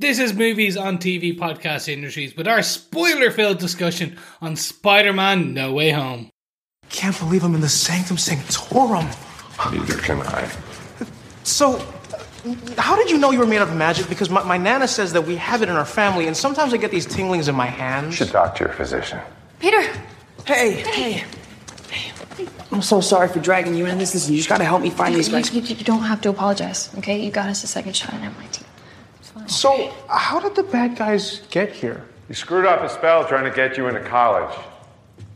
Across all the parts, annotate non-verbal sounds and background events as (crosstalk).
This is Movies on TV Podcast Industries with our spoiler filled discussion on Spider Man No Way Home. Can't believe I'm in the Sanctum Sanctorum. Neither can I. So, how did you know you were made of magic? Because my, my Nana says that we have it in our family, and sometimes I get these tinglings in my hands. You should talk to your physician. Peter! Hey, hey. Hey. I'm so sorry for dragging you into this. Listen, you just gotta help me find these You, guys. you, you don't have to apologize, okay? You got us a second shot at MIT. It's. So, how did the bad guys get here? You screwed up a spell trying to get you into college.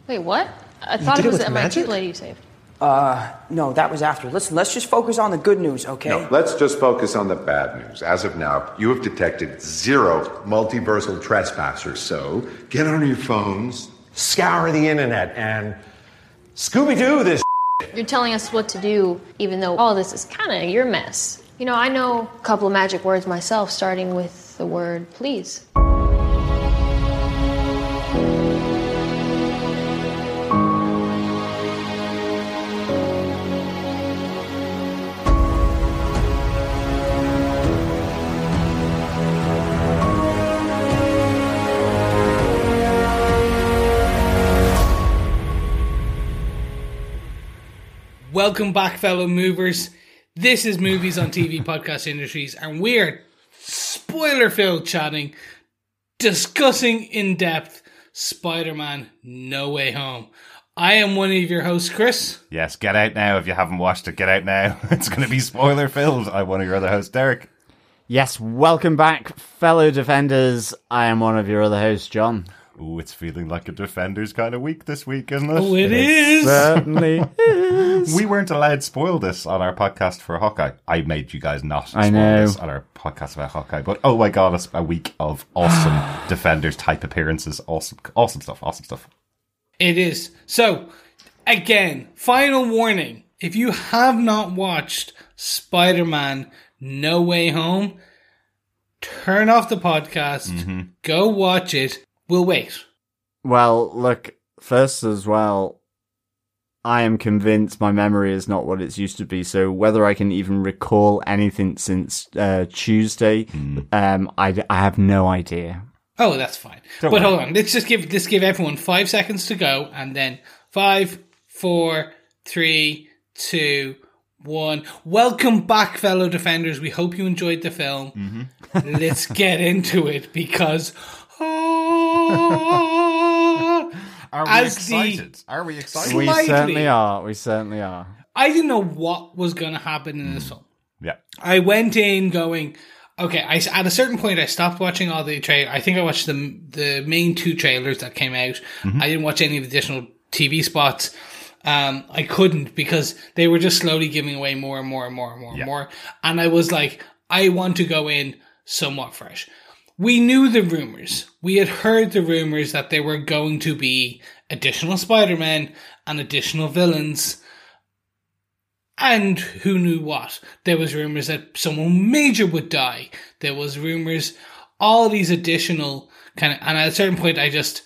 Wait, what? I thought it it was with the MIT magic? lady you saved. Uh, no, that was after. Listen, let's just focus on the good news, okay? No, let's just focus on the bad news. As of now, you have detected zero multiversal trespassers. So get on your phones, scour the internet, and Scooby Doo this. You're telling us what to do, even though all this is kind of your mess. You know, I know a couple of magic words myself, starting with the word please. Welcome back, fellow movers. This is Movies on TV Podcast Industries, and we're spoiler filled chatting, discussing in depth Spider Man No Way Home. I am one of your hosts, Chris. Yes, get out now if you haven't watched it. Get out now. (laughs) It's going to be spoiler filled. I'm one of your other hosts, Derek. Yes, welcome back, fellow defenders. I am one of your other hosts, John. Ooh, it's feeling like a Defenders kind of week this week, isn't it? Oh, it is. Certainly (laughs) is. We weren't allowed to spoil this on our podcast for Hawkeye. I made you guys not spoil I know. this on our podcast about Hawkeye. But oh my god, it's a week of awesome (sighs) Defenders type appearances. Awesome, awesome stuff. Awesome stuff. It is. So, again, final warning. If you have not watched Spider Man No Way Home, turn off the podcast, mm-hmm. go watch it. We'll wait. Well, look, first as well, I am convinced my memory is not what it's used to be. So whether I can even recall anything since uh, Tuesday, um, I, I have no idea. Oh, that's fine. but worry. hold on. Let's just give let's give everyone five seconds to go, and then five, four, three, two, one. Welcome back, fellow defenders. We hope you enjoyed the film. let's get into it because. Ah, Are we As the- excited? Are we excited? We Slightly. certainly are. We certainly are. I didn't know what was going to happen in this film. yeah. I went in going, okay. I at a certain point I stopped watching all the trail. I think I watched the the main two trailers that came out. I didn't watch any of the additional TV spots. Um, I couldn't because they were just slowly giving away more and more and more and more Yeah. and more. And I was like, I want to go in somewhat fresh. We knew the rumors. We had heard the rumors that there were going to be additional Spider-Men and additional villains and who knew what? There was rumors that someone major would die. There was rumors, all these additional kind of, and at a certain point, I just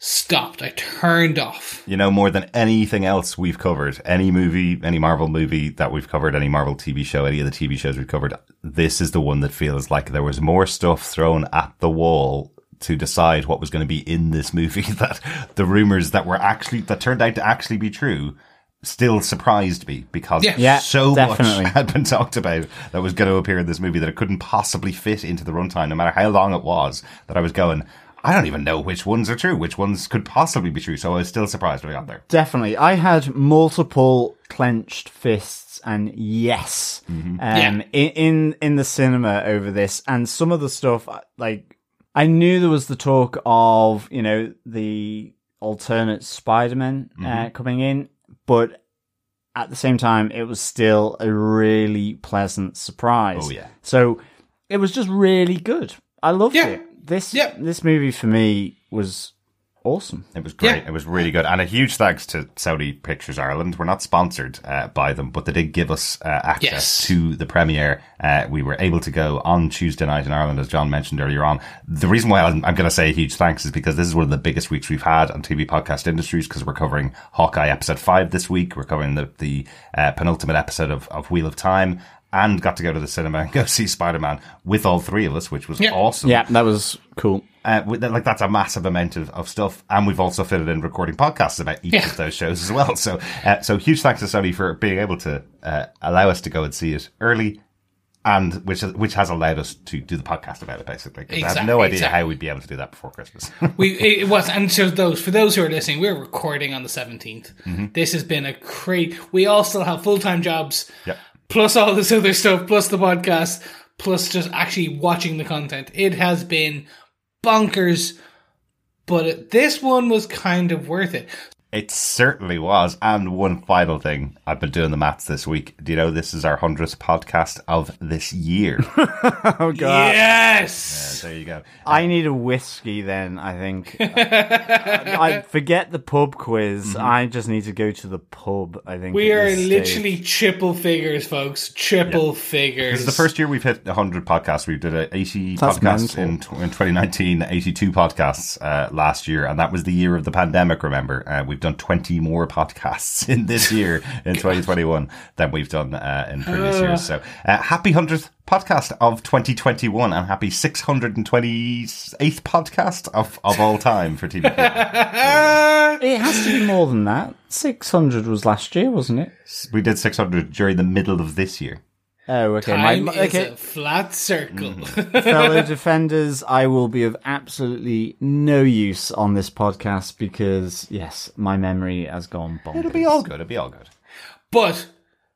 stopped. I turned off. You know, more than anything else we've covered, any movie, any Marvel movie that we've covered, any Marvel TV show, any of the TV shows we've covered, this is the one that feels like there was more stuff thrown at the wall to decide what was going to be in this movie (laughs) that the rumors that were actually, that turned out to actually be true still surprised me because Yeah. Yeah, so definitely. much (laughs) had been talked about that was going to appear in this movie that it couldn't possibly fit into the runtime, no matter how long it was, that I was going, I don't even know which ones are true, which ones could possibly be true. So I was still surprised when I got there. Definitely. I had multiple clenched fists and yes, um, Yeah. in, in, in the cinema over this. And some of the stuff, like, I knew there was the talk of, you know, the alternate Spider-Man uh, coming in, but at the same time, it was still a really pleasant surprise. Oh, yeah. So it was just really good. I loved Yeah. it. This, Yeah. this movie for me was awesome. It was great. Yeah. It was really good. And a huge thanks to Sony Pictures Ireland. We're not sponsored uh, by them, but they did give us uh, access Yes. to the premiere. Uh, we were able to go on Tuesday night in Ireland, as John mentioned earlier on. The reason why I'm, I'm going to say a huge thanks is because this is one of the biggest weeks we've had on TV podcast industries because we're covering Hawkeye episode five this week. We're covering the, the uh, penultimate episode of, of Wheel of Time. And got to go to the cinema and go (laughs) see Spider Man with all three of us, which was Yeah. awesome. Yeah, that was cool. Uh, like that's a massive amount of, of stuff, and we've also fitted in recording podcasts about each Yeah. of those shows as well. So, uh, so huge thanks to Sony for being able to uh, allow us to go and see it early, and which which has allowed us to do the podcast about it. Basically, 'Cause I had no idea exactly. how we'd be able to do that before Christmas. (laughs) we it was and so those for those who are listening we're recording on the 17th Mm-hmm. this has been a great. we all still have full-time jobs Yep. Plus all this other stuff plus the podcast plus just actually watching the content. It has been bonkers but this one was kind of worth it It certainly was. And one final thing, I've been doing the maths this week. Do you know this is our hundredth podcast of this year? (laughs) Oh god. yes there you go. I need a whiskey then, I think. (laughs) I forget the pub quiz. I just need to go to the pub, I think. we are literally stage. triple figures folks triple figures This is the first year we've hit 100 podcasts. We did a 80 That's podcasts in, tw- in 2019, 82 podcasts uh, last year, and that was the year of the pandemic, remember? Uh, we've done 20 more podcasts (laughs) in this year, in 2021, than we've done uh, in previous years. So uh, happy 100th podcast of 2021 and happy 628th podcast of, of all time for TVP. (laughs) It has to be more than that. 600 was last year, wasn't it? we did 600 during the middle of this year. Oh, okay. Time My, is a flat circle. Hmm. (laughs) fellow defenders, I will be of absolutely no use on this podcast because, yes, my memory has gone bonkers. It'll be all good. It'll be all good. But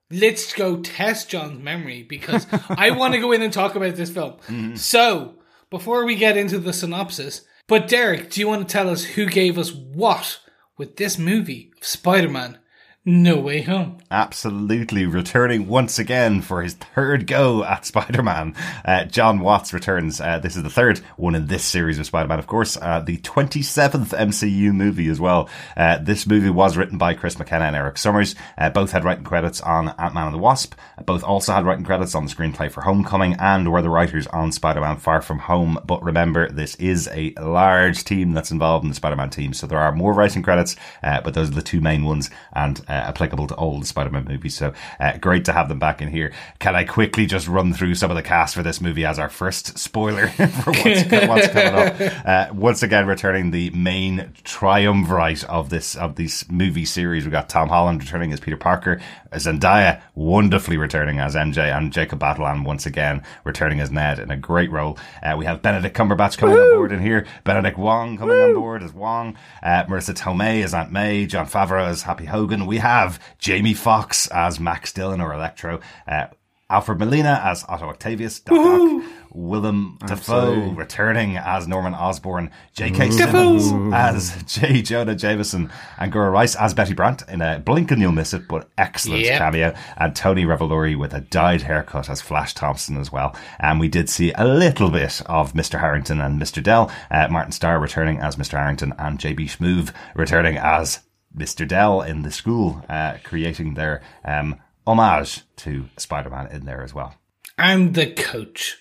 let's go test John's memory because (laughs) I want to go in and talk about this film. Mm-hmm. So, before we get into the synopsis, but Derek, do you want to tell us who gave us what with this movie of Spider Man No Way Home? absolutely returning once again for his third go at Spider-Man. Uh, Jon Watts returns. Uh, this is the third one in this series of Spider-Man, of course. Uh, the 27th MCU movie as well. Uh, this movie was written by Chris McKenna and Erik Sommers. Uh, both had writing credits on Ant-Man and the Wasp. Both also had writing credits on the screenplay for Homecoming and were the writers on Spider-Man Far From Home. But remember, this is a large team that's involved in the Spider-Man team, so there are more writing credits, uh, but those are the two main ones and applicable to all the Spider-Man movies. So uh, great to have them back in here. Can I quickly just run through some of the cast for this movie as our first spoiler (laughs) for what's, what's coming up? (laughs) Uh, once again, returning the main triumvirate of this of this movie series. We got Tom Holland returning as Peter Parker, Zendaya wonderfully returning as MJ, and Jacob Batalon once again returning as Ned in a great role. Uh, we have Benedict Cumberbatch coming on board in here. Benedict Wong coming on board as Wong. Uh, Marisa Tomei as Aunt May. Jon Favreau as Happy Hogan. We have Jamie Foxx as Max Dillon or Electro. Uh, Alfred Molina as Otto Octavius. Doc Ock. Willem Dafoe returning as Norman Osborn. J.K. Simmons as (laughs) J. Jonah Jameson. And Angourie Rice as Betty Brandt in a blink and you'll miss it, but excellent Yep. cameo. And Tony Revolori with a dyed haircut as Flash Thompson as well. And we did see a little bit of Mr. Harrington and Mr. Dell. Uh, Martin Starr returning as Mr. Harrington and J.B. Smoove returning as Mr. Dell in the school, uh, creating their um, homage to Spider-Man in there as well. I'm the coach.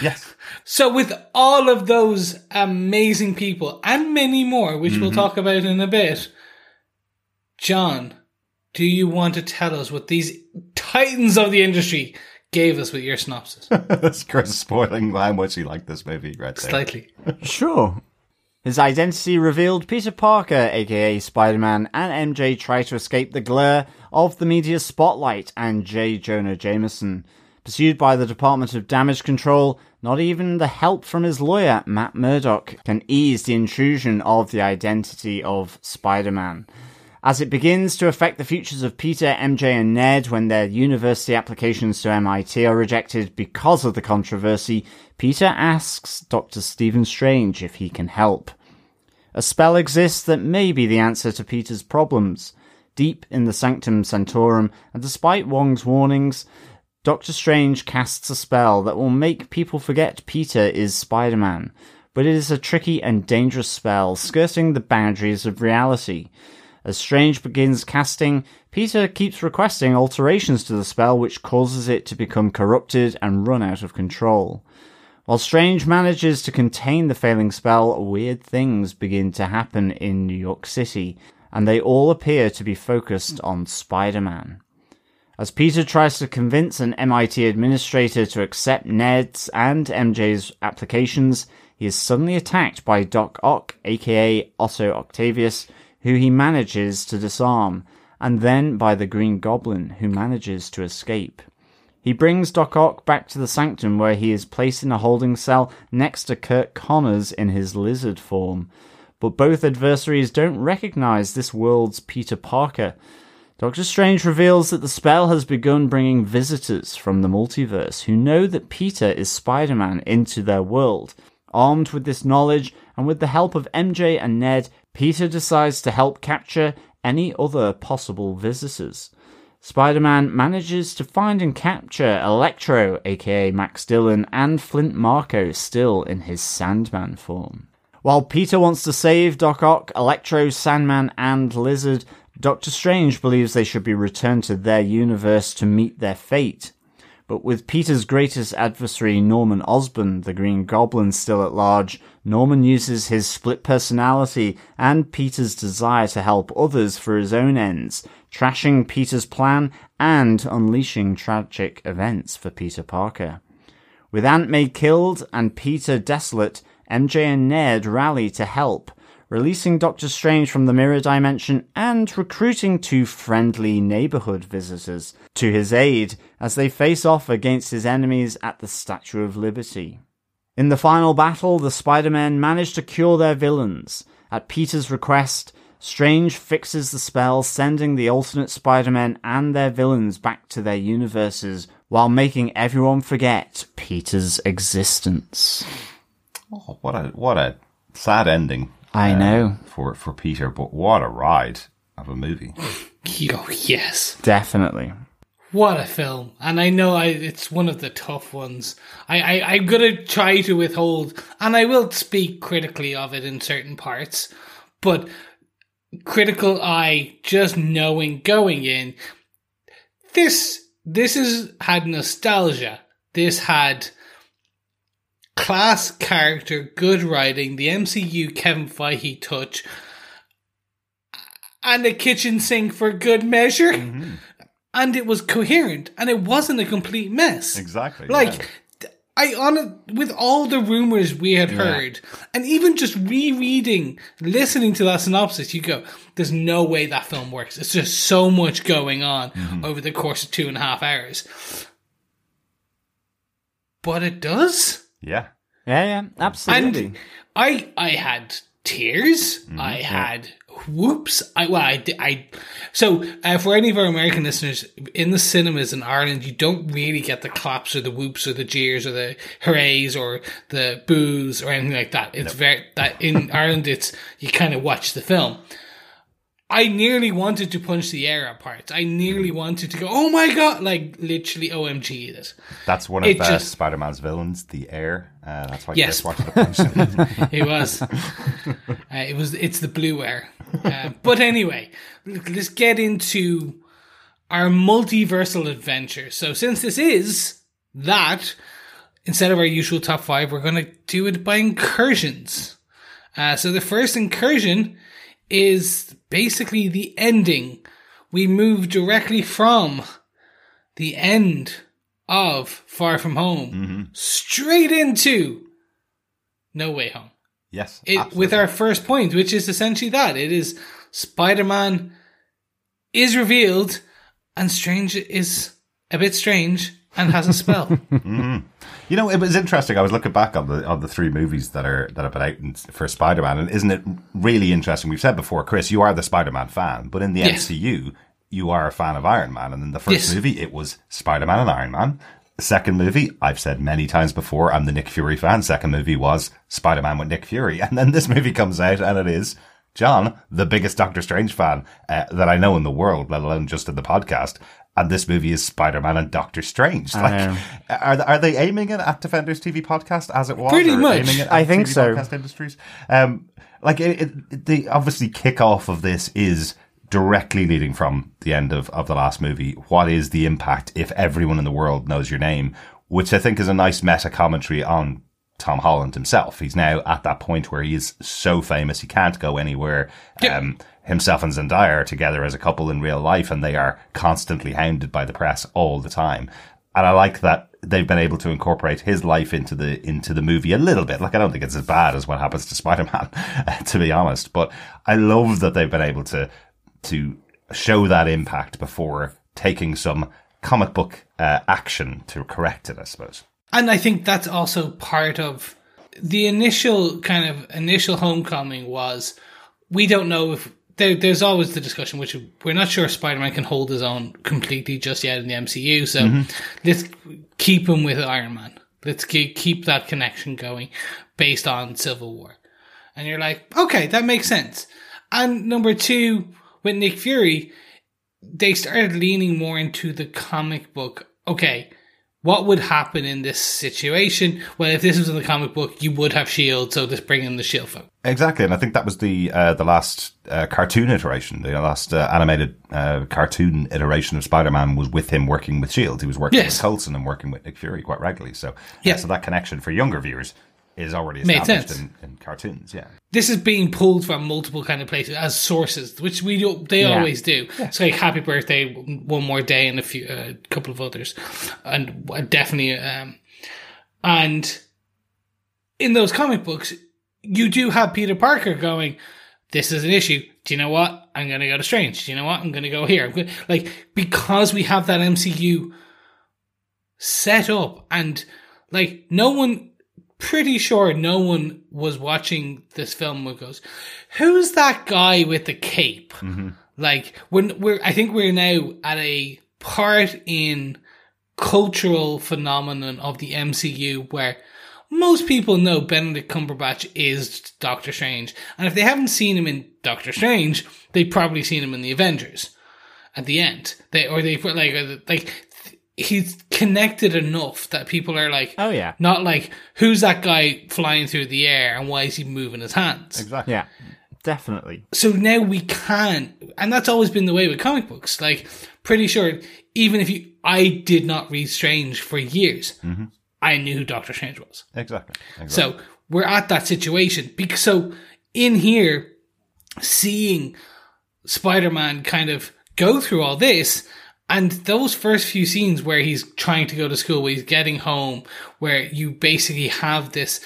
Yes. (laughs) So, with all of those amazing people and many more, which we'll talk about in a bit, John, do you want to tell us what these titans of the industry gave us with your synopsis? (laughs) That's Chris spoiling how much he liked this movie right there. Slightly. Sure. His identity revealed, Peter Parker, aka Spider Man, and MJ try to escape the glare of the media's spotlight and J. Jonah Jameson. Pursued by the Department of Damage Control, not even the help from his lawyer, Matt Murdock, can ease the intrusion of the identity of Spider Man. As it begins to affect the futures of Peter, MJ, and Ned when their university applications to MIT are rejected because of the controversy, Peter asks Dr. Stephen Strange if he can help. A spell exists that may be the answer to Peter's problems. Deep in the Sanctum Sanctorum, and despite Wong's warnings, Doctor Strange casts a spell that will make people forget Peter is Spider Man. But it is a tricky and dangerous spell, skirting the boundaries of reality. As Strange begins casting, Peter keeps requesting alterations to the spell, which causes it to become corrupted and run out of control. While Strange manages to contain the failing spell, weird things begin to happen in New York City, and they all appear to be focused on Spider Man. As Peter tries to convince an MIT administrator to accept Ned's and MJ's applications, he is suddenly attacked by Doc Ock, aka Otto Octavius, who he manages to disarm, and then by the Green Goblin, who manages to escape. He brings Doc Ock back to the sanctum where he is placed in a holding cell next to Curt Connors in his lizard form. But both adversaries don't recognize this world's Peter Parker. Doctor Strange reveals that the spell has begun bringing visitors from the multiverse who know that Peter is Spider Man into their world. Armed with this knowledge, and with the help of MJ and Ned, Peter decides to help capture any other possible visitors. Spider Man manages to find and capture Electro, aka Max Dillon, and Flint Marko still in his Sandman form. While Peter wants to save Doc Ock, Electro, Sandman, and Lizard, Doctor Strange believes they should be returned to their universe to meet their fate. But with Peter's greatest adversary, Norman Osborn, the Green Goblin, still at large, Norman uses his split personality and Peter's desire to help others for his own ends, trashing Peter's plan and unleashing tragic events for Peter Parker. With Aunt May killed and Peter desolate, MJ and Ned rally to help, releasing Doctor Strange from the mirror dimension and recruiting two friendly neighborhood visitors to his aid as they face off against his enemies at the Statue of Liberty. In the final battle, the Spider-Men manage to cure their villains. At Peter's request, Strange fixes the spell, sending the alternate Spider-Men and their villains back to their universes while making everyone forget Peter's existence. Oh, what a what a sad ending. I uh, know. for for Peter, but what a ride of a movie. (laughs) Oh, yes. Definitely. What a film. And I know I, it's one of the tough ones. I, I, I'm going to try to withhold, and I will speak critically of it in certain parts, but critical eye, just knowing going in, this, this is, had nostalgia. This had class character, good writing, the MCU Kevin Feige touch, and a kitchen sink for good measure. And it was coherent, and it wasn't a complete mess. Exactly, Like, yeah. I on with all the rumors we had heard, and even just rereading, listening to that synopsis, you go, "There's no way that film works." It's just so much going on Mm-hmm. over the course of two and a half hours. But it does. Yeah. Yeah, yeah, absolutely. And I I had tears. Mm-hmm. I had whoops. I well I I so uh, for any of our American listeners in the cinemas in Ireland, you don't really get the claps or the whoops or the jeers or the hoorays or the boos or anything like that. It's very that in Ireland it's you kind of watch the film. I nearly wanted to punch the air at parts. I nearly wanted to go, oh my god, like literally OMG it. That's one of It uh, just- Spider-Man's villains, the air. Uh, that's why Yes. Chris wanted to punch him. (laughs) it was. Uh, it was. It's the blue air. Uh, but anyway, let's get into our multiversal adventure. So since this is that, instead of our usual top five, we're going to do it by incursions. Uh, so the first incursion is basically the ending. We move directly from the end of Far From Home mm-hmm. straight into No Way Home yes. it, with our first point, which is essentially that it is Spider Man is revealed, and Strange is a bit strange and has a spell. (laughs) You know, it was interesting. I was looking back on the on the three movies that are that have been out for Spider Man, and isn't it really interesting? We've said before, Chris, you are the Spider Man fan, but in the Yes. MCU, you are a fan of Iron Man, and in the first Yes. movie, it was Spider Man and Iron Man. The second movie, I've said many times before, I'm the Nick Fury fan. Second movie was Spider Man with Nick Fury, (laughs) and then this movie comes out, and it is John, the biggest Doctor Strange fan uh, that I know in the world, let alone just in the podcast. And this movie is Spider Man and Doctor Strange. Like, are are they aiming it at Defenders TV podcast as it was? Pretty much. Aiming it at I think TV so. Podcast industries. Um, like it, it, the obviously kickoff of this is directly leading from the end of, of the last movie. What is the impact if everyone in the world knows your name? Which I think is a nice meta commentary on Tom Holland himself. He's now at that point where he is so famous he can't go anywhere. Yeah. Um, himself and Zendaya are together as a couple in real life and they are constantly hounded by the press all the time. And I like that they've been able to incorporate his life into the into the movie a little bit. Like I don't think it's as bad as what happens to Spider-Man, (laughs) to be honest. But I love that they've been able to to show that impact before taking some comic book uh, action to correct it. I suppose. And I think that's also part of the initial kind of initial homecoming was we don't know if there, there's always the discussion, which we're not sure Spider-Man can hold his own completely just yet in the MCU. So Mm-hmm. let's keep him with Iron Man. Let's keep, keep that connection going based on Civil War. And you're like, okay, that makes sense. And number two, with Nick Fury, they started leaning more into the comic book. Okay, what would happen in this situation? Well, if this was in the comic book, you would have Shield, so just bring in the Shield folk. Exactly, and I think that was the uh, the last uh, cartoon iteration, the last uh, animated uh, cartoon iteration of Spider Man was with him working with Shield. He was working Yes. with Coulson and working with Nick Fury quite regularly. So Yeah. yeah, so that connection for younger viewers is already established in, in cartoons. Yeah, this is being pulled from multiple kind of places as sources, which we do, they Yeah. always do. It's like Happy Birthday, One More Day, and a few, a couple of others, and uh, definitely, um, and in those comic books, you do have Peter Parker going, "This is an issue. Do you know what? I'm going to go to Strange. Do you know what? I'm going to go here." Like because we have that MCU set up, and like no one pretty sure no one was watching this film and goes, "Who's that guy with the cape?" Mm-hmm. Like when we're, I think we're now at a part in cultural phenomenon of the MCU where most people know Benedict Cumberbatch is Doctor Strange, and if they haven't seen him in Doctor Strange, they've probably seen him in the Avengers at the end. They or they put like like he's connected enough that people are like, Oh, yeah. not like who's that guy flying through the air and why is he moving his hands? exactly. Yeah, definitely. So now we can, and that's always been the way with comic books. Like, pretty sure, even if you, I did not read Strange for years, mm-hmm. I knew who Doctor Strange was. Exactly. exactly. So we're at that situation. Because so in here, seeing Spider-Man kind of go through all this, and those first few scenes where he's trying to go to school, where he's getting home, where you basically have this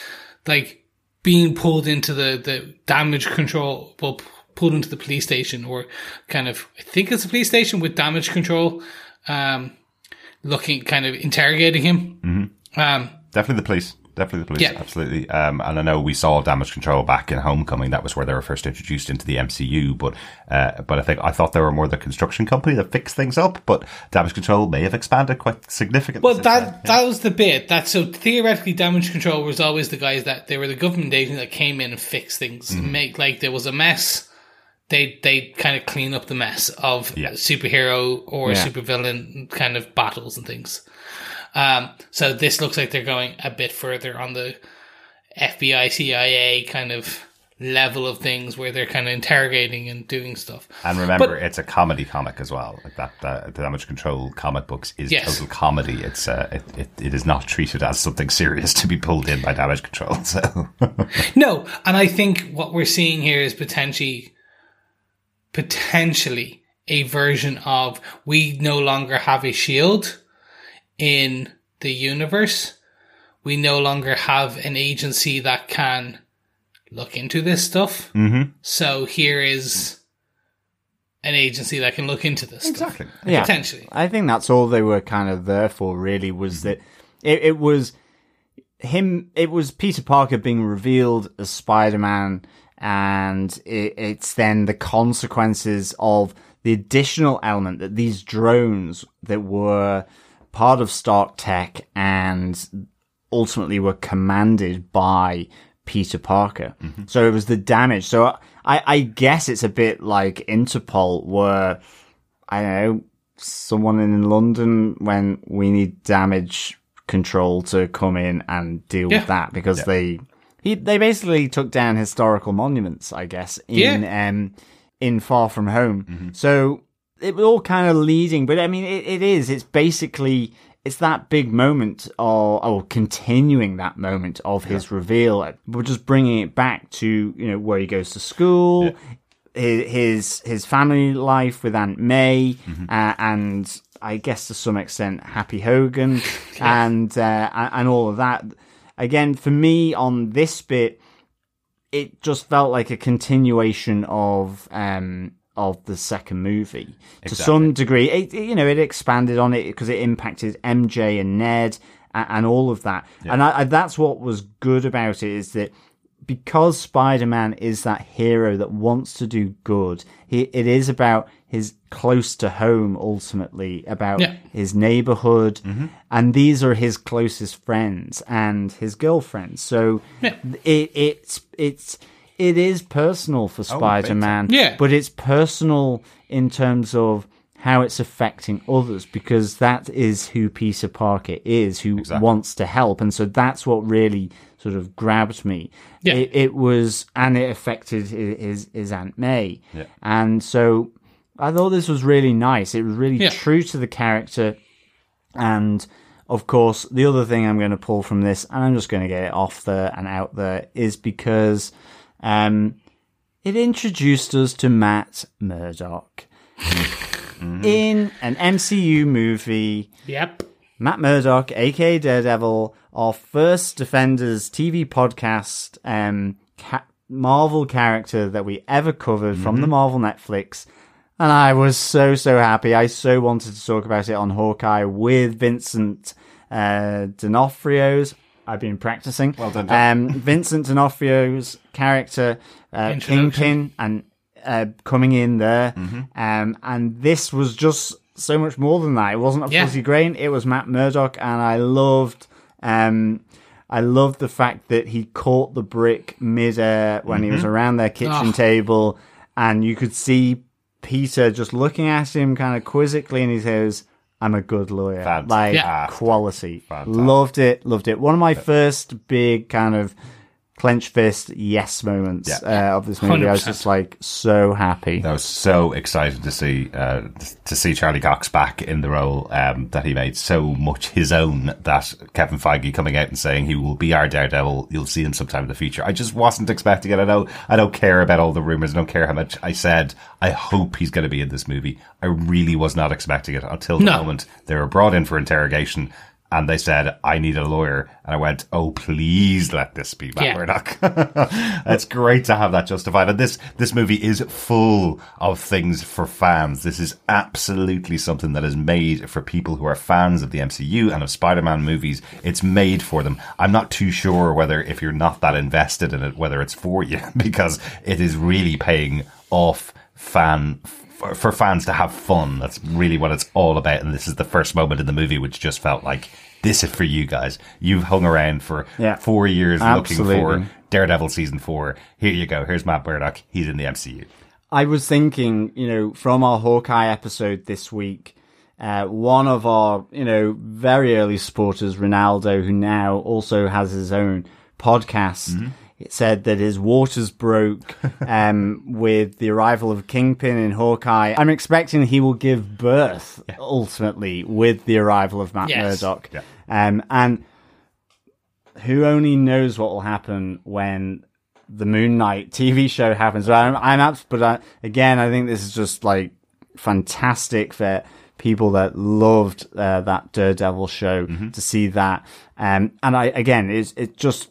like being pulled into the the damage control, well, pulled into the police station, or kind of I think it's a police station with damage control, um, looking kind of interrogating him. Um, Definitely the police. Definitely the police. Yeah. Absolutely. Um, and I know we saw damage control back in Homecoming. That was where they were first introduced into the MCU. But, uh, but I think I thought they were more the construction company that fixed things up. But damage control may have expanded quite significantly. Well, that then. that was the bit. That so theoretically, damage control was always the guys that they were the government agent that came in and fixed things, Mm-hmm. make like there was a mess. They they kind of clean up the mess of Yeah. superhero or Yeah. supervillain kind of battles and things. Um, so this looks like they're going a bit further on the FBI CIA kind of level of things where they're kind of interrogating and doing stuff. And remember, But- it's a comedy comic as well. Like that, uh, the Damage Control comic books is Yes. total comedy. It's uh, it, it, it is not treated as something serious to be pulled in by Damage Control. (laughs) So No, and I think what we're seeing here is potentially, potentially a version of we no longer have a shield in the universe. We no longer have an agency that can look into this stuff. Mm-hmm. So here is an agency that can look into this exactly. stuff. Yeah. Potentially. I think that's all they were kind of there for, really, was that it, it was him, it was Peter Parker being revealed as Spider Man, and it, it's then the consequences of the additional element that these drones that were part of Stark Tech and ultimately were commanded by Peter Parker. So it was the damage. So I, I guess it's a bit like Interpol, where I don't know someone in London when we need damage control to come in and deal Yeah. with that because they he, they basically took down historical monuments, I guess, in um in Far From Home. So it was all kind of leading, but I mean, it, it is. It's basically it's that big moment, or or continuing that moment of his reveal. We're just bringing it back to you know where he goes to school. his his, his family life with Aunt May, uh, and I guess to some extent Happy Hogan, (laughs) and uh, and and all of that. Again, for me on this bit, it just felt like a continuation of um of the second movie to some degree. It, it- you know, it expanded on it because it impacted MJ and Ned and, and all of that. And I, I, that's what was good about it is that because Spider-Man is that hero that wants to do good, he, it is about his close to home ultimately, about Yeah. his neighborhood, mm-hmm. and these are his closest friends and his girlfriends. So Yeah. it, it's it's it is personal for oh, Spider-Man, Yeah. but it's personal in terms of how it's affecting others because that is who Peter Parker is, who wants to help, and so that's what really sort of grabbed me. Yeah. It, it was, and it affected hi- his his Aunt May, Yeah. and so I thought this was really nice. It was really Yeah. true to the character, and of course, the other thing I'm going to pull from this, and I'm just going to get it off there and out there, is because um, it introduced us to Matt Murdock. (laughs) In an MCU movie, Yep. Matt Murdock, aka Daredevil, our first Defenders TV podcast, um, ca- Marvel character that we ever covered from the Marvel Netflix. And I was so, so happy. I so wanted to talk about it on Hawkeye with Vincent uh, D'Onofrio's. I've been practicing. Well done, John. Um, Vincent D'Onofrio's character, uh, Kingpin, and uh, coming in there. Mm-hmm. Um, and this was just so much more than that. It wasn't a Yeah. fuzzy grain. It was Matt Murdock, and I loved. Um, I loved the fact that he caught the brick midair when he was around their kitchen Oh. table, and you could see Peter just looking at him kind of quizzically, and he says, "I'm a good lawyer." Fantastic. Like Yeah. quality. Fantastic. Loved it. Loved it. One of my first big kind of clench fist yes moments Yeah. uh, of this movie. I was just like so happy. I was so excited to see uh, to see Charlie Cox back in the role um, that he made so much his own. That Kevin Feige coming out and saying he will be our Daredevil. You'll see him sometime in the future. I just wasn't expecting it. I know I don't care about all the rumors. I don't care how much I said. I hope he's going to be in this movie. I really was not expecting it until the No. moment they were brought in for interrogation. And they said, I need a lawyer. And I went, oh, please let this be Matt Yeah. Murdock. (laughs) it's great to have that justified. And this, this movie is full of things for fans. This is absolutely something that is made for people who are fans of the MCU and of Spider-Man movies. It's made for them. I'm not too sure whether if you're not that invested in it, whether it's for you, (laughs) because it is really paying off fan for, for fans to have fun. That's really what it's all about. And this is the first moment in the movie which just felt like this is for you guys. You've hung around for Yeah. four years looking for Daredevil season four. Here you go. Here's Matt Murdock. He's in the MCU. I was thinking, you know, from our Hawkeye episode this week, uh, one of our, you know, very early supporters, Ronaldo, who now also has his own podcast, it said that his waters broke (laughs) um, with the arrival of Kingpin in Hawkeye. I'm expecting he will give birth ultimately with the arrival of Matt Yes. Murdock. Yeah. Um, and who only knows what will happen when the Moon Knight TV show happens. But I'm, I'm abs- but I, again, I think this is just like fantastic for people that loved uh, that Daredevil show Mm-hmm. to see that. Um, and I again, it's it just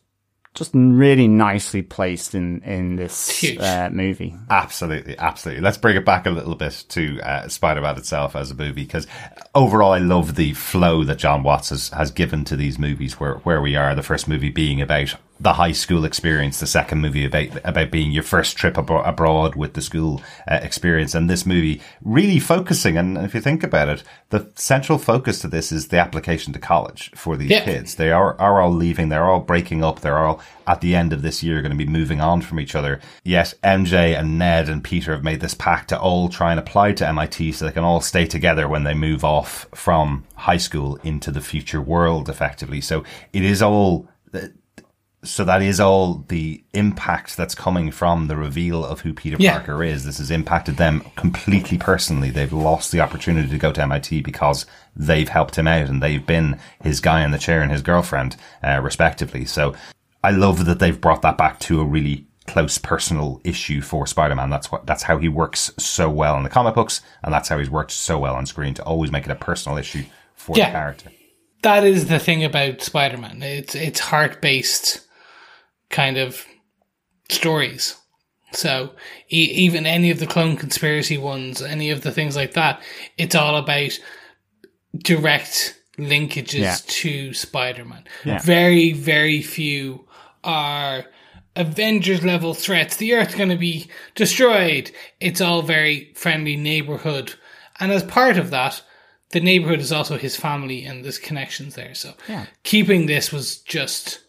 just really nicely placed in in this uh, movie. Absolutely, absolutely. Let's bring it back a little bit to uh, Spider-Man itself as a movie because overall, I love the flow that Jon Watts has, has given to these movies. Where where we are, the first movie being about the high school experience, the second movie about about being your first trip abro- abroad with the school uh, experience, and this movie really focusing. And if you think about it, the central focus to this is the application to college for these Yeah. kids. They are are all leaving. They're all breaking up. They're all at the end of this year going to be moving on from each other. Yet MJ and Ned and Peter have made this pact to all try and apply to MIT so they can all stay together when they move off from high school into the future world effectively. So it is all so that is all the impact that's coming from the reveal of who Peter Yeah. Parker is. This has impacted them completely personally. They've lost the opportunity to go to MIT because they've helped him out and they've been his guy in the chair and his girlfriend, uh, respectively. So I love that they've brought that back to a really close personal issue for Spider-Man. That's what, that's how he works so well in the comic books. And that's how he's worked so well on screen to always make it a personal issue for Yeah. the character. that is the thing about Spider-Man. It's it's heart-based kind of stories. So e- even any of the clone conspiracy ones, any of the things like that, it's all about direct linkages Yeah. to Spider-Man. Yeah. Very very few are Avengers level threats. The Earth's going to be destroyed. It's all very friendly neighborhood, and as part of that, the neighborhood is also his family, and there's connections there. So yeah. keeping this was just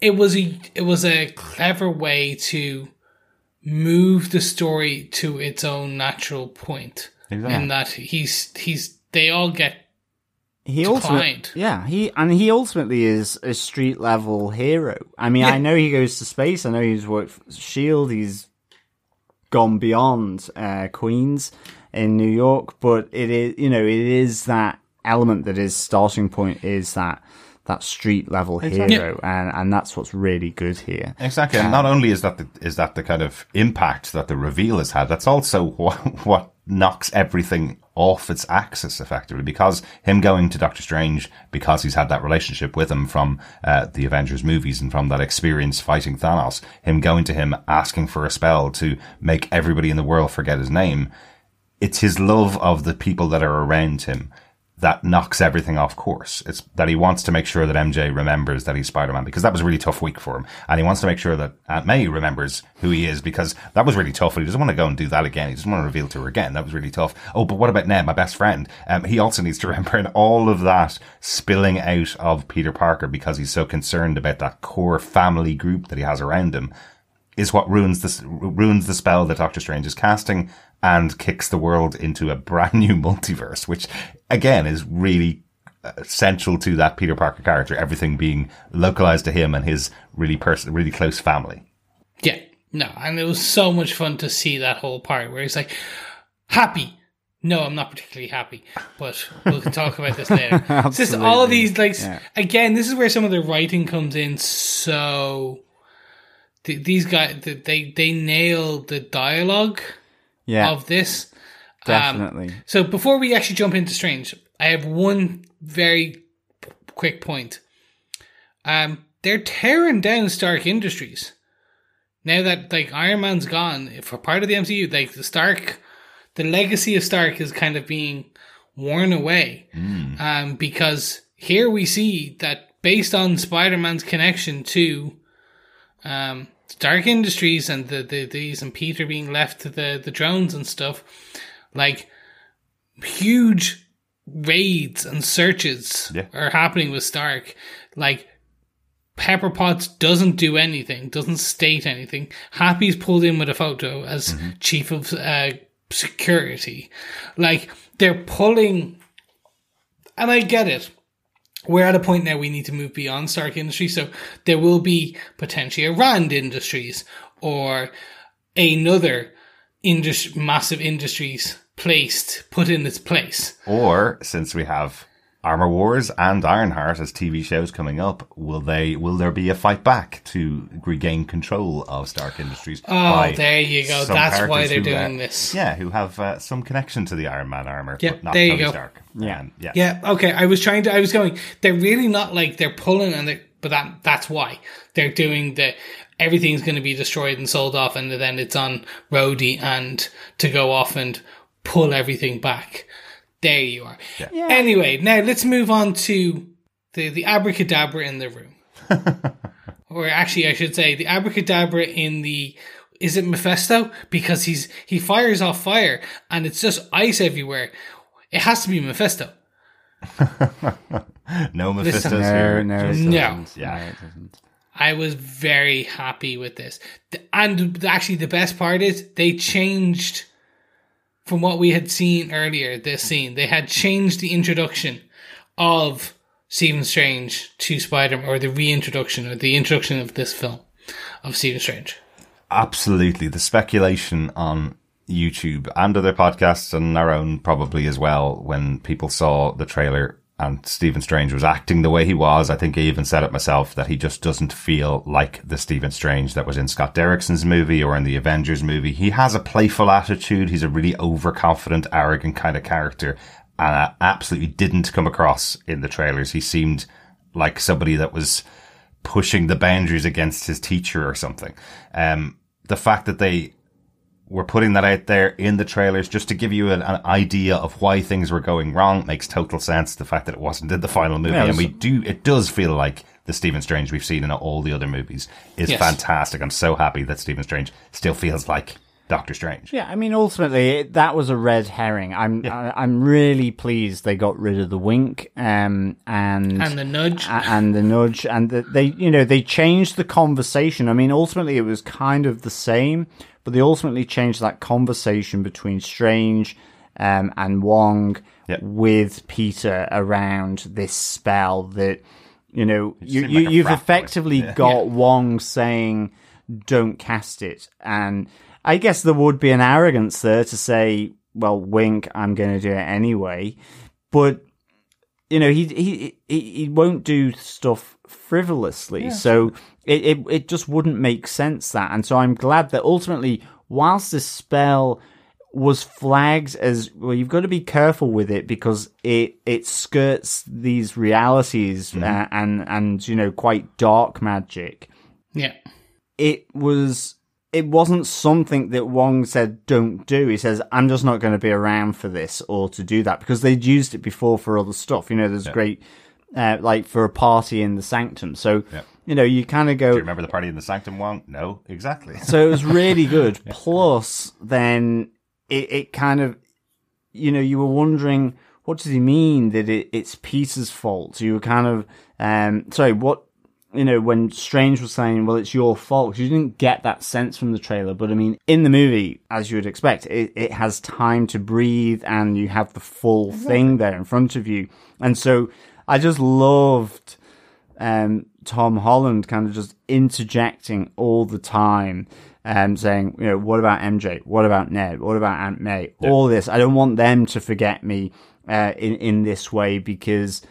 it was a it was a clever way to move the story to its own natural point, Exactly. in that he's he's they all get he declined. ultimately, yeah, he and he ultimately is a street level hero. I mean, I know he goes to space. I know he's worked for Shield. He's gone beyond uh, Queens in New York, but it is you know it is that element that his starting point is that that street level hero, and and that's what's really good here. Exactly, and not only is that the, is that the kind of impact that the reveal has had, that's also (laughs) what, what knocks everything off its axis effectively. Because him going to Doctor Strange, because he's had that relationship with him from uh, the Avengers movies and from that experience fighting Thanos, him going to him asking for a spell to make everybody in the world forget his name. It's his love of the people that are around him that knocks everything off course. It's that he wants to make sure that MJ remembers that he's Spider-Man because that was a really tough week for him. And he wants to make sure that Aunt May remembers who he is because that was really tough. And he doesn't want to go and do that again. He doesn't want to reveal to her again. That was really tough. Oh, but what about Ned, my best friend? Um, he also needs to (laughs) remember and all of that spilling out of Peter Parker because he's so concerned about that core family group that he has around him is what ruins this ruins the spell that Doctor Strange is casting and kicks the world into a brand new (laughs) multiverse, which again is really uh, central to that Peter Parker character. Everything being localized to him and his really person, really close family. Yeah, no, and it was so much fun to see that whole part where he's like, happy. No, I'm not particularly happy, but we'll talk about this later. (laughs) it's just all of these, like, s- again, this is where some of the writing comes in. So th- these guys, th- they they nail the dialogue Yeah, of this. definitely. So before we actually jump into Strange, I have one very quick point. Um, they're tearing down Stark Industries now that like Iron Man's gone if for part of the MCU. Like the Stark, the legacy of Stark is kind of being worn away. Um, because here we see that based on Spider Man's connection to um, Stark Industries and the, the these and Peter being left to the the drones and stuff, like huge raids and searches Yeah. are happening with Stark. Like Pepper Potts doesn't do anything, doesn't state anything. Happy's pulled in with a photo as chief of uh, security. Like they're pulling, and I get it. We're at a point now we need to move beyond Stark Industries, so there will be potentially a Rand Industries or another industry, massive industries placed, put in its place. Or since we have Armor Wars and Ironheart as TV shows coming up, will they will there be a fight back to regain control of Stark Industries? Oh, there you go. That's why they're who, uh, doing this. Yeah, who have uh, some connection to the Iron Man armor, Yep, but not there you Tony go. Stark. Yeah. Yeah, Yeah, okay. I was trying to. I was going. They're really not like they're pulling, and they but that that's why they're doing the. Everything's going to be destroyed and sold off, and then it's on Rhodey and to go off and pull everything back. There you are. Anyway, now let's move on to the the abracadabra in the room, (laughs) or actually, I should say the abracadabra in the. Is it Mephisto? Because he's he fires off fire and it's just ice everywhere. It has to be Mephisto. (laughs) no Mephisto's No, here. no, No. Yeah. No, it doesn't. I was very happy with this. And actually, the best part is they changed from what we had seen earlier. This scene, they had changed the introduction of Stephen Strange to Spider Man, or the reintroduction, or the introduction of this film of Stephen Strange. Absolutely. The speculation on YouTube and other podcasts and our own probably as well when people saw the trailer and Stephen Strange was acting the way he was. I think I even said it myself that he just doesn't feel like the Stephen Strange that was in Scott Derrickson's movie or in the Avengers movie. He has a playful attitude. He's a really overconfident, arrogant kind of character, and I absolutely didn't come across in the trailers. He seemed like somebody that was pushing the boundaries against his teacher or something. Um, the fact that they were putting that out there in the trailers just to give you an, an idea of why things were going wrong makes total sense. The fact that it wasn't in the final movie, Yeah, it and we do, it does feel like the Stephen Strange we've seen in all the other movies is Yes. fantastic. I'm so happy that Stephen Strange still feels like Doctor Strange. Yeah, I mean, ultimately, it, that was a red herring. I'm I, I'm really pleased they got rid of the wink, um, and And the nudge. a- and the nudge, and the, they, you know, they changed the conversation. I mean, ultimately, it was kind of the same, but they ultimately changed that conversation between Strange um, and Wong Yep. with Peter around this spell that. You know, you, you, like you've frat effectively Yeah. got Wong saying, "Don't cast it," and I guess there would be an arrogance there to say, "Well, wink, I'm going to do it anyway," but you know, he he he, he won't do stuff frivolously, so it, it it just wouldn't make sense that, and so I'm glad that ultimately, whilst this spell was flagged as well you've got to be careful with it because it it skirts these realities uh, and and you know quite dark magic. Yeah. it was it wasn't something that Wong said don't do. He says I'm just not going to be around for this or to do that because they'd used it before for other stuff. You know, there's great uh, like for a party in the sanctum. So Yeah. you know, you kind of go. Do you remember the party in the Sanctum one? No, exactly. So it was really (laughs) good. Plus, then it, it kind of, you know, you were wondering what does he mean that it, it's Peter's fault? You were kind of, um, sorry, what, you know, when Strange was saying, well, it's your fault, 'cause you didn't get that sense from the trailer. But I mean, in the movie, as you would expect, it, it has time to breathe and you have the full thing there in front of you. And so I just loved, um, Tom Holland kind of just interjecting all the time, um, saying, you know, what about MJ? What about Ned? What about Aunt May? All this. I don't want them to forget me uh, in in this way because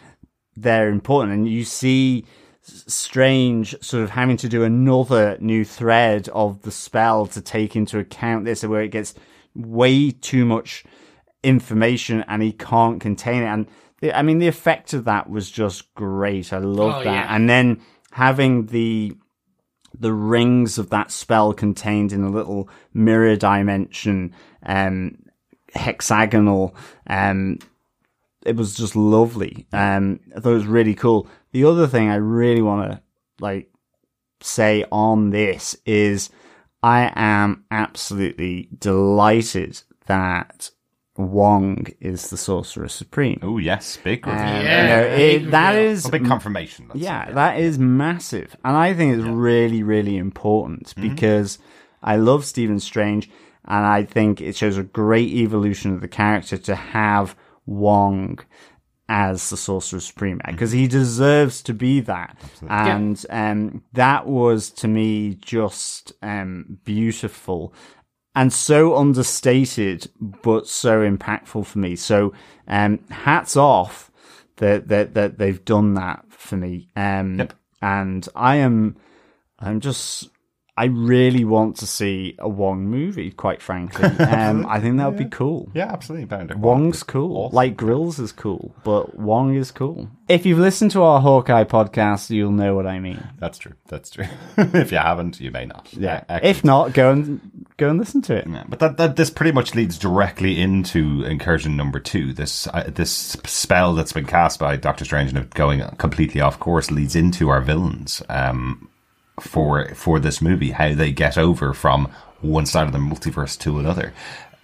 they're important. And you see S- Strange sort of having to do another new thread of the spell to take into account this, where it gets way too much information and he can't contain it. And the, I mean, the effect of that was just great. I love Oh, that. yeah. And then having the the rings of that spell contained in a little mirror dimension, um, hexagonal, um, it was just lovely. Um, I thought it was really cool. The other thing I really want to like say on this is I am absolutely delighted that Wong is the Sorcerer Supreme. oh yes, big reveal. Um, Yeah, you know, it, that reveal. is a big confirmation. let's yeah, say. that is massive. And I think it's really, really important because I love Stephen Strange and I think it shows a great evolution of the character to have Wong as the Sorcerer Supreme because he deserves to be that. And um, that was to me just um, beautiful and so understated but so impactful for me. So um, hats off that that that they've done that for me. Um, Yep. and I am I'm just I really want to see a Wong movie. Quite frankly, (laughs) um, I think that would be cool. Yeah, absolutely. Pounder. Wong's cool. Awesome. Like Grills is cool, but Wong is cool. If you've listened to our Hawkeye podcast, you'll know what I mean. That's true. That's true. (laughs) if you haven't, you may not. Yeah. Uh, if not, go and go and listen to it. Yeah, but that, that this pretty much leads directly into incursion number two. This uh, this spell that's been cast by Doctor Strange and it going completely off course leads into our villains um, for for this movie. How they get over from one side of the multiverse to another.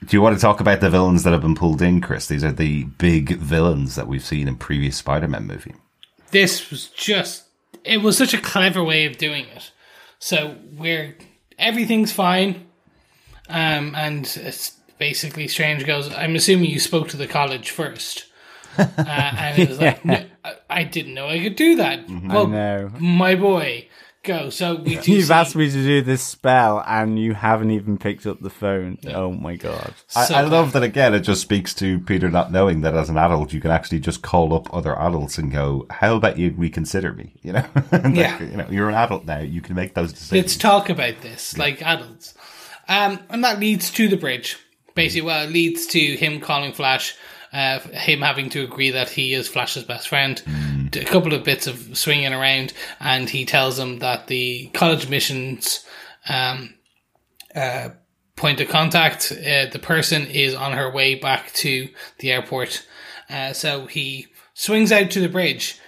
Do you want to talk about the villains that have been pulled in, Chris? These are the big villains that we've seen in previous Spider-Man movie. this was just it was such a clever way of doing it so we're everything's fine um and it's basically strange goes i'm assuming you spoke to the college first (laughs) uh, and it was like (laughs) no, I- i didn't know i could do that well know. my boy go. So we (laughs) do You've see- asked me to do this spell and you haven't even picked up the phone. Oh my god. I, So I love that again. It just speaks to Peter not knowing that as an adult, you can actually just call up other adults and go, "How about you reconsider me?" (laughs) You know, (laughs) Like, Yeah. you know, you're an adult now. You can make those decisions. Let's talk about this like adults. Um, and that leads to the bridge. Basically, well, it leads to him calling Flash, uh, him having to agree that he is Flash's best friend. A couple of bits of swinging around, and he tells him that the college missions um, uh, point of contact, uh, the person is on her way back to the airport. Uh, so he swings out to the bridge,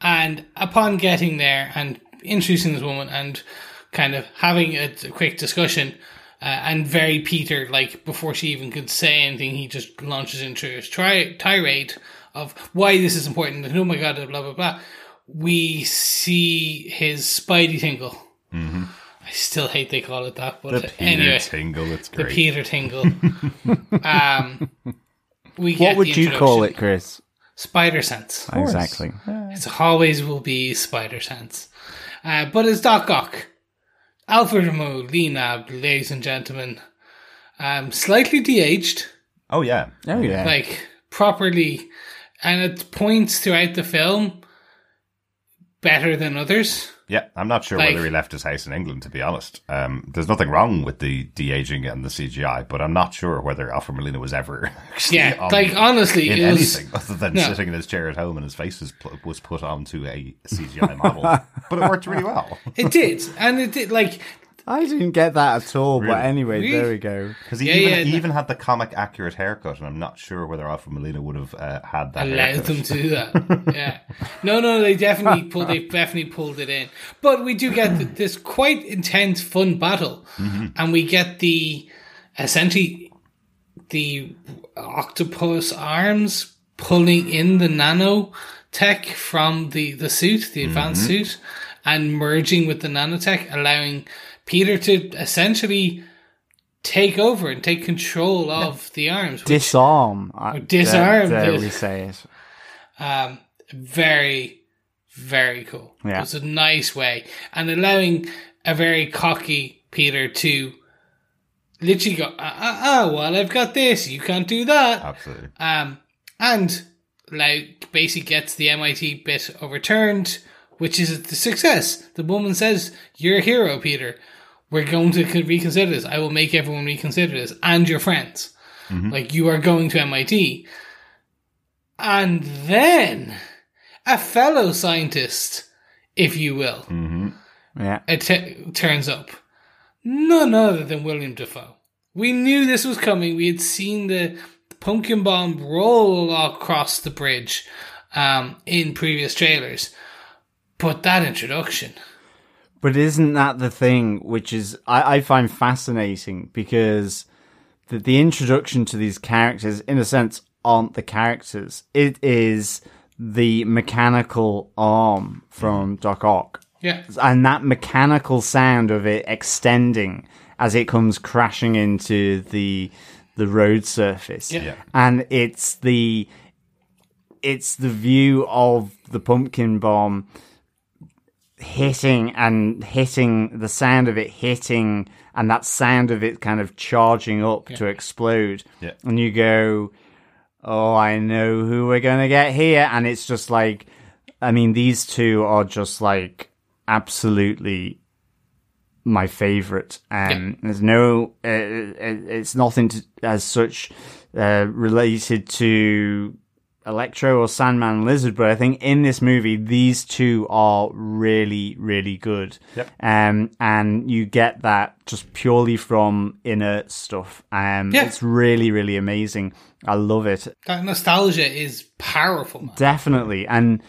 and upon getting there and introducing this woman and kind of having a, a quick discussion, uh, and very Peter, like before she even could say anything, he just launches into his tri- tirade of why this is important and oh my god, blah blah blah. We see his Spidey tingle. I still hate they call it that, but the Peter anyway, tingle. It's great. the. Peter tingle. (laughs) um, we get What would you call it, Chris? Spider sense. Exactly. It always will be spider sense. Uh, but it's Doc Ock. Alfred Rameau, Lee Nab, ladies and gentlemen. Um, slightly de-aged, oh yeah, Oh yeah. like properly, and at points throughout the film, better than others. yeah. I'm not sure Like- whether he left his house in England. To be honest, um, there's nothing wrong with the de aging and the CGI, but I'm not sure whether Alfred Molina was ever (laughs) Yeah, on- like honestly, in it was, anything other than no. sitting in his chair at home and his face was, pl- was put onto a CGI model. (laughs) but it worked really well. It did, and it did. Like I didn't get that at all, but anyway, Really? there we go. Because he Yeah, even, yeah, he no. even had the comic accurate haircut, and I'm not sure whether Alfred Molina would have uh, had that allowed haircut. them to do that. Yeah, no, no, they definitely pulled. They definitely pulled it in. But we do get this quite intense, fun battle, and we get the essentially the octopus arms pulling in the nano tech from the the suit, the advanced suit, and merging with the nanotech, allowing Peter to essentially take over and take control of the arms. which- Disarm. I- disarm There, there we say it. um, very, very cool. Yeah. It's a nice way. And allowing a very cocky Peter to literally go, ah, ah, ah, well, I've got this, you can't do that. Absolutely. Um, and like basically gets the MIT bit overturned, which is the success. The woman says, You're a hero, Peter. We're going to reconsider this. I will make everyone reconsider this and your friends. Like you are going to MIT. And then a fellow scientist, if you will, Yeah. it t- turns up. None other than William Dafoe. We knew this was coming. We had seen the pumpkin bomb roll across the bridge um, in previous trailers. But that introduction. But isn't that the thing which is I, I find fascinating because the, the introduction to these characters, in a sense, aren't the characters. It is the mechanical arm from mm-hmm. Doc Ock. Yeah. And that mechanical sound of it extending as it comes crashing into the the road surface. Yeah. Yeah. And it's the it's the view of the pumpkin bomb hitting and hitting the sound of it hitting and that sound of it kind of charging up to explode. Yeah. and you go oh i know who we're gonna get here. And it's just like i mean these two are just like absolutely my favorite. Um there's no uh, it- it's nothing to, as such uh, related to Electro or Sandman Lizard, but I think in this movie these two are really, really good. Yep. Um, and you get that just purely from inner stuff. Um, Yeah. it's really, really amazing. I love it. That nostalgia is powerful, man. Definitely. And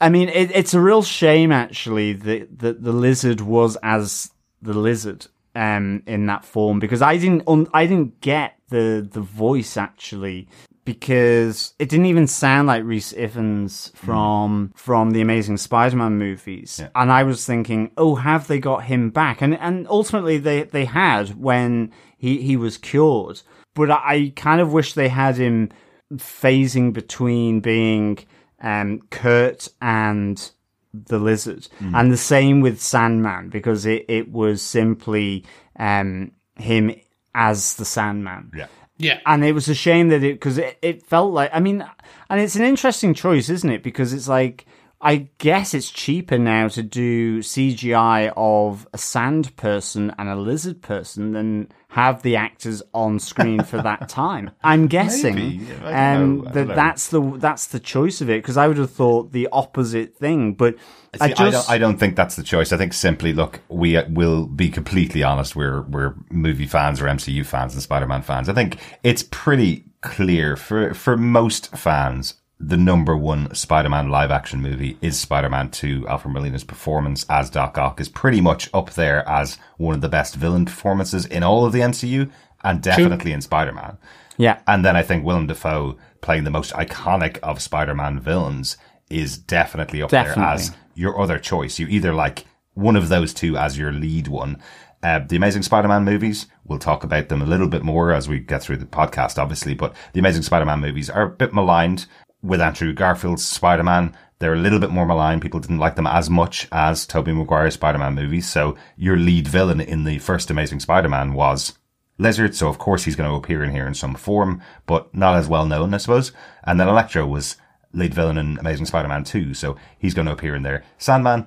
I mean, it, it's a real shame actually that, that the lizard was as the lizard um, in that form because I didn't un- I didn't get the the voice actually because it didn't even sound like Rhys Ifans from from the Amazing Spider-Man movies, and I was thinking, oh, have they got him back? And and ultimately they they had when he he was cured, but I, I kind of wish they had him phasing between being um, Curt and the lizard, and the same with Sandman because it it was simply um him as the Sandman. Yeah. Yeah. And it was a shame that it because it, it felt like I mean, and it's an interesting choice, isn't it? Because it's like I guess it's cheaper now to do CGI of a sand person and a lizard person than have the actors on screen for that (laughs) time. I'm guessing Maybe. Um, that that's the that's the choice of it because I would have thought the opposite thing, but I just I, don't, I don't think that's the choice. I think simply, look, we will be completely honest. We're we're movie fans or MCU fans and Spider-Man fans. I think it's pretty clear for for most fans. The number one Spider-Man live action movie is Spider-Man 2. Alfred Molina's performance as Doc Ock is pretty much up there as one of the best villain performances in all of the MCU and definitely in Spider-Man. yeah. And then I think Willem Dafoe playing the most iconic of Spider-Man villains is definitely up there as your other choice. You either like one of those two as your lead one. Uh, the Amazing Spider-Man movies, we'll talk about them a little bit more as we get through the podcast, obviously, but the Amazing Spider-Man movies are a bit maligned with Andrew Garfield's Spider-Man. They're a little bit more maligned. People didn't like them as much as Tobey Maguire's Spider-Man movies. So your lead villain in the first Amazing Spider-Man was Lizard, so of course he's going to appear in here in some form, but not as well known, I suppose. And then Electro was lead villain in Amazing Spider-Man 2, so he's going to appear in there. Sandman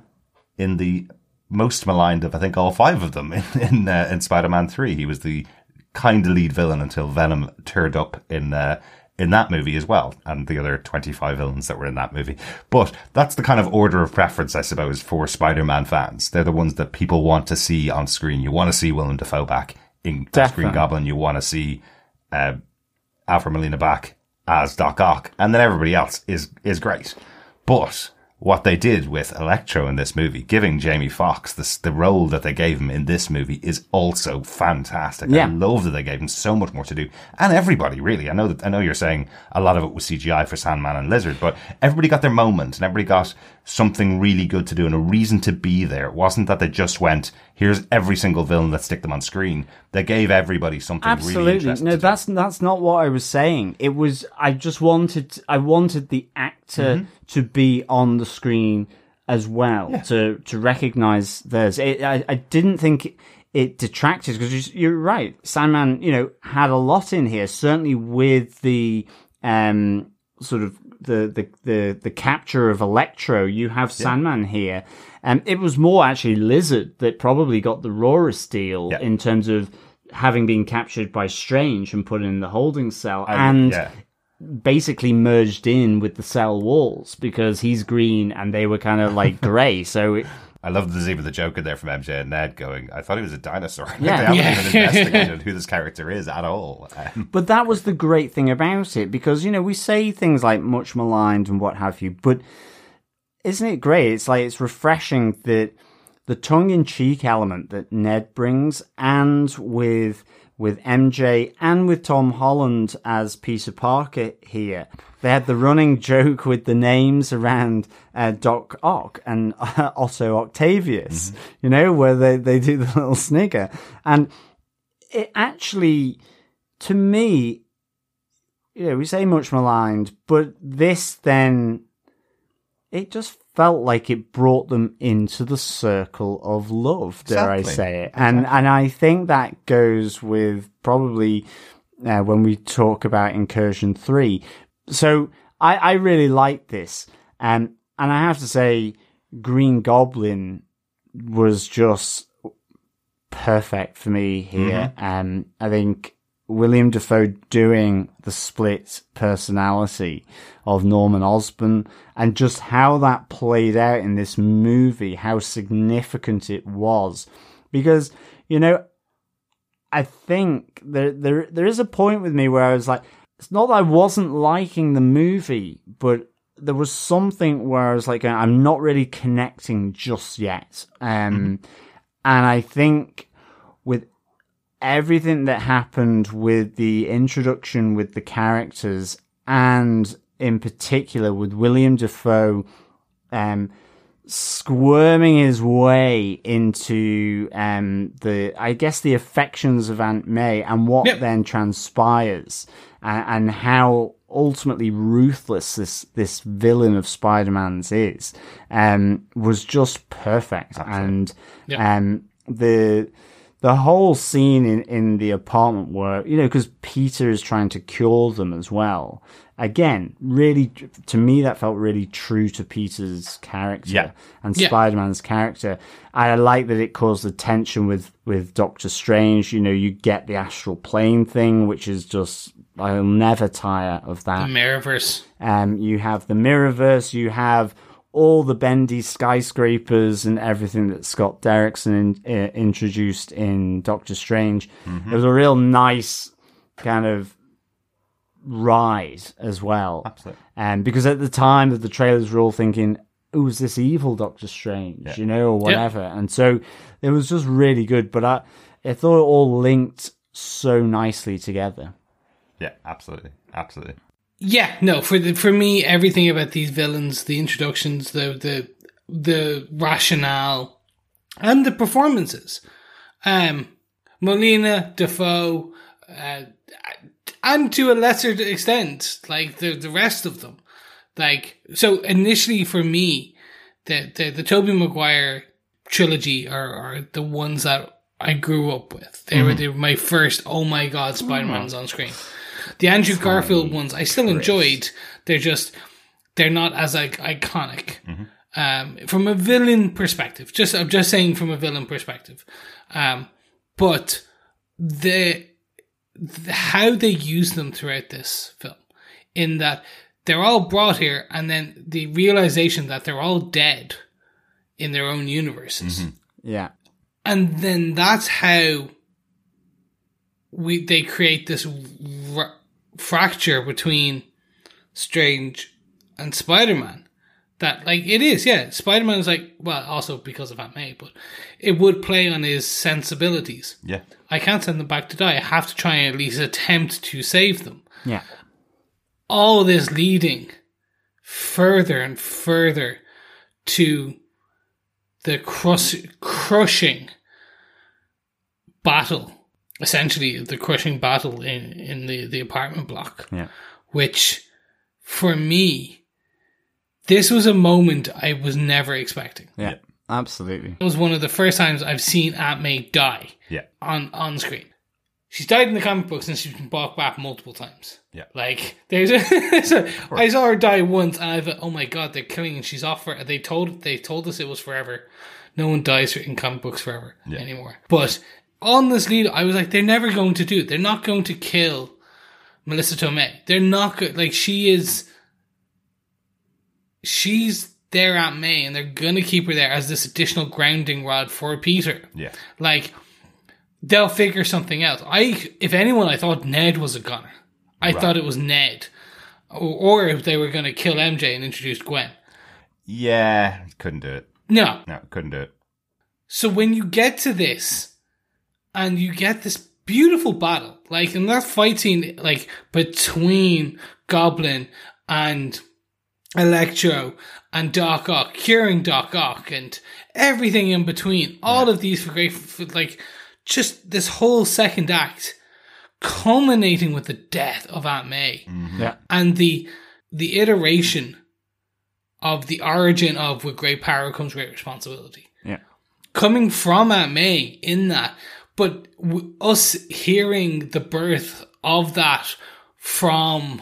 in the most maligned of, I think, all five of them (laughs) in, in, uh, in Spider-Man 3. He was the kind of lead villain until Venom turned up in, uh, in that movie as well, and the other 25 villains that were in that movie. But that's the kind of order of preference, I suppose, for Spider-Man fans. They're the ones that people want to see on screen. You want to see Willem Dafoe back in Definitely. Green Goblin. You want to see, uh, Alfred Molina back as Doc Ock, and then everybody else is is great. But what they did with Electro in this movie, giving Jamie Foxx the the role that they gave him in this movie, is also fantastic. Yeah. I love that they gave him so much more to do, and everybody really. I know that I know you're saying a lot of it was CGI for Sandman and Lizard, but everybody got their moment, and everybody got something really good to do and a reason to be there. It wasn't that they just went, "Here's every single villain, let's stick them on screen." They gave everybody something really Absolutely. interesting. No, to do. that's that's not what I was saying. It was I just wanted I wanted the actor Mm-hmm. To be on the screen as well to to recognize theirs. It, I I didn't think it, it detracted because you're right. Sandman, you know, had a lot in here. Certainly with the um sort of the the the, the capture of Electro. You have Sandman here. Um, it was more actually Lizard that probably got the rawest deal Yeah. in terms of having been captured by Strange and put in the holding cell and yeah. Basically merged in with the cell walls because he's green and they were kind of like (laughs) grey. So it, I love there's even the joke in there from MJ and Ned going, I thought he was a dinosaur. (laughs) Like, Yeah. they haven't Yeah. even investigated who this character is at all. Um, But that was the great thing about it because, you know, we say things like much maligned and what have you, but isn't it great? It's like it's refreshing that the tongue in cheek element that Ned brings and with with MJ and with Tom Holland as Peter Parker here. They had the running (laughs) joke with the names around uh, Doc Ock and (laughs) uh, Otto Octavius, you know, where they, they do the (laughs) little snigger. And it actually, to me, you know, we say much maligned, but this then, it just felt like it brought them into the circle of love, dare I say it. And, and I think that goes with probably uh, when we talk about Incursion 3. So I, I really like this. Um, and I have to say, Green Goblin was just perfect for me here. Um, I think William Dafoe doing the split personality of Norman Osborn and just how that played out in this movie, how significant it was. Because, you know, I think there, there, there is a point with me where I was like, it's not that I wasn't liking the movie, but there was something where I was like, I'm not really connecting just yet. Um, and I think everything that happened with the introduction with the characters and in particular with William Dafoe, um, squirming his way into um the I guess the affections of Aunt May and what Yep. then transpires and, and how ultimately ruthless this this villain of Spider-Man's is, um, was just perfect. And Yeah. um, the the whole scene in, in the apartment where you know because Peter is trying to cure them as well. Again, really, to me, that felt really true to Peter's character Yeah. and Yeah. Spider-Man's character. I like that it caused the tension with with Doctor Strange. You know, you get the astral plane thing, which is just I'll never tire of that. Mirrorverse. Um, you have the Mirrorverse. You have all the bendy skyscrapers and everything that Scott Derrickson in, uh, introduced in Doctor Strange. It was a real nice kind of ride as well. Absolutely. Um, because at the time that the trailers were all thinking, "Oh, is this evil Doctor Strange?" You know, or whatever. And so it was just really good. But I, I thought it all linked so nicely together. Yeah, absolutely, absolutely. Yeah, no, for the for me, everything about these villains, the introductions, the the the rationale, and the performances. Um, Molina, Dafoe, uh, and to a lesser extent, like the the rest of them. Like so, initially for me, the the the Tobey Maguire trilogy are are the ones that I grew up with. They were they were my first. Oh my god, Spider Man's on screen. The Andrew Garfield ones I still enjoyed. They're just they're not as like iconic. Um, from a villain perspective, just I'm just saying from a villain perspective, um, but the, the how they use them throughout this film, in that they're all brought here, and then the realization that they're all dead in their own universes Yeah. and then that's how we they create this r- fracture between Strange and Spider Man. That like it is, yeah. Spider Man is like well, also because of Aunt May, but it would play on his sensibilities. Yeah, I can't send them back to die. I have to try and at least attempt to save them. Yeah. All this leading further and further to the crus- crushing battle, essentially the crushing battle in, in the, the apartment block, Yeah. which for me, this was a moment I was never expecting. Yeah. Absolutely. It was one of the first times I've seen Aunt May die yeah, on on screen. She's died in the comic books and she's been brought back multiple times. Yeah. Like there's a, (laughs) so I saw her die once and I thought, oh my god, they're killing and she's off for they told they told us it was forever. No one dies in comic books forever anymore. But on this lead, I was like, they're never going to do it. They're not going to kill Melissa Tomei. They're not good. Like she is. She's their Aunt May, and they're gonna keep her there as this additional grounding rod for Peter. yeah, Like they'll figure something out. I, if anyone, I thought Ned was a gunner. I thought it was Ned, or, or if they were going to kill MJ and introduce Gwen. yeah. Couldn't do it. No. No, couldn't do it. So when you get to this, and you get this beautiful battle, like in that fight scene, like between Goblin and Electro and Doc Ock, curing Doc Ock, and everything in between. All of these for great, for like just this whole second act, culminating with the death of Aunt May mm-hmm. Yeah. and the the iteration of the origin of with great power comes great responsibility Yeah. coming from Aunt May in that, but w- us hearing the birth of that from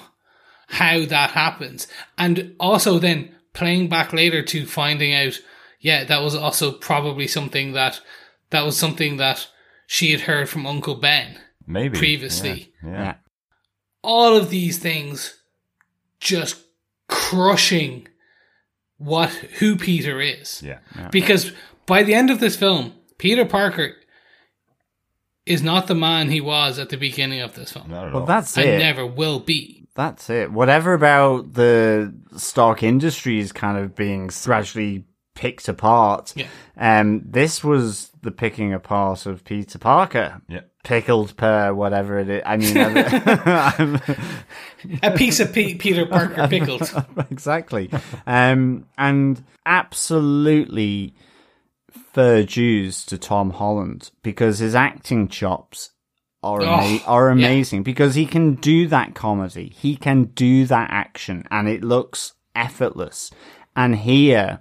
how that happens, and also then playing back later to finding out, yeah, that was also probably something that that was something that she had heard from Uncle Ben Maybe previously. Yeah, Yeah. yeah. All of these things just crushing what who Peter is yeah. because by the end of this film, Peter Parker is not the man he was at the beginning of this film. Not at Well, all. that's and it. never will be. That's it. Whatever about the Stark Industries kind of being gradually picked apart. Yeah. Um, this was the picking apart of Peter Parker. Yeah. Pickled per whatever it is. I mean, I'm- (laughs) (laughs) A piece of P- Peter Parker pickled. (laughs) exactly. Um, and absolutely fair dues to Tom Holland because his acting chops are Oh, ama- are yeah. amazing because he can do that comedy, he can do that action, and it looks effortless. And here,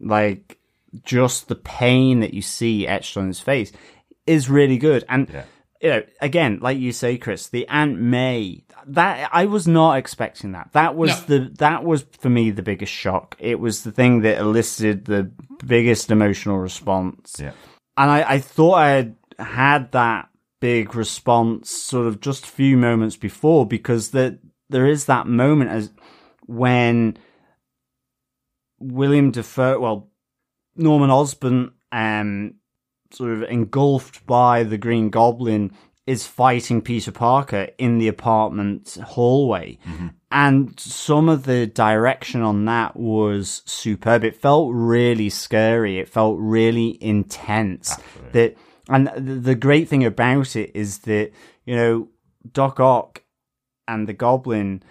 like just the pain that you see etched on his face is really good. And you know, again, like you say, Chris, the Aunt May that I was not expecting that. That was No. the that was for me the biggest shock. It was the thing that elicited the biggest emotional response. Yeah. And I, I thought I had had that big response sort of just a few moments before because that there is that moment as when William Dafoe, well, Norman Osborn, um, sort of engulfed by the Green Goblin, is fighting Peter Parker in the apartment hallway. Mm-hmm. And some of the direction on that was superb. It felt really scary. It felt really intense. That, and the the great thing about it is that, you know, Doc Ock and the Goblin,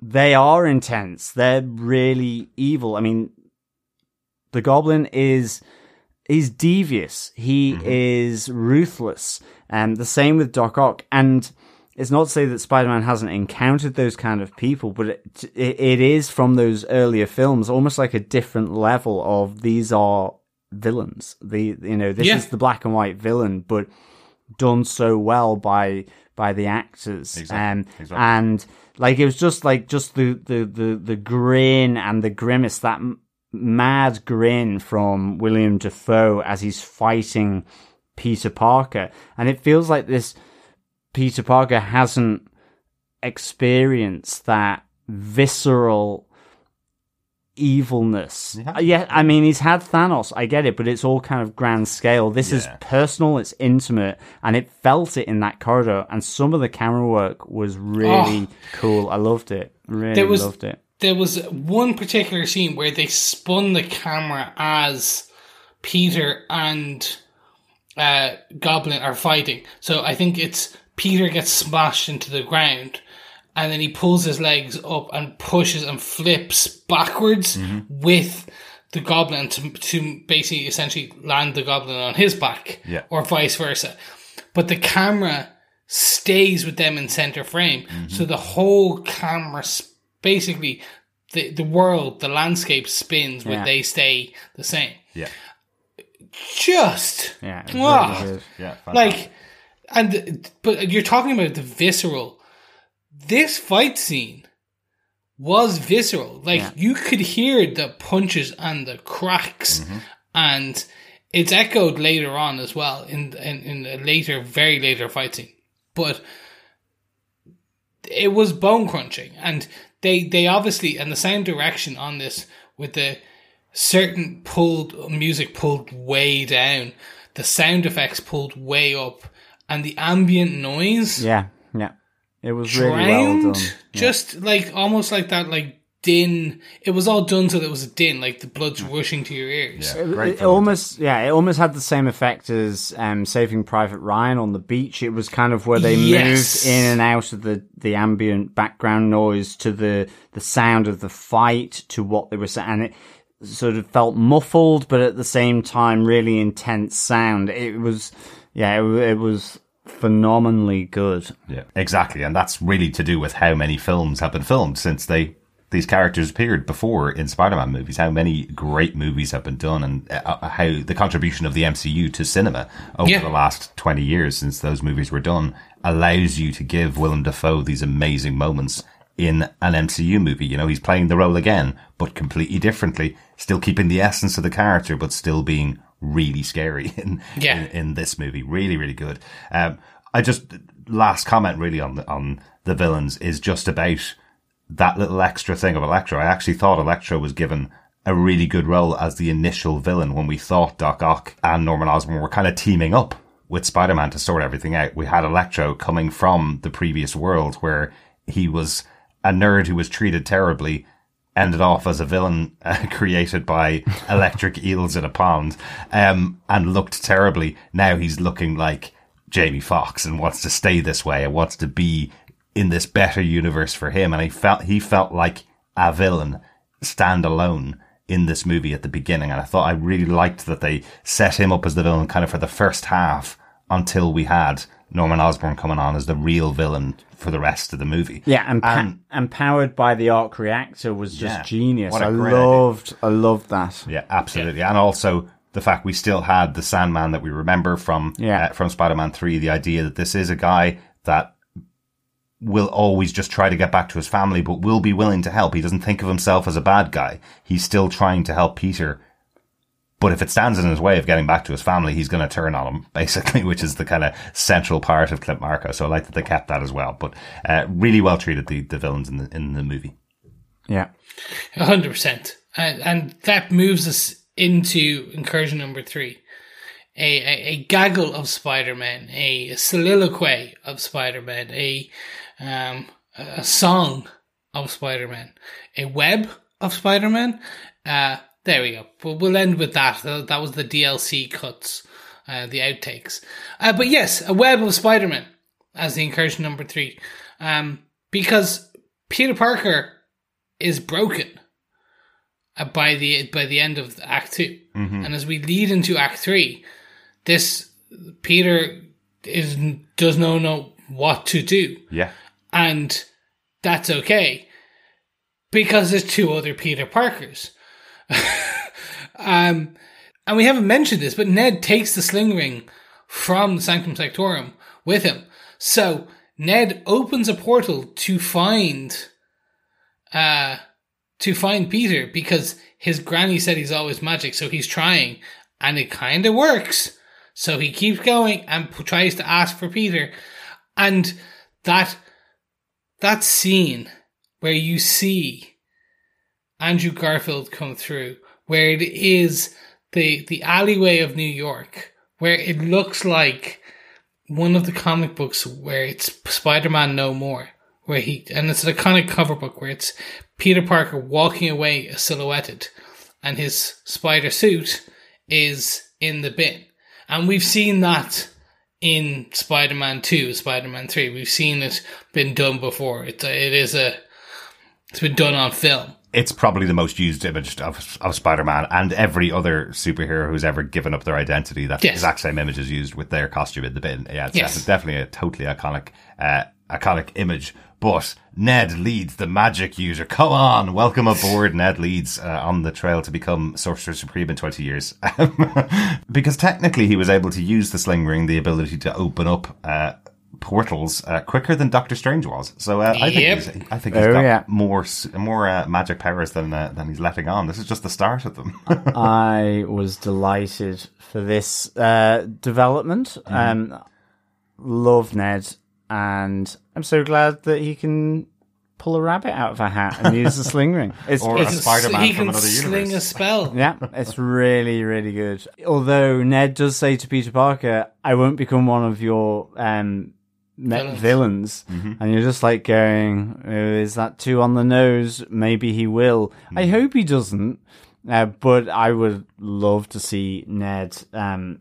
they are intense. They're really evil. I mean, the Goblin is is devious. He is ruthless. And the same with Doc Ock. And it's not to say that Spider-Man hasn't encountered those kind of people, but it, it, it is from those earlier films, almost like a different level of these are villains. The you know this Yeah. is the black and white villain, but done so well by by the actors. Exactly, Um, exactly. and like it was just like just the the the, the grin and the grimace that mad grin from William Dafoe as he's fighting Peter Parker, and it feels like this Peter Parker hasn't experienced that visceral evilness. Uh, Yeah, I mean, he's had Thanos, I get it, but it's all kind of grand scale. This is personal, it's intimate, and it felt it in that corridor. And some of the camera work was really cool. I loved it. Really was- loved it. There was one particular scene where they spun the camera as Peter and uh, Goblin are fighting. So I think it's Peter gets smashed into the ground, and then he pulls his legs up and pushes and flips backwards with the Goblin to, to basically essentially land the Goblin on his back, Yeah. or vice versa. But the camera stays with them in center frame, so the whole camera s- basically the the world, the landscape spins when Yeah. they stay the same. Yeah. Just Yeah, really good. Yeah. fantastic. like, and but you're talking about the visceral. This fight scene was visceral. Like Yeah. you could hear the punches and the cracks, Mm-hmm. and it's echoed later on as well in in, in a later, very later fight scene. But it was bone crunching, and they they obviously and the sound direction on this with the certain pulled music pulled way down, the sound effects pulled way up, and the ambient noise Yeah, yeah. It was really well drowned, done. just like almost like that, like din. It was all done so that it was a din, like the blood's rushing to your ears. Yeah, It, great it almost, yeah, it almost had the same effect as um, Saving Private Ryan on the beach. It was kind of where they Yes. moved in and out of the, the ambient background noise to the the sound of the fight to what they were saying, and it sort of felt muffled, but at the same time, really intense sound. It was, yeah, it, it was phenomenally good. Yeah, exactly, and that's really to do with how many films have been filmed since they these characters appeared before in Spider-Man movies. How many great movies have been done, and uh, how the contribution of the MCU to cinema over Yeah. the last twenty years since those movies were done allows you to give Willem Dafoe these amazing moments in an MCU movie. You know, he's playing the role again, but completely differently, still keeping the essence of the character, but still being really scary (laughs) in Yeah. in, in this movie. Really, really good. Um, I just last comment really on the on the villains is just about that little extra thing of Electro. I actually thought Electro was given a really good role as the initial villain when we thought Doc Ock and Norman Osborn were kind of teaming up with Spider-Man to sort everything out. We had Electro coming from the previous world where he was a nerd who was treated terribly ended off as a villain uh, (laughs) created by (laughs) electric eels in a pond um, and looked terribly. Now he's looking like Jamie Foxx and wants to stay this way and wants to be in this better universe for him. And he felt he felt like a villain standalone in this movie at the beginning. And I thought I really liked that they set him up as the villain kind of for the first half until we had Norman Osborn coming on as the real villain for the rest of the movie. Yeah, and, pa- And- and powered by the arc reactor was just Yeah. genius. I great idea. loved, I loved that. Yeah, absolutely. And also the fact we still had the Sandman that we remember from Yeah. uh, from Spider-Man 3, the idea that this is a guy that will always just try to get back to his family but will be willing to help. He doesn't think of himself as a bad guy. He's still trying to help Peter. But if it stands in his way of getting back to his family, he's going to turn on him, (laughs) basically, which is the kind of central part of Flint Marko. So I like that they kept that as well. But uh, really well treated the, the villains in the in the movie. Yeah. A hundred percent, and and that moves us into incursion number three, a a, a gaggle of Spider Man, a soliloquy of Spider Man, a um a song of Spider Man, a web of Spider Man. Uh, there we go. But we'll end with that. That was the DLC cuts, uh, the outtakes. Uh, but yes, a web of Spider Man as the incursion number three, um, because Peter Parker is broken uh, by the by the end of Act 2 and as we lead into Act Three, this Peter is does not know what to do, Yeah. And that's okay because there's two other Peter Parkers. (laughs) um, and we haven't mentioned this, but Ned takes the sling ring from Sanctum Sanctorum with him. So Ned opens a portal to find, uh, to find Peter because his granny said he's always magic, so he's trying, and it kind of works. So he keeps going and tries to ask for Peter, and that that scene where you see Andrew Garfield come through, where it is the the alleyway of New York, where it looks like one of the comic books where it's Spider-Man No More, where he and it's an iconic cover book where it's Peter Parker walking away silhouetted, and his spider suit is in the bin, and we've seen that in Spider-Man Two, Spider-Man Three. We've seen it been done before. It's a, it is a it's been done on film. it's probably the most used image of, of Spider-Man and every other superhero who's ever given up their identity. That Yes. exact same image is used with their costume in the bin. Yeah, it's Yes. def- definitely a totally iconic, uh, iconic image. But Ned Leeds, the magic user, come on, welcome aboard, Ned Leeds, uh, on the trail to become Sorcerer Supreme in 20 years. (laughs) because technically he was able to use the sling ring, the ability to open up, uh, portals uh, quicker than Doctor Strange was. So uh, I think Yep. he's, I think he's Oh, got yeah. more more uh, magic powers than uh, than he's letting on. This is just the start of them. (laughs) I was delighted for this uh, development. Mm-hmm. Um, love Ned, and I'm so glad that he can pull a rabbit out of a hat and use the sling ring. (laughs) It's, Or it's a Spider-Man he from can another sling universe. a spell. (laughs) yeah, it's really, really good. Although Ned does say to Peter Parker, "I won't become one of your um, me- Villains. villains,", and you're just like going, oh, "Is that too on the nose? Maybe he will. I hope he doesn't." Uh, but I would love to see Ned um,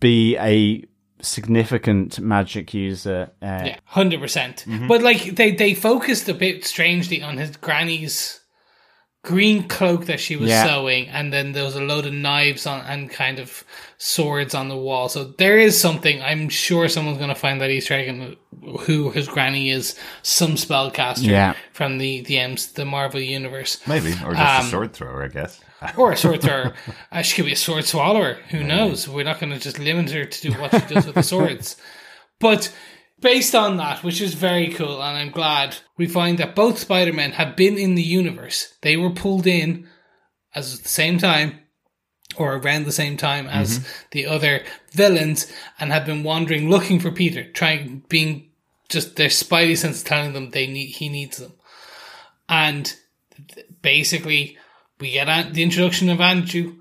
be a significant magic user. Uh, Yeah, hundred percent. Mm-hmm. But like they they focused a bit strangely on his granny's green cloak that she was Yeah. sewing, and then there was a load of knives on and kind of swords on the wall. So there is something. I'm sure someone's going to find that Easter egg and who his granny is. Some spellcaster Yeah. from the the M's, the Marvel universe. Maybe, or just Um, a sword thrower, I guess. (laughs) or a sword thrower. Uh, she could be a sword swallower. Who knows? We're not going to just limit her to do what she does with the swords. (laughs) But based on that, which is very cool, and I'm glad we find that both Spider Men have been in the universe. They were pulled in as at the same time. Or around the same time as the other villains, and have been wandering looking for Peter, trying being just their spidey sense telling them they need he needs them, and basically we get an- the introduction of Andrew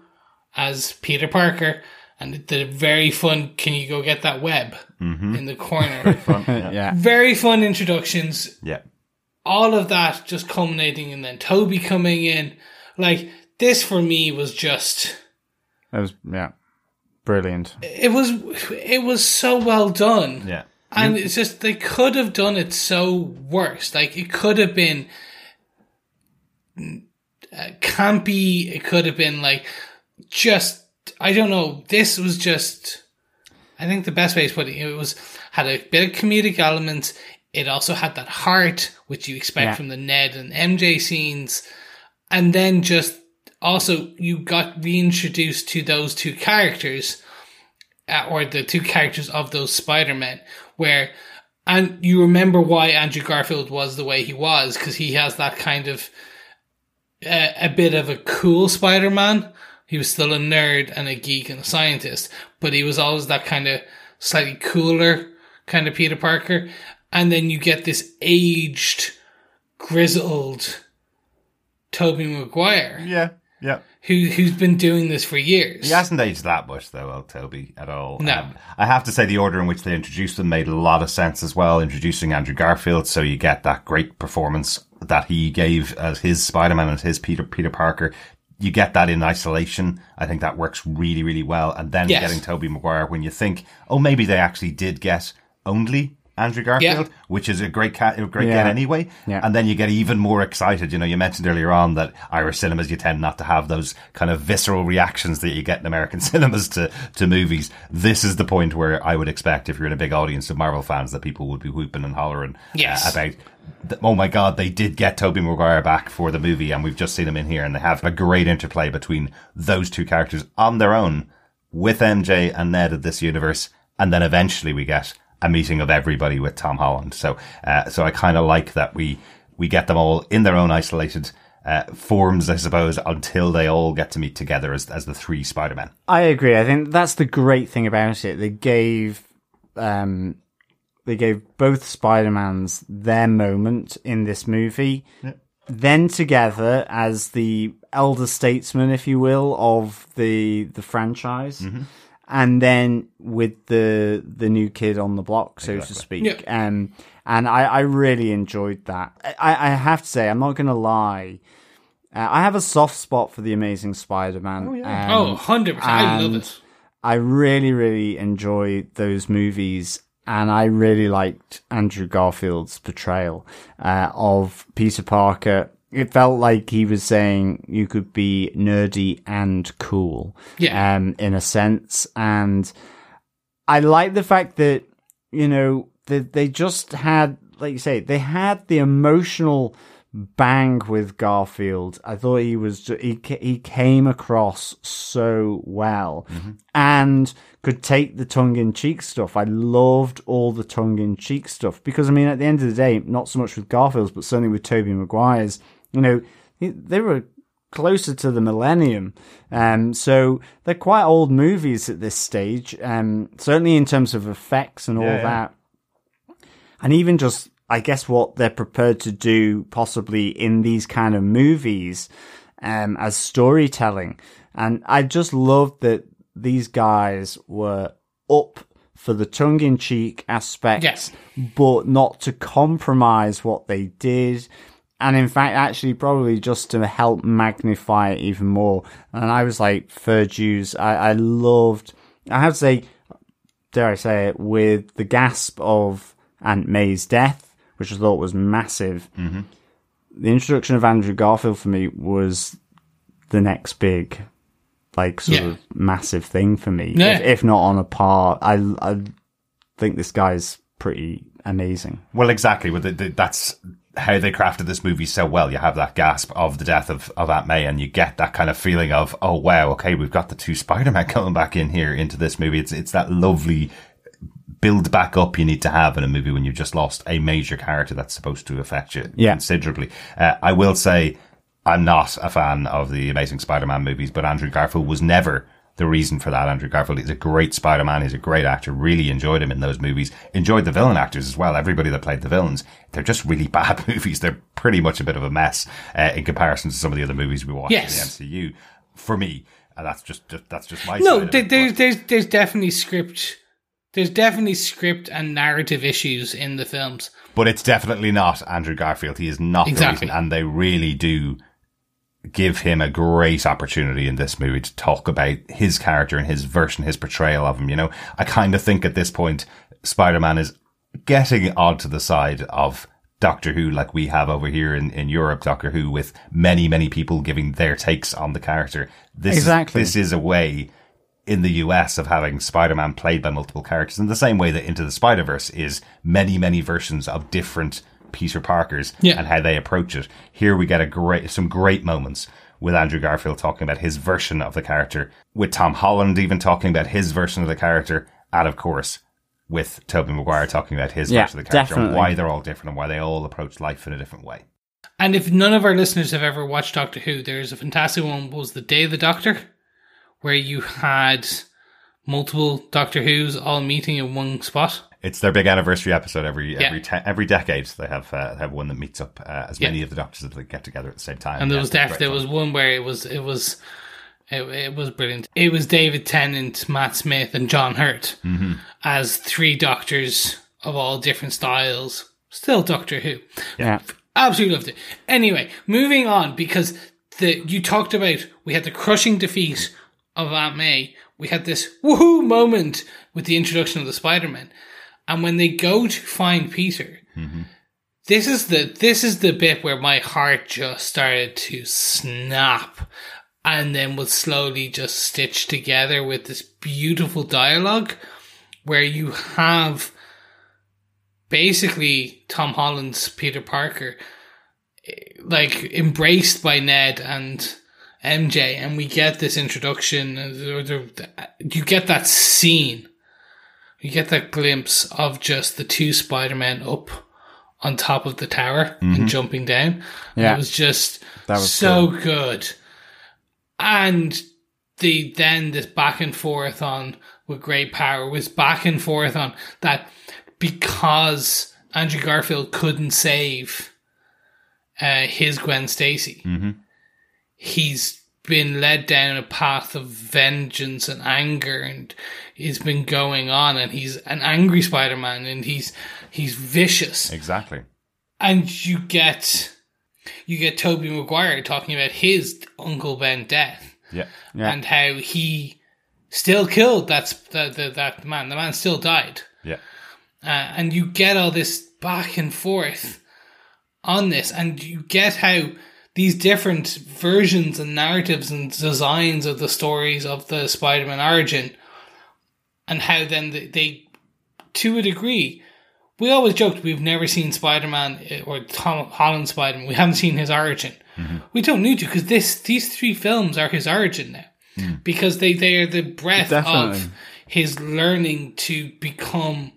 as Peter Parker and the very fun can you go get that web mm-hmm. in the corner (laughs) (laughs) yeah. very fun introductions Yeah. all of that just culminating and then Tobey coming in like this for me was just That was yeah, brilliant. it was it was so well done Yeah. and it's just they could have done it so worse. Like it could have been uh, campy. It could have been like just I don't know. This was just I think the best way to put it, it was had a bit of comedic elements. It also had that heart, which you expect Yeah. from the Ned and MJ scenes, and then just also you got reintroduced to those two characters, uh, or the two characters of those Spider Men, where and you remember why Andrew Garfield was the way he was because he has that kind of uh, a bit of a cool Spider Man. He was still a nerd and a geek and a scientist, but he was always that kind of slightly cooler kind of Peter Parker. And then you get this aged, grizzled Tobey Maguire Yeah, yeah. who who's been doing this for years. He hasn't aged that much, though, old Tobey, at all. Um, No. I have to say the order in which they introduced them made a lot of sense as well, introducing Andrew Garfield, so you get that great performance that he gave as his Spider-Man and his Peter, Peter Parker. You get that in isolation. I think that works really, really well. And then Yes. getting Tobey Maguire when you think, oh, maybe they actually did get only Andrew Garfield, which is a great cat, a great Yeah. get anyway. Yeah. And then you get even more excited. You know, you mentioned earlier on that Irish cinemas, you tend not to have those kind of visceral reactions that you get in American (laughs) cinemas to, to movies. This is the point where I would expect if you're in a big audience of Marvel fans that people would be whooping and hollering Yes. uh, about, th- oh my God, they did get Tobey Maguire back for the movie and we've just seen him in here and they have a great interplay between those two characters on their own with MJ and Ned of this universe. And then eventually we get a meeting of everybody with Tom Holland. So, uh, so I kind of like that we, we get them all in their own isolated, uh, forms, I suppose, until they all get to meet together as, as the three Spider-Men. I agree. I think that's the great thing about it. They gave, um, they gave both Spider-Mans their moment in this movie. Then together as the elder statesman, if you will, of the the franchise, and then with the the new kid on the block, so to speak. Yeah. Um, and I, I really enjoyed that. I, I have to say, I'm not going to lie. Uh, I have a soft spot for the Amazing Spider-Man. Oh, yeah. oh, 100%. I love and- it. I really, really enjoyed those movies, and I really liked Andrew Garfield's portrayal uh, of Peter Parker. It felt like he was saying you could be nerdy and cool, Yeah. um, in a sense. And I like the fact that you know that they just had, like you say, they had the emotional bang with Garfield. I thought he was he he came across so well and could take the tongue in cheek stuff. I loved all the tongue in cheek stuff because I mean at the end of the day, not so much with Garfield's, but certainly with Tobey Maguire's. You know, they were closer to the millennium. Um, so they're quite old movies at this stage. Um, certainly in terms of effects and all Yeah, yeah. that and even just I guess what they're prepared to do possibly in these kind of movies um, as storytelling. And I just loved that these guys were up for the tongue in cheek aspects, Yes. but not to compromise what they did. And in fact, actually, probably just to help magnify it even more. And I was like, Fur Jews, I, I loved, I have to say, dare I say it, with the gasp of Aunt May's death, which I thought was massive. Mm-hmm. The introduction of Andrew Garfield for me was the next big, like, sort Yeah. of massive thing for me. Yeah. If, if not on a par, I, I think this guy's pretty amazing. Well, exactly. Well, the, the, that's how they crafted this movie so well. You have that gasp of the death of, of Aunt May, and you get that kind of feeling of, oh wow, okay, we've got the two (laughs) Spider-Man coming back in here into this movie. It's it's that lovely build back up you need to have in a movie when you've just lost a major character that's supposed to affect you Yeah. considerably. Uh, I will say I'm not a fan of the Amazing Spider-Man movies, but Andrew Garfield was never the reason for that. Andrew Garfield is a great Spider-Man. He's a great actor. Really enjoyed him in those movies. Enjoyed the villain actors as well. Everybody that played the villains. They're just really (laughs) bad movies. They're pretty much a bit of a mess uh, in comparison to some of the other movies we watch Yes. in the MCU. For me, and that's just, just that's just my No, side of there, it, there's there's there's definitely script. There's definitely script and narrative issues in the films. But it's definitely not Andrew Garfield. He is not Exactly. the reason, and they really do give him a great opportunity in this movie to talk about his character and his version, his portrayal of him. You know, I kind of think at this point, Spider-Man is getting onto the side of Doctor Who, like we have over here in, in Europe, Doctor Who, with many, many people giving their takes on the character. This Exactly. Is, this is a way in the US of having Spider-Man played by multiple characters in the same way that Into the Spider-Verse is many, many versions of different Peter Parkers Yeah. and how they approach it. Here we get a great, some great moments with Andrew Garfield talking about his version of the character, with Tom Holland even talking about his version of the character, and of course, with Tobey Maguire talking about his Yeah, version of the character definitely. and why they're all different and why they all approach life in a different way. And if none of our listeners have ever watched Doctor Who, there's a fantastic one was the Day of the Doctor, where you had multiple Doctor Who's all meeting in one spot. It's their big anniversary episode every Yeah. every te- every decade. They have uh, have one that meets up uh, as Yeah. many of the doctors that get together at the same time. And there Yeah, was def- there fun. was one where it was it was it, it was brilliant. It was David Tennant, Matt Smith, and John Hurt Mm-hmm. as three doctors of all different styles. Still Doctor Who. Yeah. Absolutely loved it. Anyway, moving on because the you talked about we had the crushing defeat of Aunt May. We had this woohoo moment with the introduction of the Spider Man, and when they go to find Peter, mm-hmm. this is the this is the bit where my heart just started to snap, and then was slowly just stitched together with this beautiful dialogue, where you have basically Tom Holland's Peter Parker eh, like embraced by Ned and MJ, and we get this introduction. and the- the- You get that scene, you get that glimpse of just the two Spider Men up on top of the tower and jumping down. Yeah. it was just That was so good. And the then this back and forth on with great power was back and forth on that because Andrew Garfield couldn't save uh, his Gwen Stacy. He's been led down a path of vengeance and anger, and he's been going on, and he's an angry Spider-Man, and he's he's vicious exactly. and you get you get Tobey Maguire talking about his Uncle Ben death Yeah, Yeah. and how he still killed that sp- that that, that man. The man still died, yeah, uh, and you get all this back and forth on this, and you get how these different versions and narratives and designs of the stories of the Spider-Man origin, and how then they, they to a degree we always joked we've never seen Spider Man eh, or Tom Holland Spider Man. We haven't seen his origin. Mm-hmm. We don't need to because this these three films are his origin now mm. because they they are the breath Definitely. of his learning to become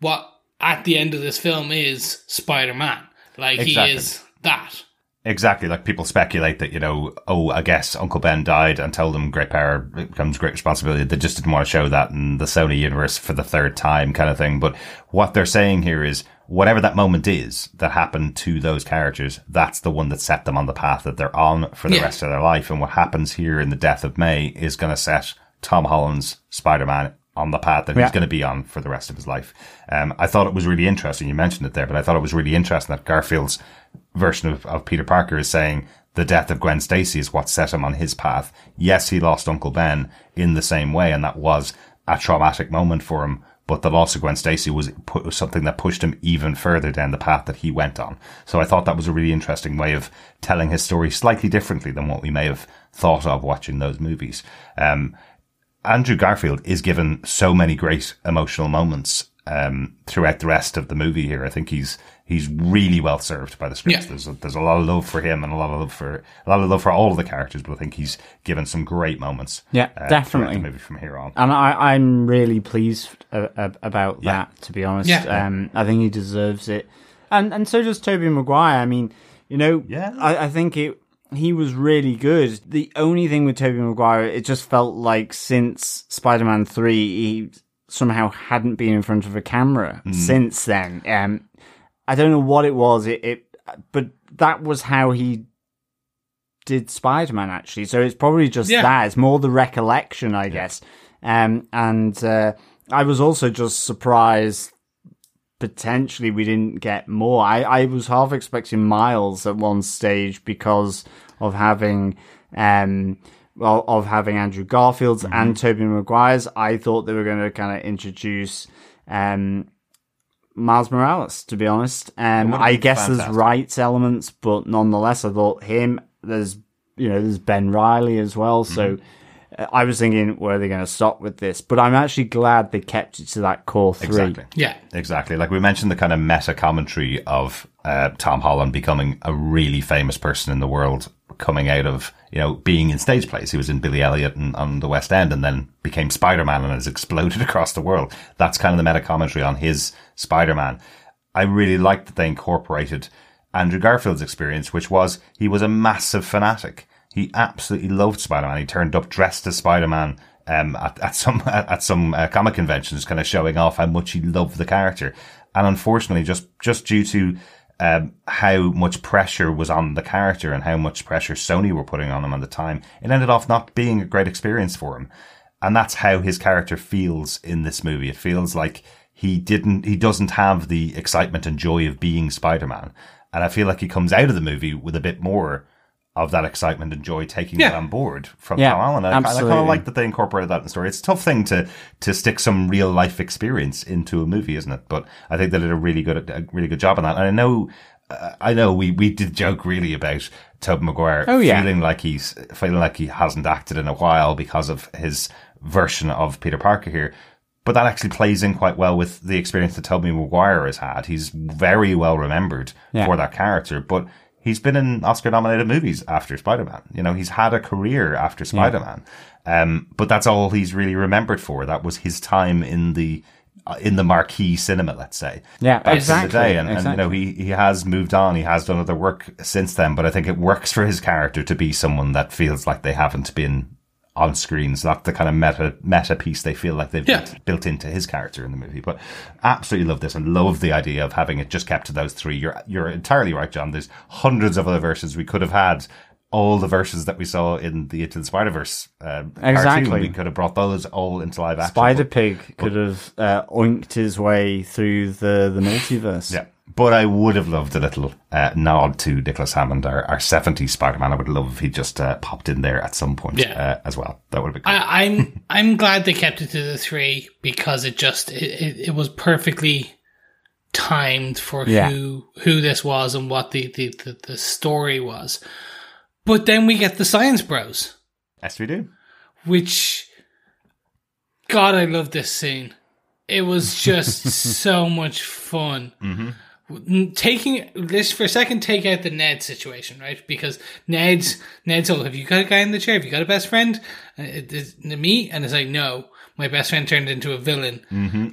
what at the end of this film is Spider Man. Like Exactly. he is that. Exactly. Like people speculate that you know, oh, I guess Uncle Ben died and told them great power comes great responsibility. They just didn't want to show that in the Sony universe for the third time, kind of thing. But what they're saying here is. Whatever that moment is that happened to those characters, that's the one that set them on the path that they're on for the Yeah. rest of their life. And what happens here in the death of May is going to set Tom Holland's Spider-Man on the path that Yeah. he's going to be on for the rest of his life. Um, I thought it was really interesting. You mentioned it there, but I thought it was really interesting that Garfield's version of, of Peter Parker is saying the death of Gwen Stacy is what set him on his path. Yes, he lost Uncle Ben in the same way, and that was a traumatic moment for him. But the loss of Gwen Stacy was, was something that pushed him even further down the path that he went on. So I thought that was a really interesting way of telling his story slightly differently than what we may have thought of watching those movies. Um, Andrew Garfield is given so many great emotional moments um, throughout the rest of the movie here. I think he's he's really well served by the script. Yeah. There's a, there's a lot of love for him and a lot of love for a lot of love for all of the characters. But I think he's given some great moments. Yeah, uh, definitely. The movie from here on. And I, I'm really pleased uh, about Yeah. that, to be honest. Yeah. Um, I think he deserves it. And and so does Tobey Maguire. I mean, you know, Yeah. I, I think it he was really good. The only thing with Tobey Maguire, it just felt like since Spider Man 3, he somehow hadn't been in front of a camera Mm. since then. Um, I don't know what it was, it, it but that was how he did Spider Man actually. So it's probably just Yeah. that. It's more the recollection, I guess. Um, and uh, I was also just surprised. Potentially, we didn't get more. I, I was half expecting Miles at one stage because of having, um, well, of having Andrew Garfield's and Tobey Maguire's. I thought they were going to kind of introduce, um, Miles Morales, to be honest. Um, I been guess there's fantastic. rights elements, but nonetheless, I thought him. There's you know there's Ben Reilly as well. So I was thinking, were they going to stop with this? But I'm actually glad they kept it to that core three. Exactly. Yeah. Exactly. Like we mentioned the kind of meta commentary of uh, Tom Holland becoming a really famous person in the world, coming out of, you know, being in stage plays. He was in Billy Elliot and on the West End and then became Spider-Man and has exploded (laughs) across the world. That's kind of the meta commentary on his Spider-Man. I really liked that they incorporated Andrew Garfield's experience, which was he was a massive fanatic. He absolutely loved Spider-Man. He turned up dressed as Spider-Man um, at, at some (laughs) at some uh, comic conventions, kind of showing off how much he loved the character. And unfortunately, just just due to um, how much pressure was on the character and how much pressure Sony were putting on him at the time, it ended off not being a great experience for him. And that's how his character feels in this movie. It feels like he didn't, he doesn't have the excitement and joy of being Spider-Man. And I feel like he comes out of the movie with a bit more of that excitement and joy taking Yeah. that on board from Yeah, Tom Holland. And I, kind of like that they incorporated that in the story. It's a tough thing to, to stick some real life experience into a movie, isn't it? But I think they did a really good, a really good job on that. And I know, uh, I know we, we did joke really about Tobey Maguire Oh, yeah. feeling like he's, feeling like he hasn't acted in a while because of his version of Peter Parker here. But that actually plays in quite well with the experience that Tobey Maguire has had. He's very well remembered Yeah. for that character, but he's been in Oscar nominated movies after Spider-Man. You know, he's had a career after Spider-Man. Um, but that's all he's really remembered for. That was his time in the, uh, in the marquee cinema, let's say. Yeah, back exactly, the day. And, and, you know, he, he has moved on. He has done other work since then, but I think it works for his character to be someone that feels like they haven't been on screens, that's the kind of meta meta piece they feel like they've Yeah. built, built into his character in the movie. But absolutely love this and love the idea of having it just kept to those three. You're you're entirely right, John. There's hundreds of other versions we could have had. All the versions that we saw in the Into the Spider Verse um, Exactly. cartoon, we could have brought those all into live action. Spider Pig could have uh, oinked his way through the, the multiverse. Yeah. But I would have loved a little uh, nod to Nicholas Hammond, our, our 70s Spider Man. I would love if he just uh, popped in there at some point Yeah. uh, as well. That would have been cool. I, I'm (laughs) I'm glad they kept it to the three because it just it, it, it was perfectly timed for Yeah. who who this was and what the, the, the, the story was. But then we get the Science Bros, yes, we do. which God, I love this scene. It was just (laughs) so much fun. Mm-hmm. Taking this for a second, take out the Ned situation, right? Because Ned's Ned's all, have you got a guy in the chair? Have you got a best friend? Uh, it's me, and it's like, no, my best friend turned into a villain.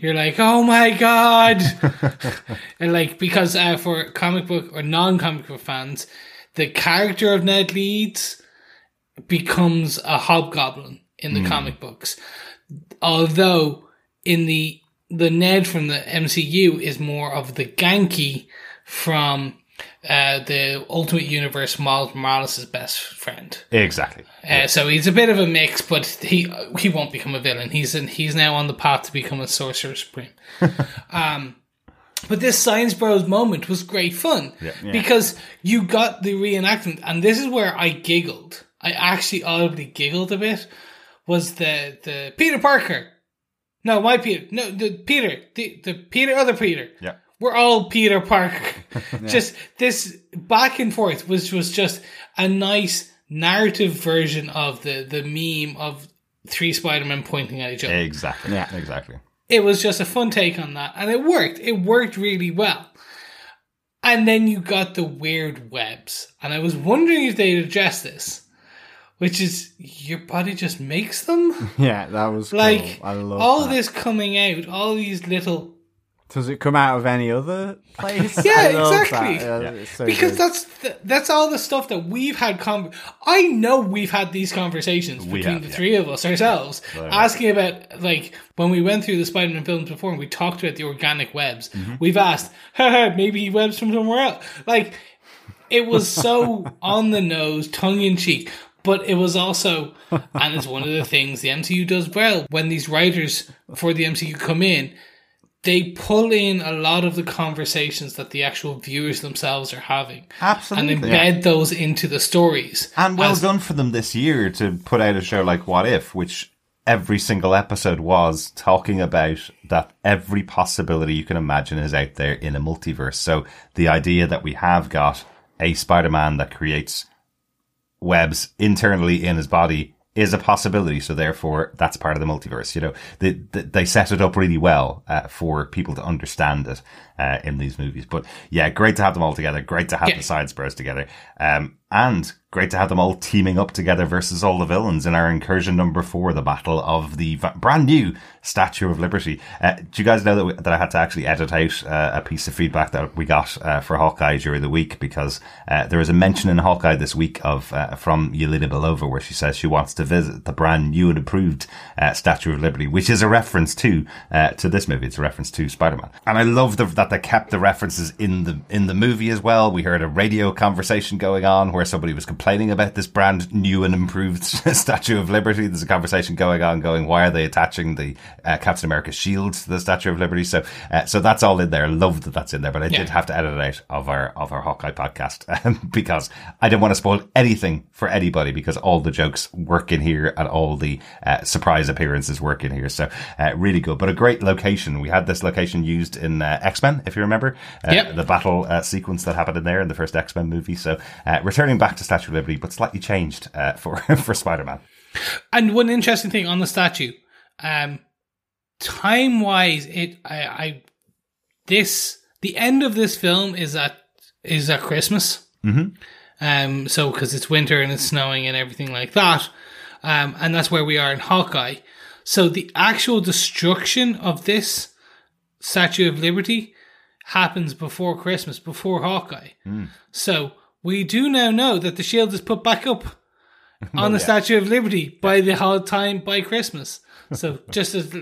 You're like, oh my god, (laughs) and like because uh, for comic book or non-comic book fans, the character of Ned Leeds becomes a hobgoblin in the comic books. Although in the the Ned from the MCU is more of the Ganke from uh, the Ultimate Universe Miles Morales' best friend. Exactly. Uh, so he's a bit of a mix, but he he won't become a villain. He's in, he's now on the path to become a Sorcerer Supreme. (laughs) um, but this Science Bros moment was great fun because you got the reenactment, and this is where I giggled. I actually audibly giggled a bit. Was the the Peter Parker? No, my Peter. No, the Peter. The the Peter. Other Peter. Yeah. We're all Peter Parker. (laughs) (laughs) Just this back and forth, which was just a nice narrative version of the the meme of three Spider Men pointing at each other. Exactly. Yeah. Exactly. It was just a fun take on that, and it worked. It worked really well. And then you got the weird webs, and I was wondering if they'd address this, which is your body just makes them. (laughs) Yeah, that was cool. Like I love all that. this coming out, all these little Does it come out of any other place? (laughs) Yeah, exactly. that. Yeah, it's so because good. that's th- that's all the stuff that we've had. Con- I know we've had these conversations We between have, the yeah. three of us ourselves, Right. asking about like when we went through the Spider-Man films before, and we talked about the organic webs. Mm-hmm. We've asked, maybe webs from somewhere else. Like it was so (laughs) on the nose, tongue in cheek. But it was also, and it's one of the things the MCU does well when these writers for the MCU come in, they pull in a lot of the conversations that the actual viewers themselves are having Absolutely. and embed those into the stories. And well As- done for them this year to put out a show like What If, which every single episode was talking about that every possibility you can imagine is out there in a multiverse. So the idea that we have got a Spider-Man that creates webs internally in his body is a possibility. So therefore, that's part of the multiverse. You know, they they, they set it up really well uh, for people to understand it uh, in these movies. But yeah, great to have them all together. Great to have Yeah. the side spurs together. Um, and great to have them all teaming up together versus all the villains in our incursion number four, the battle of the brand new Statue of Liberty. Uh, do you guys know that, we, that I had to actually edit out uh, a piece of feedback that we got uh, for Hawkeye during the week because uh, there was a mention in Hawkeye this week of uh, from Yelena Belova where she says she wants to visit the brand new and improved uh, Statue of Liberty, which is a reference to to this movie. It's a reference to Spider-Man, and I love the, that they kept the references in the in the movie as well. We heard a radio conversation going on where somebody was about this brand new and improved (laughs) Statue of Liberty. There's a conversation going on, going, why are they attaching the uh, Captain America shield to the Statue of Liberty? So, uh, so that's all in there. I love that that's in there, but I Yeah. did have to edit it out of our of our Hawkeye podcast um, (laughs) because I didn't want to spoil anything for anybody because all the jokes work in here and all the uh, surprise appearances work in here. So, uh, really good, but a great location. We had this location used in uh, X Men, if you remember, uh, Yep. the battle uh, sequence that happened in there in the first X Men movie. So, uh, returning back to Statue of Liberty, but slightly changed uh, for (laughs) for Spider Man. And one interesting thing on the statue, um, time wise, it I, I this the end of this film is at is at Christmas. Mm-hmm. Um, so because it's winter and it's snowing and everything like that, um, and that's where we are in Hawkeye. So the actual destruction of this Statue of Liberty happens before Christmas, before Hawkeye. So we do now know that the shield is put back up (laughs) on the Statue of Liberty by the whole time by Christmas. So (laughs) just as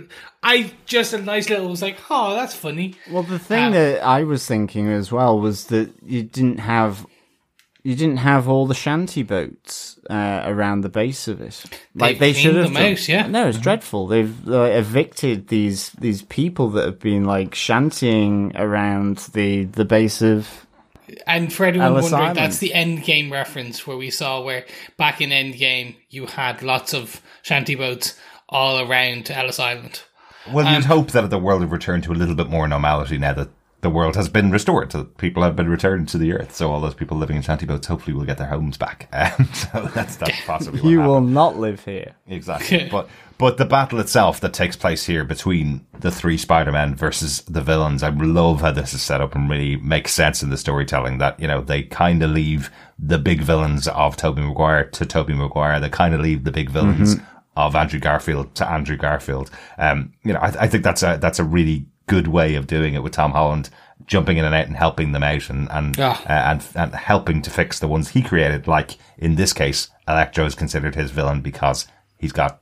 I just a nice little was like, oh, that's funny. Well, the thing Um, that I was thinking as well was that you didn't have you didn't have all the shanty boats uh, around the base of it, like They've should have out, yeah. No, it's dreadful. They've uh, evicted these these people that have been like shantying around the the base of. And for anyone Ellis wondering, Island. that's the end game reference where we saw where back in end game you had lots of shanty boats all around Ellis Island. Well, Um, you'd hope that the world would return to a little bit more normality now that the world has been restored. So people have been returned to the earth. So all those people living in shanty boats hopefully will get their homes back. (laughs) Um, so that's that's (laughs) possibly what You happened. will not live here. Exactly. (laughs) but but the battle itself that takes place here between the three Spider-Men versus the villains, I love how this is set up and really makes sense in the storytelling that, you know, they kind of leave the big villains of Tobey Maguire to Tobey Maguire. They kind of leave the big villains of Andrew Garfield to Andrew Garfield. Um, you know, I, I think that's a, that's a really good way of doing it with Tom Holland jumping in and out and helping them out and, and, Yeah. uh, and, and helping to fix the ones he created. Like in this case, Electro is considered his villain because he's got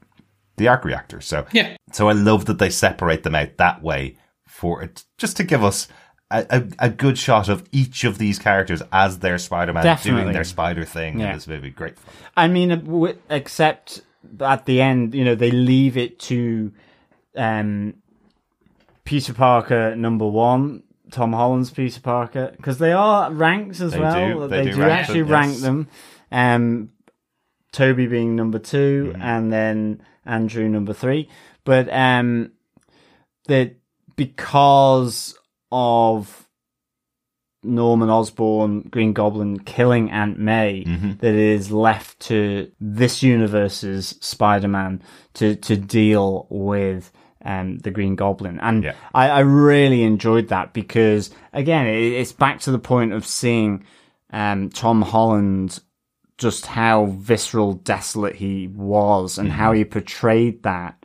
the arc reactor. So Yeah. so I love that they separate them out that way for it, just to give us a, a, a good shot of each of these characters as their Spider-Man doing their spider thing Yeah. in this movie. Great fun. I mean, uh, except at the end, you know, they leave it to um, Peter Parker number one, Tom Holland's Peter Parker, because they are ranked as They well. do. They They, do do, rank actually them, rank yes. them. Um, Tobey being number 2 Mm-hmm. and then Andrew number three. But um, that because of Norman Osborn, Green Goblin killing Aunt May, Mm-hmm. that it is left to this universe's Spider-Man to to deal with um, the Green Goblin, and Yeah. I, I really enjoyed that because again, it, it's back to the point of seeing um, Tom Holland just how visceral, desolate he was, and how he portrayed that.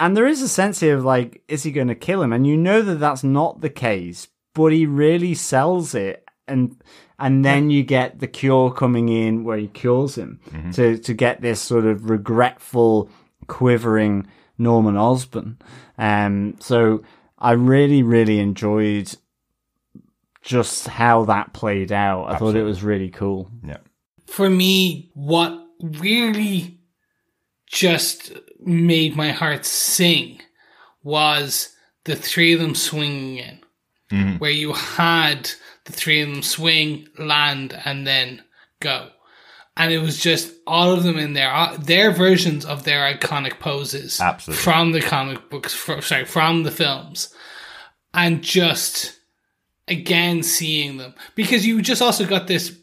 And there is a sense here of like, is he going to kill him? And you know that that's not the case, but he really sells it. And and then you get the cure coming in where he cures him to to get this sort of regretful, quivering Norman Osborn. Um, so I really really enjoyed just how that played out. I thought it was really cool. Yeah. for me, what really just made my heart sing was the three of them swinging in, where you had the three of them swing, land, and then go. And it was just all of them in there, uh, their versions of their iconic poses, Absolutely. from the comic books, fr sorry, from the films, and just again seeing them because you just also got this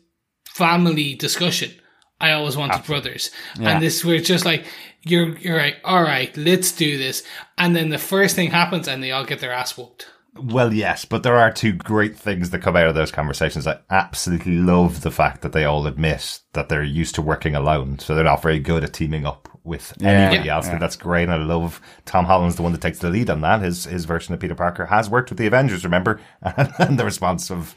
family discussion I always wanted brothers. Yeah. And this we're just like you're you're like, all right, let's do this. And then the first thing happens and they all get their ass whooped. Well, yes, but there are two great things that come out of those conversations. I absolutely love the fact that they all admit that they're used to working alone, so they're not very good at teaming up with anybody Yeah. else. I think that's great. And I love Tom Holland's the one that takes the lead on that. His his version of Peter Parker has worked with the Avengers, remember? (laughs) and the response of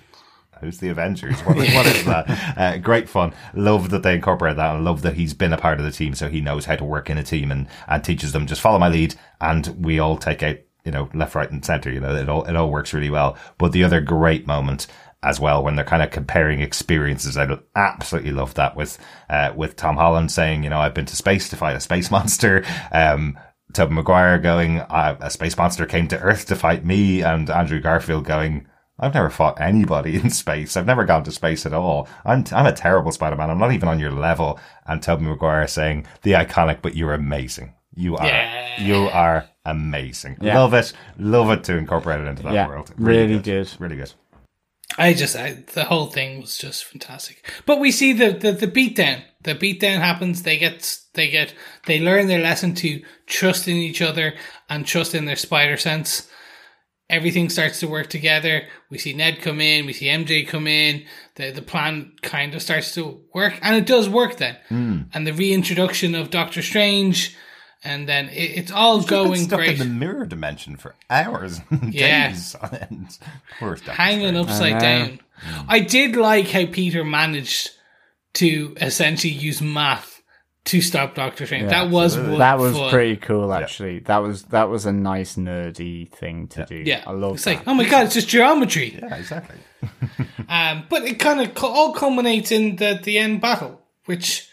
Who's the Avengers? What, what is that? (laughs) Uh, great fun. Love that they incorporate that and love that he's been a part of the team so he knows how to work in a team and, and teaches them just follow my lead and we all take out, you know, left, right and center. You know, it all, it all works really well. But the other great moment as well when they're kind of comparing experiences. I absolutely love that with, uh, with Tom Holland saying, you know, I've been to space to fight a space (laughs) monster. Um, Tobey Maguire going, uh, a space monster came to Earth to fight me, and Andrew Garfield going, I've never fought anybody (laughs) in space. I've never gone to space at all. I'm, I'm a terrible Spider-Man. I'm not even on your level. And Tobey Maguire saying, the iconic, but you're amazing. You are, Yeah. you are amazing. Yeah. Love it. Love it to incorporate it into that Yeah, world. really good. Really good. I just I, the whole thing was just fantastic. But we see the, the the beatdown. The beatdown happens. They get they get they learn their lesson to trust in each other and trust in their spider sense. Everything starts to work together. We see Ned come in. We see MJ come in. The the plan kind of starts to work, and it does work then. Hmm. And the reintroduction of Doctor Strange, and then it, it's all We've going stuck great. in the mirror dimension for hours and (laughs) Yeah. days on end. (laughs) Poor Doctor hanging upside know. down. I did like how Peter managed to essentially use math to stop Doctor Strange. that was That was fun. pretty cool, actually. That was that was a nice nerdy thing to do. Yeah, I love It's that. like, oh my god, it's just geometry. Yeah, exactly. (laughs) Um, but it kind of all culminates in the the end battle, which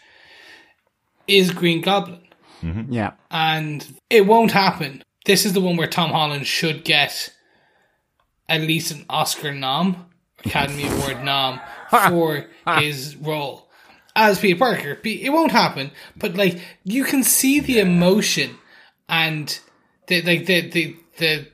is Green Goblin, Mm-hmm. yeah, and it won't happen. This is the one where Tom Holland should get at least an Oscar nom, Academy (laughs) Award nom for (laughs) ah. his role as Peter Parker. It won't happen, but like you can see the emotion and the like the the the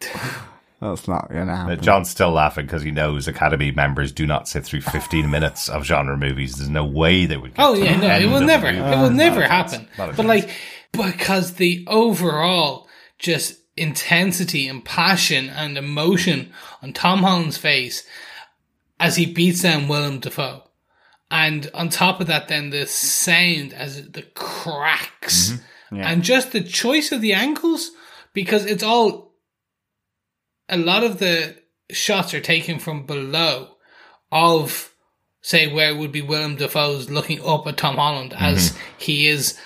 (laughs) that's not gonna happen. But John's still laughing because he knows Academy members do not sit through 15 (laughs) minutes of genre movies. There's no way they would. Get Oh to yeah, no, it will never, movie. it will never Not happen. But chance. like, because the overall just intensity and passion and emotion on Tom Holland's face as he beats down Willem Dafoe, and on top of that, then the sound as the cracks, Mm-hmm. and just the choice of the angles because it's all. A lot of the shots are taken from below, of say where it would be Willem Dafoe's looking up at Tom Holland as mm-hmm. he is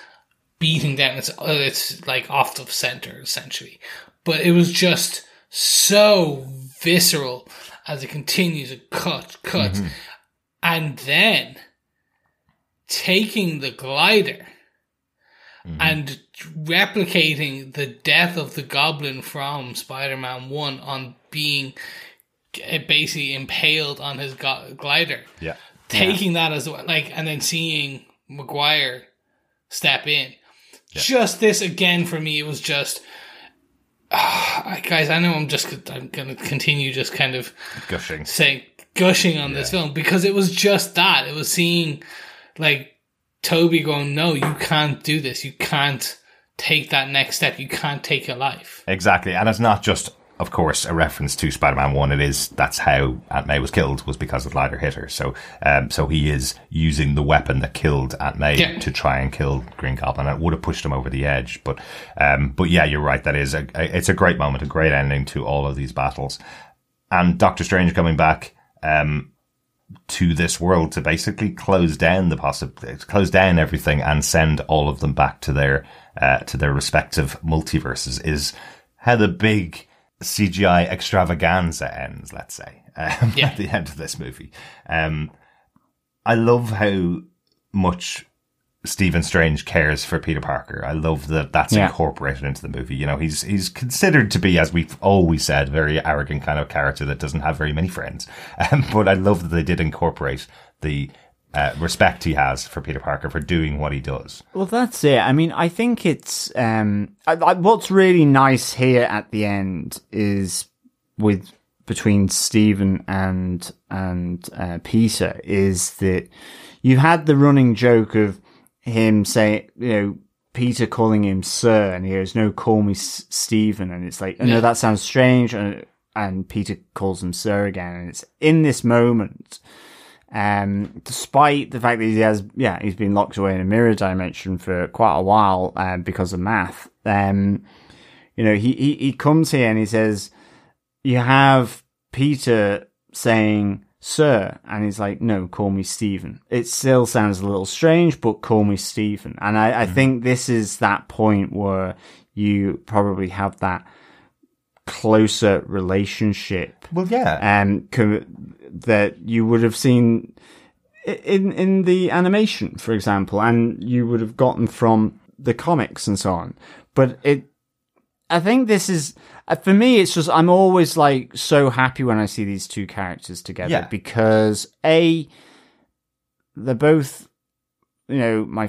beating down. It's uh, it's like off the center essentially, but it was just so visceral as it continues to cut, cut, mm-hmm. and then taking the glider mm-hmm. and replicating the death of the Goblin from Spider-Man One on being uh, basically impaled on his glider Yeah. taking that as well, like, and then seeing Maguire step in. Just this again for me, it was just, Ah, guys. I know I'm just, I'm gonna continue just kind of Gushing. saying gushing on this film because it was just that. It was seeing like Tobey going, "No, you can't do this. You can't take that next step. You can't take your life." Exactly. And it's not just, of course, a reference to Spider-Man 1. It is, that's how Aunt May was killed, was because the glider hit her. So, um, so he is using the weapon that killed Aunt May Yeah. to try and kill Green Goblin. It would have pushed him over the edge. But, um, but yeah, you're right. That is a- it's a great moment, a great ending to all of these battles. And Doctor Strange coming back, um, to this world to basically close down the possible, close down everything and send all of them back to their, uh, to their respective multiverses is how the big CGI extravaganza ends, let's say, (laughs) um, Yeah. at the end of this movie. Um, I love how much Stephen Strange cares for Peter Parker. I love that that's Yeah. incorporated into the movie. You know, he's he's considered to be, as we've always said, a very arrogant kind of character that doesn't have very many friends. (laughs) Um, but I love that they did incorporate the uh, respect he has for Peter Parker for doing what he does. Well, that's it. I mean, I think it's um, I, I, what's really nice here at the end is with between Stephen and and uh, Peter is that you had the running joke of him saying, you know, Peter calling him sir, and he goes, "No, call me S- Stephen," and it's like, "Oh no, that sounds strange," and and Peter calls him sir again, and it's in this moment. Um, despite the fact that he has, yeah, he's been locked away in a mirror dimension for quite a while, um, because of math. Um, you know, he, he, he comes here and he says, you have Peter saying, sir, and he's like, no, call me Stephen. It still sounds a little strange, but call me Stephen. And I, I think this is that point where you probably have that closer relationship Well, yeah. um, co- that you would have seen in in the animation, for example, and you would have gotten from the comics and so on. But it, I think this is Uh, for me. It's just I'm always like so happy when I see these two characters together Yeah. because a they're both you know my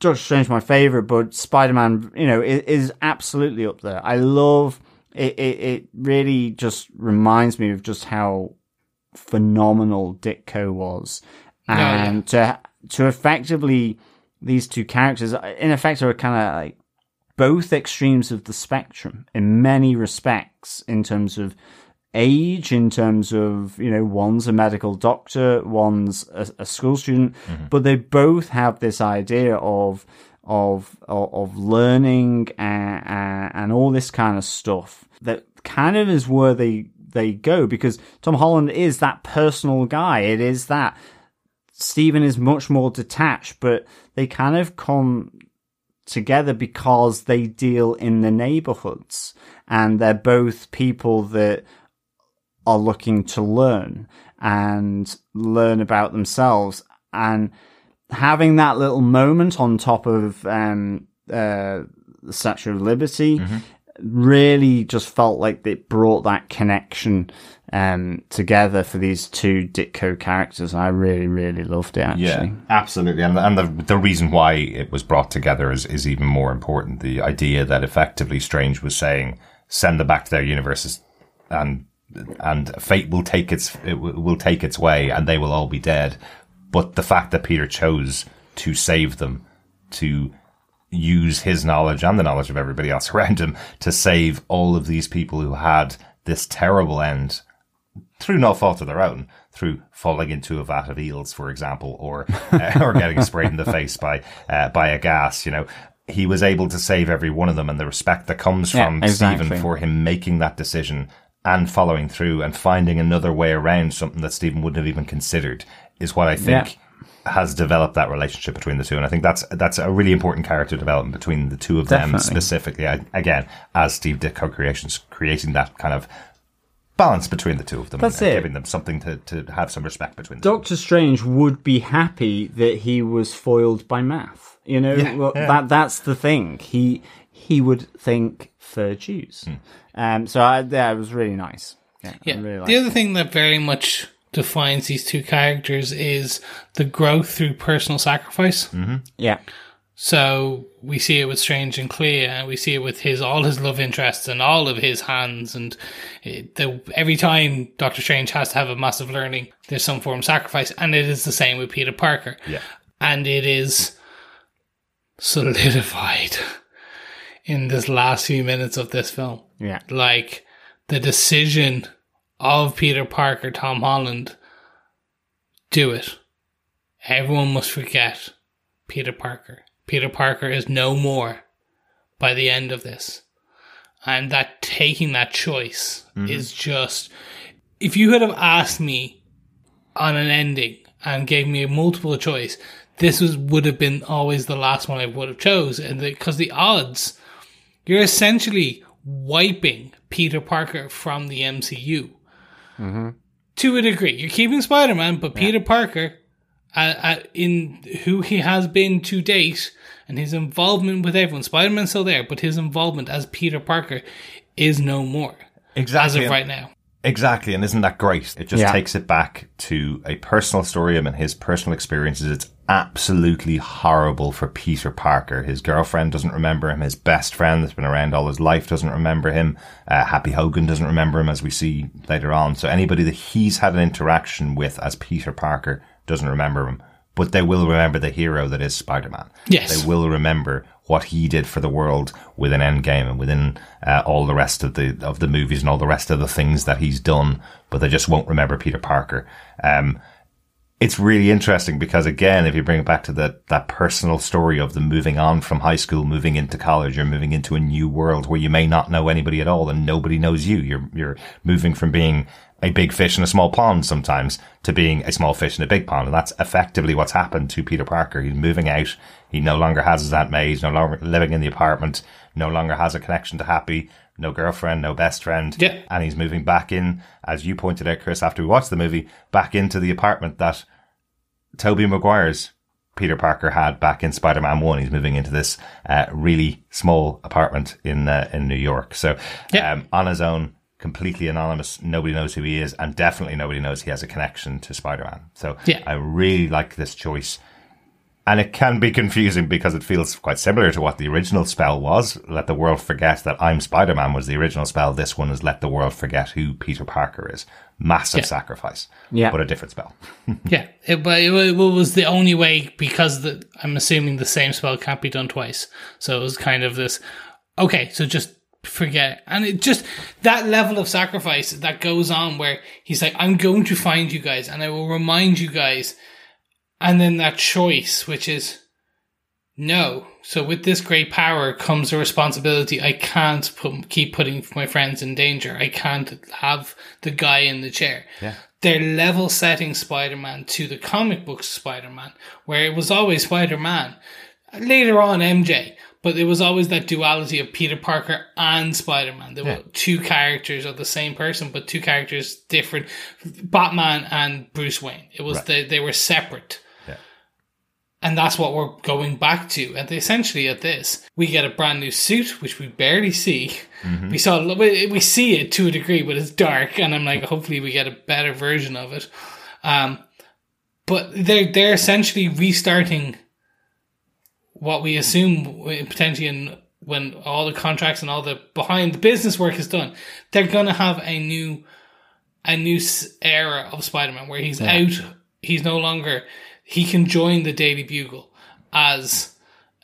Doctor Strange my favorite, but Spider Man, you know, is, is absolutely up there. I love it, it. It really just reminds me of just how phenomenal Ditko was, oh, yeah. and to to effectively these two characters, uh, in effect, are kind of like both extremes of the spectrum in many respects in terms of age in terms of you know one's a medical doctor one's a, a school student mm-hmm. but they both have this idea of of of, of learning and, and all this kind of stuff that kind of is where they they go because Tom Holland is that personal guy. It is that Stephen is much more detached but they kind of come together because they deal in the neighborhoods and they're both people that are looking to learn and learn about themselves. And having that little moment on top of um, uh, the Statue of Liberty really just felt like it brought that connection um, together for these two Ditko characters. I really, really loved it actually. Yeah, absolutely. And, and the, the reason why it was brought together is, is even more important. The idea that effectively Strange was saying, send them back to their universes and, and fate will take its, it will will take its way and they will all be dead. But the fact that Peter chose to save them, to use his knowledge and the knowledge of everybody else (laughs) around him to save all of these people who had this terrible end through no fault of their own, through falling into a vat of eels, for example, or uh, (laughs) or getting sprayed in the face by uh, by a gas. You know, he was able to save every one of them, and the respect that comes Yeah, from exactly. Stephen for him making that decision and following through and finding another way around something that Stephen wouldn't have even considered is what I think. Has developed that relationship between the two, and I think that's that's a really important character development between the two of them specifically. I, again, as Steve Ditko creations, creating that kind of balance between the two of them, That's and it. giving them something to, to have some respect between them. Doctor Strange would be happy that he was foiled by math. You know, Yeah, well, yeah. that that's the thing. He he would think for Jews. Hmm. Um, so I, yeah, it was really nice. Yeah, Yeah. Really liked the it. other thing that very much defines these two characters is the growth through personal sacrifice. Mm-hmm. yeah, So we see it with Strange and Clea, and we see it with his all his love interests and all of his hands. And it, the, every time Doctor Strange has to have a massive learning, there's some form of sacrifice, and it is the same with Peter Parker. Yeah. and it is solidified in this last few minutes of this film. yeah, Like the decision of Peter Parker, Tom Holland, do it. Everyone must forget Peter Parker. Peter Parker is no more by the end of this. And that taking that choice is just if you had have asked me on an ending and gave me a multiple choice, this was would have been always the last one I would have chose, and because the, odds, you're essentially wiping Peter Parker from the MCU to a degree. You're keeping Spider Man, but Peter Parker, uh, uh, in who he has been to date, and his involvement with everyone, Spider Man's still there, but his involvement as Peter Parker is no more as Exactly. of right now. Exactly, and isn't that great? It just Yeah. takes it back to a personal story of him and his personal experiences. It's absolutely horrible for Peter Parker. His girlfriend doesn't remember him. His best friend that's been around all his life doesn't remember him. Uh, Happy Hogan doesn't remember him, as we see later on. So anybody that he's had an interaction with as Peter Parker doesn't remember him. But they will remember the hero that is Spider-Man. Yes. They will remember what he did for the world within Endgame and within uh, all the rest of the of the movies and all the rest of the things that he's done. But they just won't remember Peter Parker. Um, it's really interesting because again, if you bring it back to that, that personal story of the moving on from high school, moving into college, you're moving into a new world where you may not know anybody at all and nobody knows you. You're, you're moving from being a big fish in a small pond sometimes to being a small fish in a big pond. And that's effectively what's happened to Peter Parker. He's moving out. He no longer has his Aunt May. He's no longer living in the apartment, no longer has a connection to Happy, no girlfriend, no best friend. Yeah. And he's moving back in, as you pointed out, Chris, after we watched the movie, back into the apartment that Tobey Maguire's Peter Parker had back in Spider-Man 1. He's moving into this uh, really small apartment in uh, in New York. So Yeah. um, on his own, completely anonymous. Nobody knows who he is, and definitely nobody knows he has a connection to Spider-Man. So Yeah. I really like this choice. And it can be confusing because it feels quite similar to what the original spell was. Let the world forget that I'm Spider-Man was the original spell. This one is let the world forget who Peter Parker is. Massive Yeah. sacrifice. Yeah. But a different spell. (laughs) Yeah, it, but it, it was the only way because the, I'm assuming the same spell can't be done twice. So it was kind of this. Okay, so just forget, it. and it just that level of sacrifice that goes on where he's like, "I'm going to find you guys, and I will remind you guys," and then that choice, which is no. So with this great power comes a responsibility. I can't put, keep putting my friends in danger. I can't have the guy in the chair. Yeah. They're level setting Spider-Man to the comic book Spider-Man, where it was always Spider-Man. Later on, MJ, but it was always that duality of Peter Parker and Spider-Man. There were two characters of the same person, but two characters different. Batman and Bruce Wayne. It was Right. they they were separate. Yeah. And that's what we're going back to. And essentially, at this, we get a brand new suit, which we barely see. We saw we we see it to a degree, but it's dark, and I'm like, hopefully, we get a better version of it. Um, but they're they're essentially restarting what we assume potentially in when all the contracts and all the behind the business work is done. They're gonna have a new a new era of Spider-Man where he's out. He's no longer. He can join the Daily Bugle as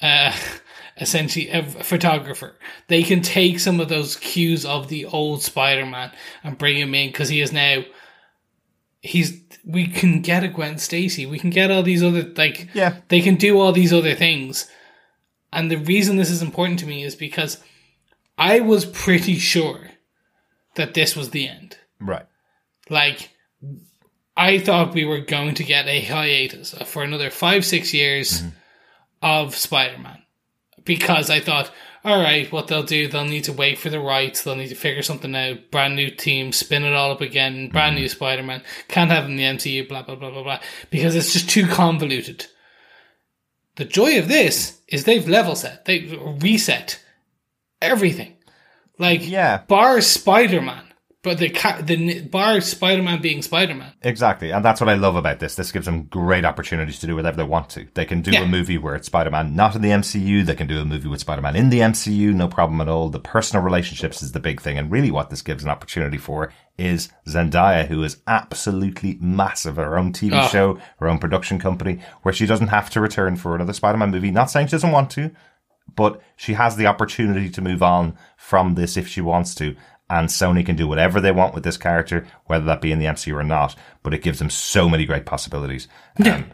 uh, (laughs) essentially a photographer. They can take some of those cues of the old Spider-Man and bring him in because he is now. He's. We can get a Gwen Stacy. We can get all these other like. Yeah. They can do all these other things, and the reason this is important to me is because I was pretty sure that this was the end. Right. Like, I thought we were going to get a hiatus for another five, six years mm-hmm. of Spider Man. Because I thought, all right, what they'll do, they'll need to wait for the rights, they'll need to figure something out, brand new team, spin it all up again, brand new mm. Spider Man, can't have him in the MCU, blah, blah, blah, blah, blah, because it's just too convoluted. The joy of this is they've level set, they've reset everything. Like, Yeah. bar Spider Man, but the ca- the bar Spider Man being Spider Man. Exactly. And that's what I love about this. This gives them great opportunities to do whatever they want to. They can do Yeah. a movie where it's Spider-Man not in the MCU. They can do a movie with Spider-Man in the MCU. No problem at all. The personal relationships is the big thing. And really what this gives an opportunity for is Zendaya, who is absolutely massive. Her own TV Oh. Ah. show, her own production company, where she doesn't have to return for another Spider-Man movie. Not saying she doesn't want to, but she has the opportunity to move on from this if she wants to. And Sony can do whatever they want with this character, whether that be in the MCU or not. But it gives them so many great possibilities. Um,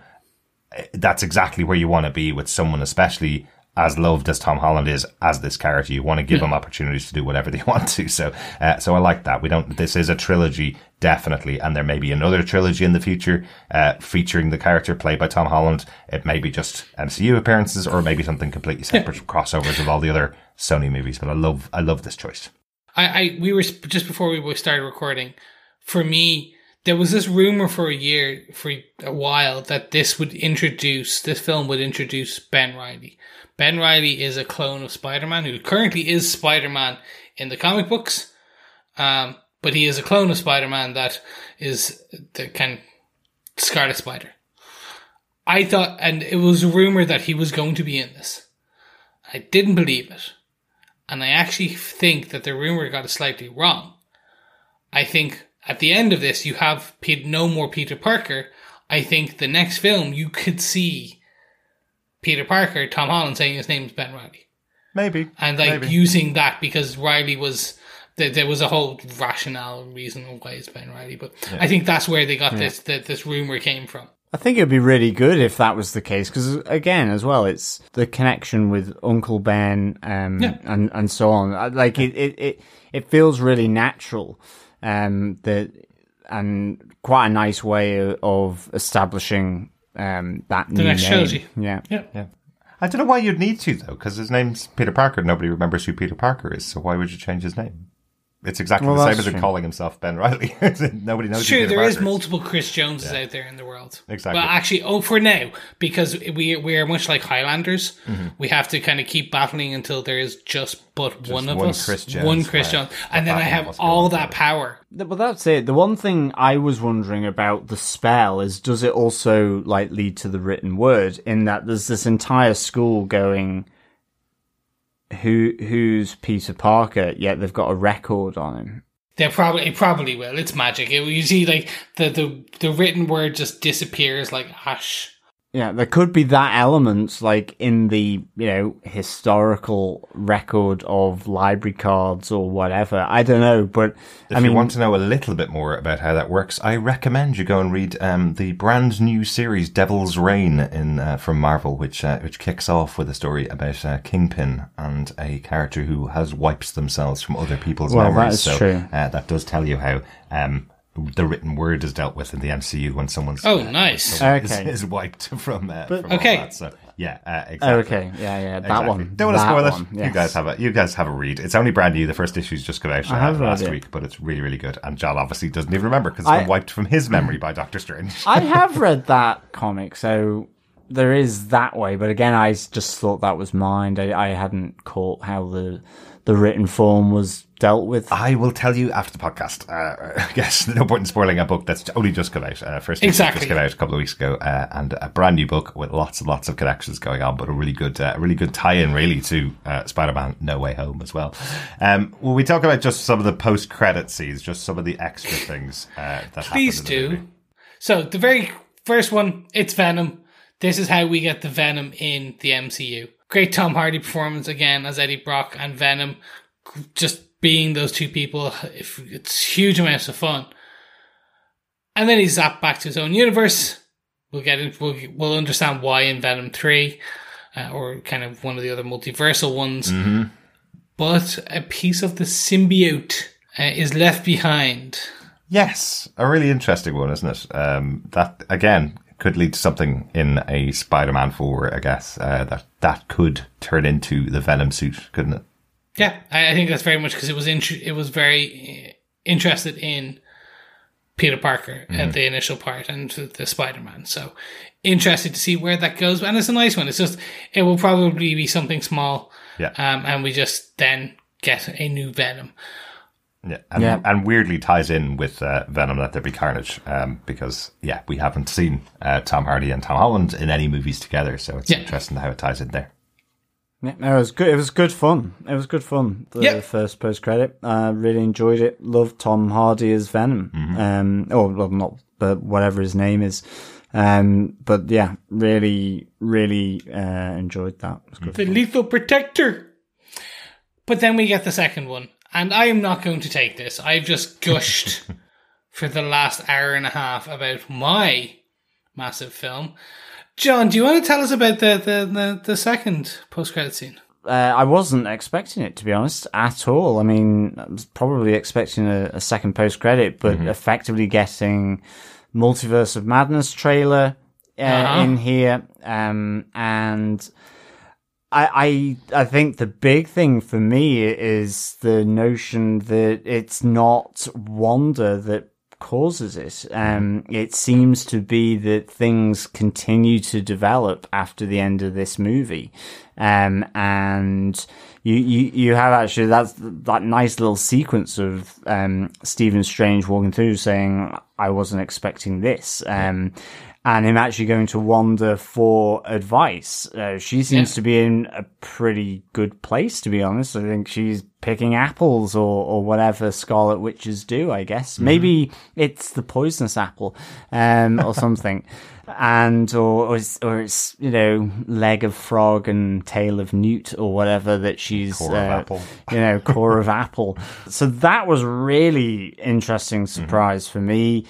that's exactly where you want to be with someone, especially as loved as Tom Holland is as this character. You want to give them opportunities to do whatever they (laughs) want to. So, uh, so I like that. We don't. This is a trilogy, definitely, and there may be another trilogy in the future uh, featuring the character played by Tom Holland. It may be just MCU appearances, or maybe something completely separate crossovers of all the other Sony movies. But I love, I love this choice. I, I we were just before we started recording. For me, there was this rumor for a year, for a while, that this would introduce this film would introduce Ben Reilly. Ben Reilly is a clone of Spider Man, who currently is Spider Man in the comic books. Um, but he is a clone of Spider Man that is the kind of Scarlet Spider. I thought, and it was a rumor that he was going to be in this. I didn't believe it. And I actually think that the rumor got it slightly wrong. I think at the end of this, you have no more Peter Parker. I think the next film, you could see Peter Parker, Tom Holland saying his name is Ben Reilly. Maybe. And like Maybe. using that because Reilly was, there, there was a whole rationale reason why it's Ben Reilly. But I think that's where they got this, that this rumor came from. I think it'd be really good if that was the case because again, as well, it's the connection with Uncle Ben um, Yeah. and and so on. Like it, it, it, it feels really natural. Um, that and quite a nice way of establishing um that new next name. trilogy. Yeah. Yeah. I don't know why you'd need to though, because his name's Peter Parker. Nobody remembers who Peter Parker is, so why would you change his name? It's exactly Well, the same as him calling himself Ben Reilly. (laughs) Nobody knows. It's who true, there is multiple Chris Joneses out there in the world. Exactly. But actually, oh, for now, because we we are much like Highlanders, Mm-hmm. we have to kind of keep battling until there is just but one of one us, Chris Jones, one Chris right. Jones, and then I have all that power. Th- But that's it. The one thing I was wondering about the spell is does it also like lead to the written word in that there's this entire school going who who's Peter Parker yet they've got a record on him. They probably it probably will. It's magic. It, you see, like the, the the written word just disappears like ash. Yeah, there could be that element like in the, you know, historical record of library cards or whatever. I don't know, but If I mean you want to know a little bit more about how that works, I recommend you go and read um, the brand new series Devil's Reign in uh, from Marvel, which uh, which kicks off with a story about uh, Kingpin and a character who has wipes themselves from other people's Well, memories. is so true. Uh, that does tell you how um, the written word is dealt with in the MCU when someone's Oh, uh, nice. someone is, Okay. is wiped (laughs) from, uh, But- from all Okay. that. So yeah, uh, exactly. Oh, okay, yeah, yeah, that Exactly. one. Don't want to that spoil it. one, You guys have a you guys have a read. It's only brand new. The first issue's just come out I uh, have last it. week, but it's really really good. And John obviously doesn't even remember because it's I- been wiped from his memory by Doctor Strange. I (laughs) have read that comic, so there is that way. But again, I just thought that was mine. I, I hadn't caught how the the written form was dealt with. I will tell you after the podcast. Uh, (laughs) I guess no point in spoiling a book that's only just come out. Uh, first issue Exactly. just came out a couple of weeks ago, uh, and a brand new book with lots and lots of connections going on, but a really good, uh, really good tie-in really to uh, Spider-Man: No Way Home as well. Um, will we talk about just some of the post-credit scenes, just some of the extra things uh, that Please happened the do. movie? So the very first one, it's Venom. This is how we get the Venom in the MCU. Great Tom Hardy performance again as Eddie Brock and Venom. Just being those two people, if it's huge amounts of fun. And then he's zapped back to his own universe. We'll get in, we'll, we'll understand why in Venom 3, uh, or kind of one of the other multiversal ones. But a piece of the symbiote uh, is left behind. Yes, a really interesting one, isn't it? Um, that again could lead to something in a Spider-Man Four, I guess. Uh, that that could turn into the Venom suit, couldn't it? Yeah, I, I think that's very much because it was int- it was very uh, interested in Peter Parker at the initial part and the, the Spider Man. So interested to see where that goes, and it's a nice one. It's just it will probably be something small, Yeah. um, and we just then get a new Venom. Yeah, and, Yeah. and weirdly ties in with uh, Venom Let There Be Carnage, um, because yeah, we haven't seen uh, Tom Hardy and Tom Holland in any movies together, so it's Yeah. interesting how it ties in there. Yeah, no, it was good. It was good fun. It was good fun. The Yeah. first post credit, uh, really enjoyed it. Loved Tom Hardy as Venom. Mm-hmm. Um, oh, well, not, but whatever his name is. Um, but yeah, really, really uh, enjoyed that. It was good. The Lethal Protector. But then we get the second one, and I am not going to take this. I've just (laughs) gushed for the last hour and a half about my massive film. John, do you want to tell us about the the, the, the second post credit scene? Uh, I wasn't expecting it to be honest at all. I mean, I was probably expecting a, a second post credit, but effectively getting Multiverse of Madness trailer uh, Uh-huh. in here, um, and I, I I think the big thing for me is the notion that it's not Wanda that causes it. Um, it seems to be that things continue to develop after the end of this movie. Um, and you, you, you have actually that's that nice little sequence of um, Stephen Strange walking through saying, "I wasn't expecting this." Um, and him actually going to Wanda for advice. Uh, she seems Yeah. to be in a pretty good place, to be honest. I think she's picking apples or, or whatever Scarlet Witches do, I guess. Maybe it's the poisonous apple, um, or (laughs) something. And, or, or it's, or it's, you know, leg of frog and tail of newt or whatever that she's, Core of uh, apple. you know, core of (laughs) apple. So that was really interesting surprise for me.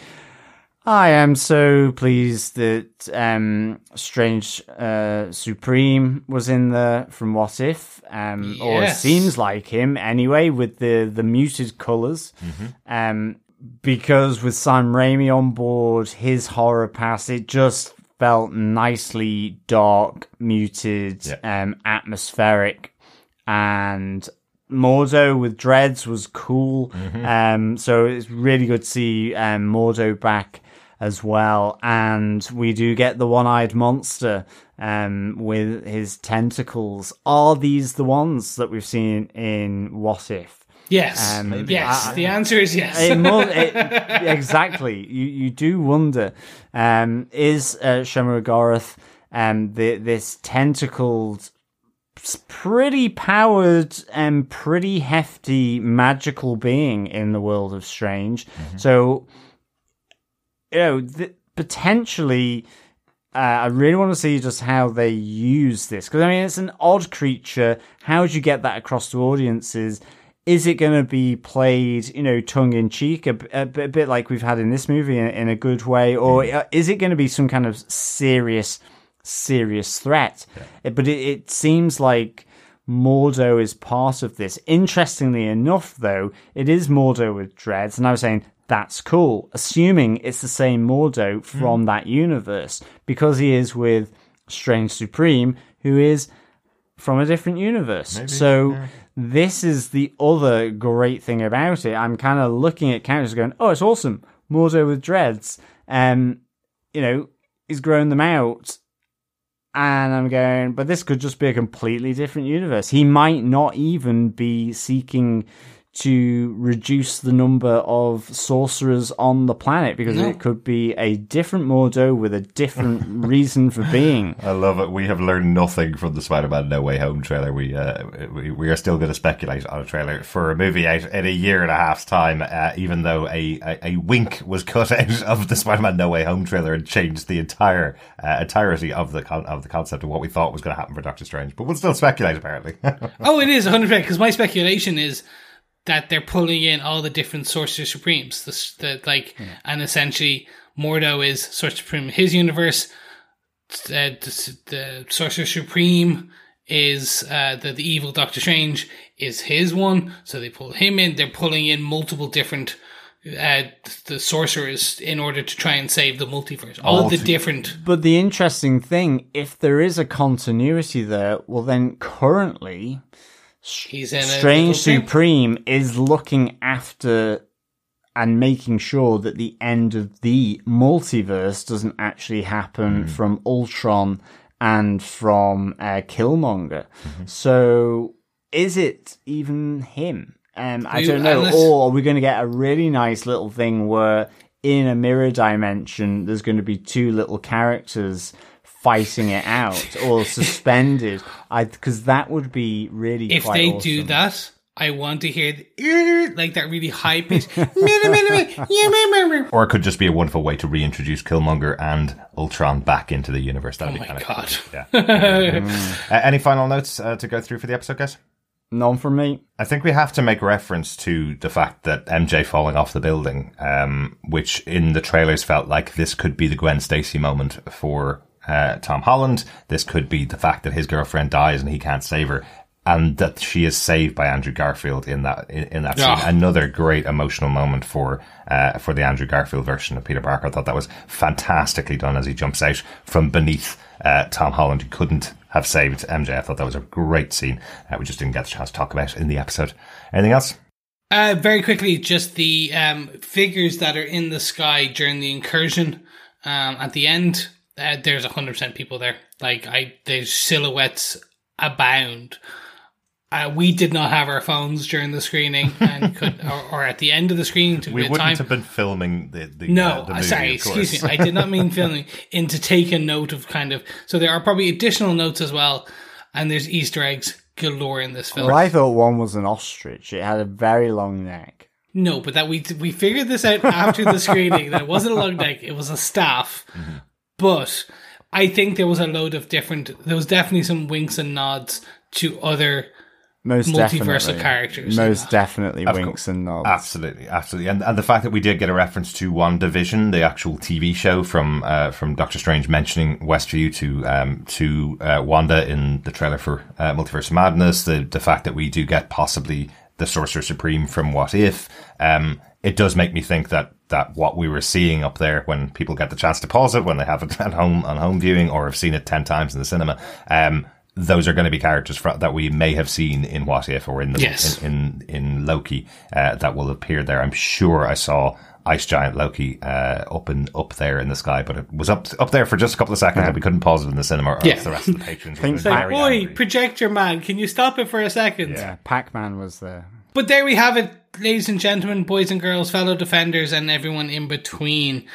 I am so pleased that um, Strange uh, Supreme was in there from What If, um, or it seems like him anyway, with the the muted colors. Um, because with Sam Raimi on board, his horror pass it just felt nicely dark, muted, Yeah. um, atmospheric, and Mordo with dreads was cool. Um, so it's really good to see um, Mordo back as well. And we do get the one-eyed monster um, with his tentacles. Are these the ones that we've seen in What If? Yes. Um, yes. I- the answer is yes. It mu- it- (laughs) exactly. You you do wonder, um, is uh, Shuma-Gorath um, the, this tentacled, pretty powered and pretty hefty magical being in the world of Strange? So, you know, th- potentially. Uh, I really want to see just how they use this because I mean it's an odd creature. How do you get that across to audiences? Is it going to be played, you know, tongue in cheek, a, a bit- a bit like we've had in this movie in, in a good way, or uh, is it going to be some kind of serious, serious threat? Uh, But it, it seems like Mordo is part of this. Interestingly enough, though, it is Mordo with dreads, and I was saying that's cool, assuming it's the same Mordo from that universe, because he is with Strange Supreme, who is from a different universe. so this is the other great thing about it. I'm kind of looking at characters going, "Oh, it's awesome, Mordo with dreads." Um, you know, he's grown them out. And I'm going, but this could just be a completely different universe. He might not even be seeking to reduce the number of sorcerers on the planet because No. it could be a different Mordo with a different (laughs) reason for being. I love it. We have learned nothing from the Spider-Man No Way Home trailer. We uh, we, we are still going to speculate on a trailer for a movie out in a year and a half's time. Uh, even though a, a a wink was cut (laughs) out of the Spider-Man No Way Home trailer and changed the entire uh, entirety of the con- of the concept of what we thought was going to happen for Doctor Strange. But we'll still speculate. Apparently, (laughs) Oh, it is 100% because my speculation is that they're pulling in all the different Sorcerer Supremes. The, the like, and essentially Mordo is Sorcerer Supreme in his universe. Uh, the, the Sorcerer Supreme is uh, the, the evil Doctor Strange is his one, so they pull him in. They're pulling in multiple different uh, the sorcerers in order to try and save the multiverse. All of the different. But the interesting thing, if there is a continuity there, well, then currently He's in Strange little thing. Supreme is looking after and making sure that the end of the multiverse doesn't actually happen from Ultron and from uh, Killmonger. So is it even him? Um, I You- don't know. unless- Or are we going to get a really nice little thing where in a mirror dimension there's going to be two little characters fighting it out or suspended? I because that would be really if quite they awesome. do that, I want to hear the, like that really high pitch. or it could just be a wonderful way to reintroduce Killmonger and Ultron back into the universe. That'd oh be my kind of god! yeah. (laughs) uh, any final notes uh, to go through for the episode, guys? None from me. I think we have to make reference to the fact that MJ falling off the building, um, which in the trailers felt like this could be the Gwen Stacy moment for uh, Tom Holland. This could be the fact that his girlfriend dies and he can't save her, and that she is saved by Andrew Garfield in that in, in that scene. Yeah. Another great emotional moment for uh, for the Andrew Garfield version of Peter Parker. I thought that was fantastically done as he jumps out from beneath uh, Tom Holland, who couldn't have saved MJ. I thought that was a great scene. Uh, we just didn't get the chance to talk about in the episode. Anything else? Uh, very quickly, just the um, figures that are in the sky during the incursion. Um, at the end, uh, there's hundred percent people there. Like I, there's silhouettes abound. Uh, we did not have our phones during the screening (laughs) and could, or, or at the end of the screening to We wouldn't time. have been filming the, the No, uh, the uh, movie, sorry, of excuse me. I did not mean (laughs) filming. In to take a note of kind of. So there are probably additional notes as well, and there's Easter eggs galore in this film. Well, I thought one was an ostrich. It had a very long neck. No, but that we we figured this out after the screening that it wasn't a long neck, it was a staff. Mm-hmm. But I think there was a load of different. There was definitely some winks and nods to other. Most Multiversal characters. Most definitely Of winks and nods. Absolutely, absolutely, and and the fact that we did get a reference to WandaVision, the actual TV show from uh, from Doctor Strange, mentioning Westview to um, to uh, Wanda in the trailer for uh, Multiverse of Madness, the the fact that we do get possibly the Sorcerer Supreme from What If, um, it does make me think that that what we were seeing up there when people get the chance to pause it when they have it (laughs) at home on home viewing or have seen it ten times in the cinema. Um, those are going to be characters fro- that we may have seen in What If or in the Yes. in in, in Loki uh, that will appear there. I'm sure I saw Ice Giant Loki uh, up and up there in the sky, but it was up up there for just a couple of seconds, and we couldn't pause it in the cinema, or Yeah. the rest of the patrons Think would be Boy, angry. projector man, can you stop it for a second? Yeah, Pac-Man was there. But there we have it, ladies and gentlemen, boys and girls, fellow defenders, and everyone in between.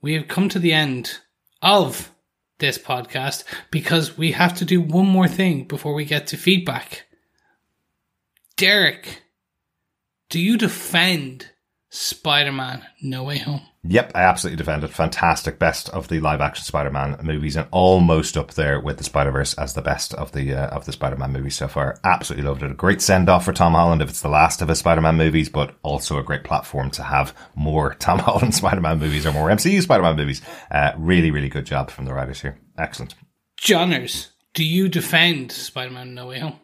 We have come to the end of this podcast because we have to do one more thing before we get to feedback. Derek, do you defend Spider Man No Way Home? Yep, I absolutely defend it. Fantastic, best of the live action Spider-Man movies, and almost up there with the Spider-Verse as the best of the uh, of the Spider-Man movies so far. Absolutely loved it. A great send off for Tom Holland if it's the last of his Spider-Man movies, but also a great platform to have more (laughs) Tom Holland Spider-Man movies or more MCU Spider-Man movies. Uh, really, really good job from the writers here. Excellent. Johnners, do you defend Spider Man No Way Home?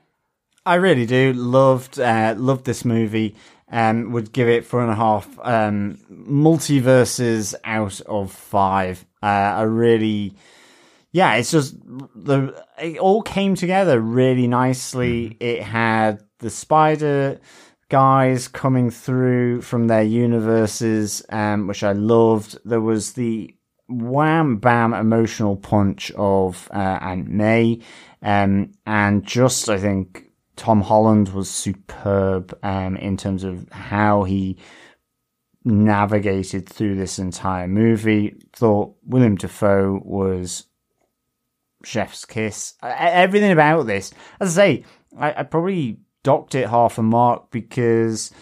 I really do. Loved uh, loved this movie. Um, would give it four and a half um, multiverses out of five. Uh, I really, yeah, it's just the it all came together really nicely. It had the spider guys coming through from their universes, um, which I loved. There was the wham bam emotional punch of uh, Aunt May, um, and just I think Tom Holland was superb um, in terms of how he navigated through this entire movie. Thought William Dafoe was chef's kiss. Everything about this, as I say, I, I probably docked it half a mark because,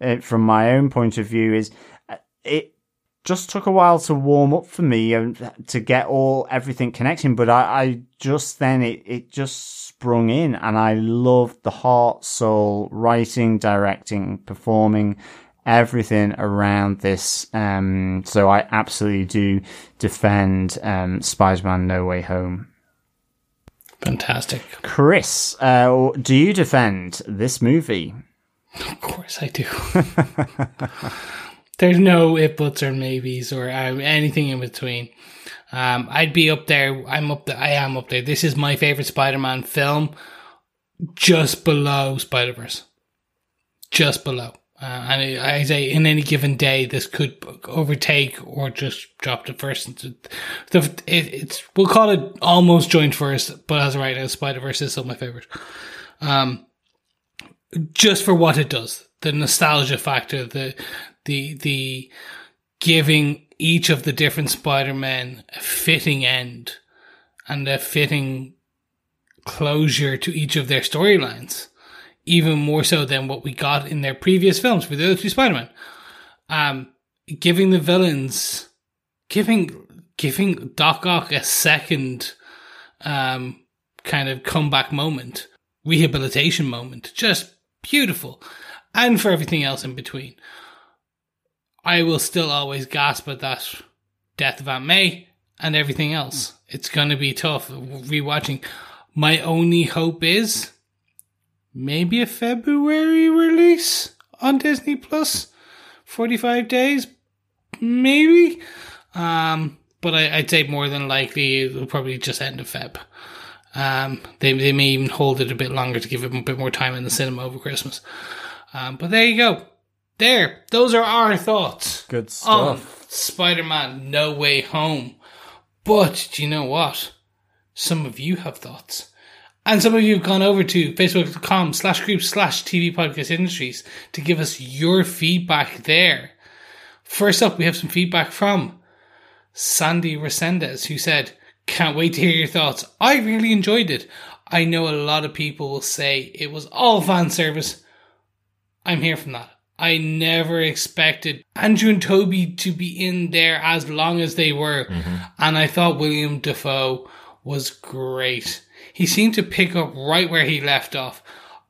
uh, from my own point of view, is uh, it just took a while to warm up for me and to get all everything connecting. But I, I just then it it just sprung in, and I loved the heart, soul, writing, directing, performing. Everything around this, um, so I absolutely do defend um, Spider-Man: No Way Home. Fantastic. Chris, uh, do you defend this movie? Of course I do. (laughs) There's no if, buts, or maybes, or uh, anything in between. Um, I'd be up there. I'm up there. I am up there. This is my favorite Spider-Man film, just below Spider-Verse. Just below. Uh, and I say in any given day, this could overtake or just drop the first. The, it, it's we'll call it almost joint first, but as right now, Spider Verse is still my favorite. Um, just for what it does, the nostalgia factor, the the the giving each of the different Spider Men a fitting end and a fitting closure to each of their storylines, even more so than what we got in their previous films for the other two Spider-Men. Um, giving the villains, giving giving Doc Ock a second, um, kind of comeback moment, rehabilitation moment, just beautiful, and for everything else in between. I will still always gasp at that death of Aunt May and everything else. It's going to be tough rewatching. My only hope is maybe a February release on Disney Plus. 45 days, maybe. Um, but I, I'd say more than likely it'll probably just end of Feb. Um, they, they may even hold it a bit longer to give it a bit more time in the cinema over Christmas. Um, but there you go. There, those are our thoughts Good stuff. Spider Man No Way Home. But do you know what? Some of you have thoughts. And some of you have gone over to facebook.com slash group slash TV podcast industries to give us your feedback there. First up, we have some feedback from Sandy Resendez, who said, Can't wait to hear your thoughts. I really enjoyed it. I know a lot of people will say it was all fan service. I'm here from that. I never expected Andrew and Tobey to be in there as long as they were. Mm-hmm. And I thought William Dafoe was great. He seemed to pick up right where he left off.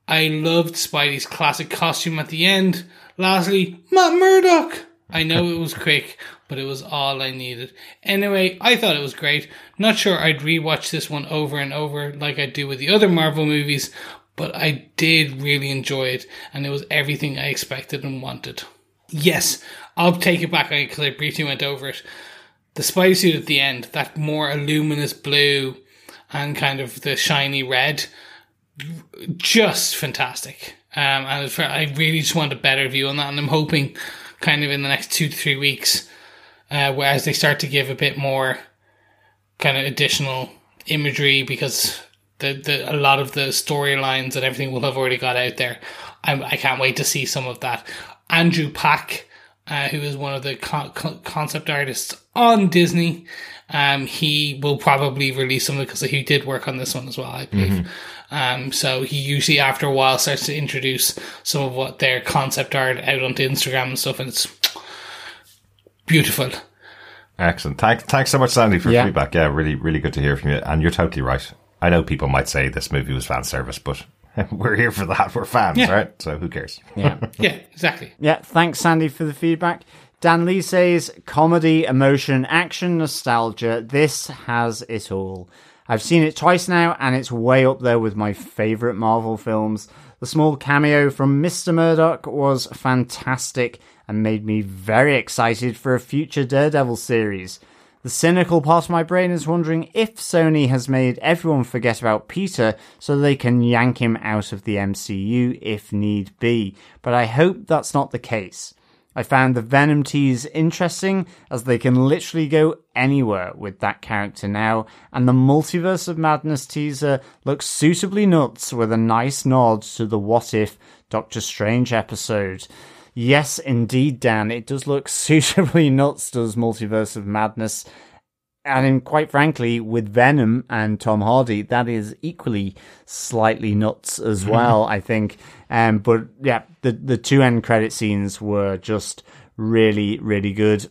I loved Spidey's classic costume at the end. Lastly, Matt Murdock. I know it was quick, (laughs) but it was all I needed. Anyway, I thought it was great. Not sure I'd rewatch this one over and over like I do with the other Marvel movies, but I did really enjoy it, and it was everything I expected and wanted. Yes, I'll take it back because I briefly went over it. The Spidey suit at the end, that more luminous blue and kind of the shiny red, just fantastic. Um, and I really just want a better view on that, and I'm hoping kind of in the next two to three weeks, uh, whereas they start to give a bit more kind of additional imagery because the, the a lot of the storylines and everything will have already got out there. I'm, I can't wait to see some of that. Andrew Park, uh, who is one of the con- con- concept artists on Disney, um, he will probably release something because he did work on this one as well, I believe. Um, so he usually after a while starts to introduce some of what their concept art out onto Instagram and stuff, and it's beautiful. Excellent. Thanks, thanks so much, Sandy, for Yeah. feedback. Yeah, really, really good to hear from you. And you're totally right. I know people might say this movie was fan service, but (laughs) we're here for that. We're fans, Yeah. right? So who cares? Yeah. (laughs) Yeah, exactly. Yeah, thanks, Sandy, for the feedback. Dan Lee says, comedy, emotion, action, nostalgia. This has it all. I've seen it twice now, and it's way up there with my favourite Marvel films. The small cameo from Mr. Murdock was fantastic and made me very excited for a future Daredevil series. The cynical part of my brain is wondering if Sony has made everyone forget about Peter so they can yank him out of the MCU if need be, but I hope that's not the case. I found the Venom tease interesting as they can literally go anywhere with that character now, and the Multiverse of Madness teaser looks suitably nuts with a nice nod to the What If Doctor Strange episode. Yes, indeed, Dan, it does look (laughs) suitably nuts, does Multiverse of Madness. And in, quite frankly, with Venom and Tom Hardy, that is equally slightly nuts as (laughs) well, I think. Um, but yeah, the, the two end credit scenes were just really, really good.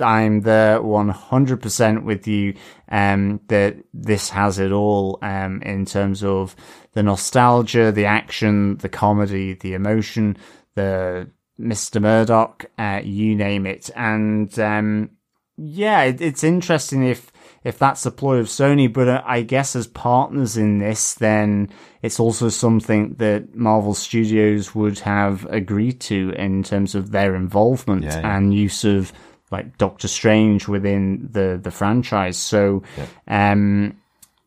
I'm there 100% with you, um, that this has it all, um, in terms of the nostalgia, the action, the comedy, the emotion, the Mr. Murdock, uh, you name it. And, um, yeah, it, it's interesting if if that's the ploy of Sony, but uh, I guess as partners in this, then it's also something that Marvel Studios would have agreed to in terms of their involvement Yeah, yeah. and use of like Doctor Strange within the the franchise. So, um,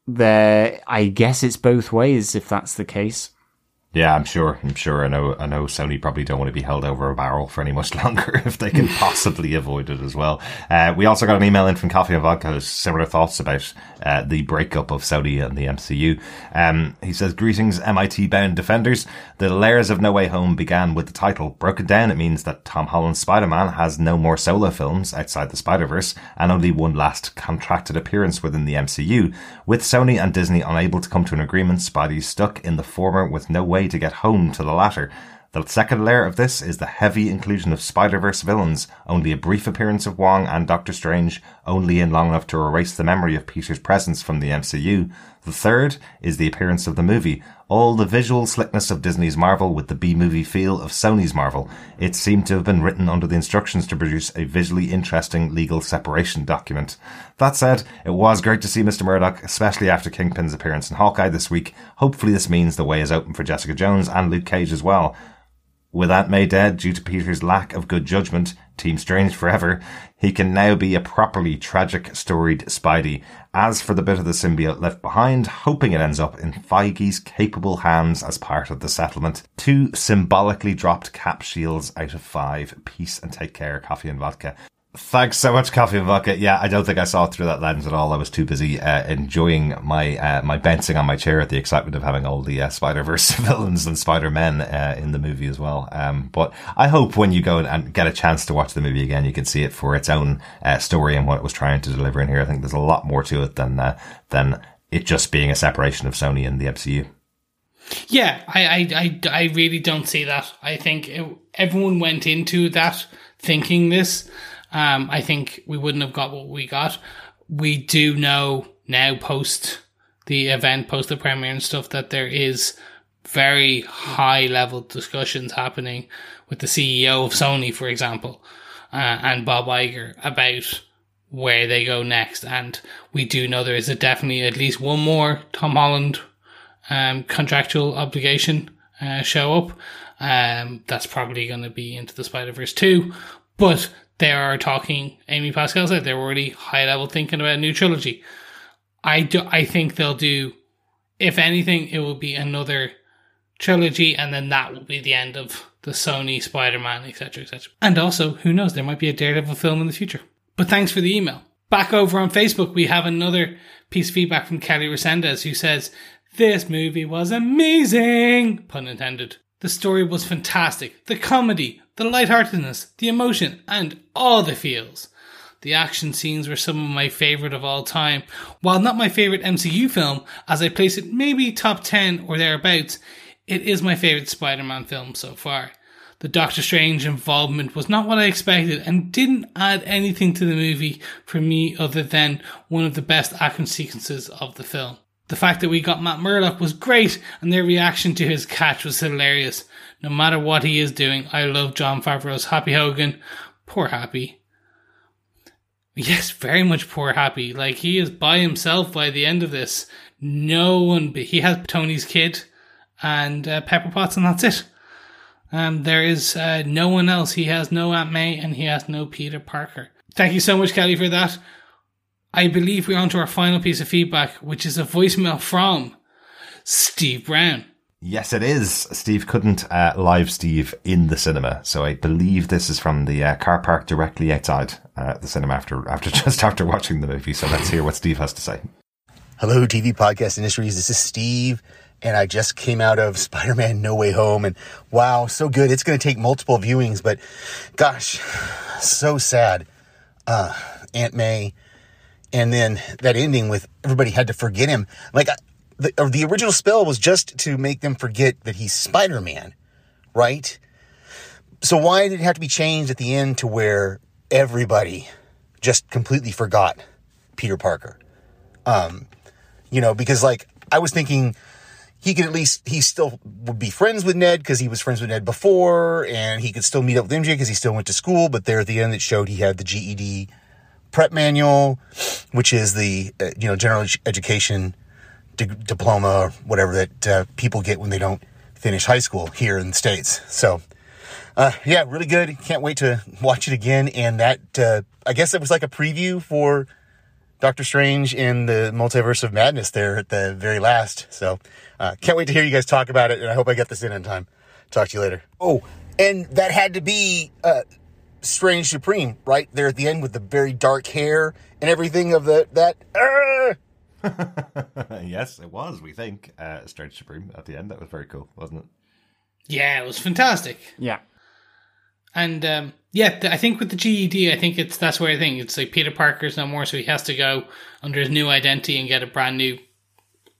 there, I guess it's both ways if that's the case. Yeah, I'm sure. I'm sure. I know. I know. Sony probably don't want to be held over a barrel for any much (laughs) longer if they can possibly avoid it as well. Uh, we also got an email in from Coffee and Vodka similar thoughts about uh, the breakup of Sony and the MCU. Um, he says, "Greetings, MIT bound defenders. The layers of No Way Home began with the title. Broken down, it means that Tom Holland's Spider-Man has no more solo films outside the Spider-Verse and only one last contracted appearance within the MCU. With Sony and Disney unable to come to an agreement, Spidey's stuck in the former with no way to get home to the latter. The second layer of this is the heavy inclusion of Spider-Verse villains, only a brief appearance of Wong and Doctor Strange, only in long enough to erase the memory of Peter's presence from the MCU. The third is the appearance of the movie, all the visual slickness of Disney's Marvel with the B-movie feel of Sony's Marvel. It seemed to have been written under the instructions to produce a visually interesting legal separation document. That said, it was great to see Mr. Murdock, especially after Kingpin's appearance in Hawkeye this week. Hopefully this means the way is open for Jessica Jones and Luke Cage as well. With Aunt May dead due to Peter's lack of good judgment, Team Strange forever, he can now be a properly tragic storied Spidey. As for the bit of the symbiote left behind, hoping it ends up in Feige's capable hands as part of the settlement. Two symbolically dropped cap shields out of five. Peace and take care, coffee and vodka. Thanks so much, Coffee and Vodka. Yeah, I don't think I saw through that lens at all. I was too busy uh, enjoying my uh, my bouncing on my chair at the excitement of having all the uh, Spider Verse (laughs) villains and Spider Men uh, in the movie as well. Um, but I hope when you go and get a chance to watch the movie again, you can see it for its own uh, story and what it was trying to deliver in here. I think there's a lot more to it than uh, than it just being a separation of Sony and the MCU. Yeah, I, I, I, I really don't see that. I think it, everyone went into that thinking this. Um, I think we wouldn't have got what we got. We do know now, post the event, post the premiere and stuff, that there is very high level discussions happening with the CEO of Sony, for example, uh, and Bob Iger about where they go next. And we do know there is a definitely at least one more Tom Holland um, contractual obligation uh, show up. Um, that's probably going to be into the Spider Verse 2. But they are talking, Amy Pascal said they're already high level thinking about a new trilogy. I, do, I think they'll do, if anything, it will be another trilogy, and then that will be the end of the Sony Spider Man, etc., etc. And also, who knows, there might be a Daredevil film in the future. But thanks for the email. Back over on Facebook, we have another piece of feedback from Kelly Resendez who says, This movie was amazing! Pun intended. The story was fantastic. The comedy, the lightheartedness, the emotion, and all the feels. The action scenes were some of my favourite of all time. While not my favourite MCU film, as I place it maybe top 10 or thereabouts, it is my favourite Spider Man film so far. The Doctor Strange involvement was not what I expected and didn't add anything to the movie for me other than one of the best action sequences of the film. The fact that we got Matt Murdock was great and their reaction to his catch was hilarious. No matter what he is doing, I love Jon Favreau's Happy Hogan. Poor Happy. Yes, very much poor Happy. Like he is by himself by the end of this. No one, he has Tony's kid and uh, Pepper Potts, and that's it. Um, there is uh, no one else. He has no Aunt May, and he has no Peter Parker. Thank you so much, Kelly, for that. I believe we're on to our final piece of feedback, which is a voicemail from Steve Brown. Yes, it is. Steve couldn't uh, live Steve in the cinema, so I believe this is from the uh, car park directly outside uh, the cinema after after (laughs) just after watching the movie. So let's hear what Steve has to say. Hello, TV podcast industries. This is Steve, and I just came out of (laughs) Spider-Man: No Way Home, and wow, so good. It's going to take multiple viewings, but gosh, (sighs) so sad. Uh, Aunt May, and then that ending with everybody had to forget him. Like the, the original spell was just to make them forget that he's Spider-Man, right? So why did it have to be changed at the end to where everybody just completely forgot Peter Parker? Um, you know, because like I was thinking he could at least he still would be friends with Ned because he was friends with Ned before, and he could still meet up with MJ because he still went to school. But there at the end, it showed he had the GED prep manual, which is the uh, you know general education di- diploma or whatever that uh, people get when they don't finish high school here in the states. So. Uh, yeah, really good. Can't wait to watch it again. And that, uh, I guess it was like a preview for Doctor Strange in the Multiverse of Madness there at the very last. So, uh, can't wait to hear you guys talk about it, and I hope I get this in in time. Talk to you later. Oh, and that had to be uh, Strange Supreme right there at the end with the very dark hair and everything of the that. Uh, (laughs) yes, it was. We think uh, Strange Supreme at the end. That was very cool, wasn't it? Yeah, it was fantastic. Yeah. And um, yeah, th- I think with the GED, I think it's that's where I think it's like Peter Parker's no more, so he has to go under his new identity and get a brand new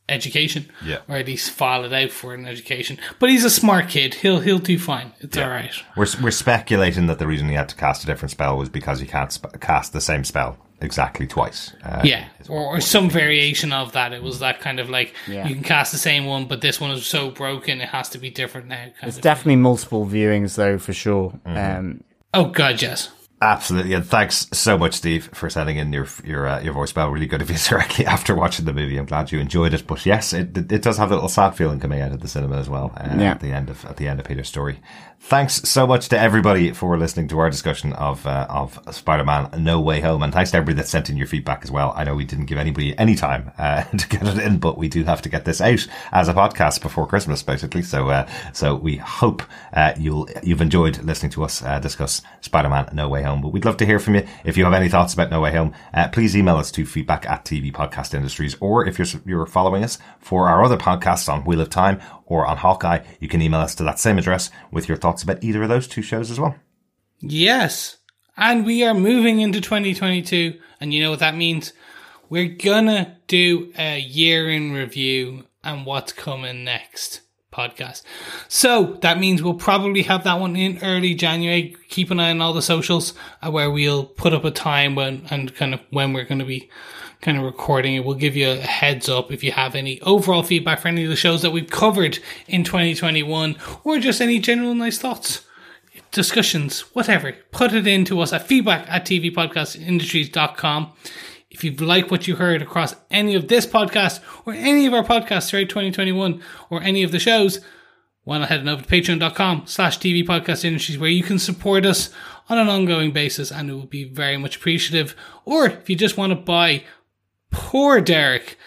education, Yeah. or at least file it out for an education. But he's a smart kid; he'll he'll do fine. It's all right. We're we're speculating that the reason he had to cast a different spell was because he can't sp- cast the same spell exactly twice. Uh, Yeah, or, or some variation of that. It was that kind of like Yeah. you can cast the same one, but this one is so broken it has to be different now. Kind It's of definitely multiple viewings though, for sure. Mm-hmm. Um, Oh god, yes. Absolutely, and thanks so much, Steve, for sending in your your uh, your voicemail. Really good of you (laughs) directly after watching the movie. I'm glad you enjoyed it. But yes, it it does have a little sad feeling coming out of the cinema as well. Uh, Yeah. At the end of at the end of Peter's story. Thanks so much to everybody for listening to our discussion of uh, of Spider-Man: No Way Home, and thanks to everybody that sent in your feedback as well. I know we didn't give anybody any time uh, (laughs) to get it in, but we do have to get this out as a podcast before Christmas, basically. So uh, so we hope uh, you'll you've enjoyed listening to us uh, discuss Spider-Man: No Way Home. Home. But we'd love to hear from you. If you have any thoughts about No Way Home, uh, please email us to feedback at TV Podcast Industries. Or if you're, you're following us for our other podcasts on Wheel of Time or on Hawkeye, you can email us to that same address with your thoughts about either of those two shows as well. Yes. And we are moving into 2022. And you know what that means? We're gonna do a year in review and what's coming next podcast. So that means we'll probably have that one in early January. Keep an eye on all the socials uh, where we'll put up a time when and kind of when we're going to be kind of recording it. We'll give you a heads up if you have any overall feedback for any of the shows that we've covered in 2021 or just any general nice thoughts discussions, whatever, put it into us at feedback at tvpodcastindustries.com. If you like what you heard across any of this podcast or any of our podcasts throughout 2021 or any of the shows, why not head on over to patreon.com slash TV podcast industries where you can support us on an ongoing basis and it will be very much appreciative. Or if you just want to buy poor Derek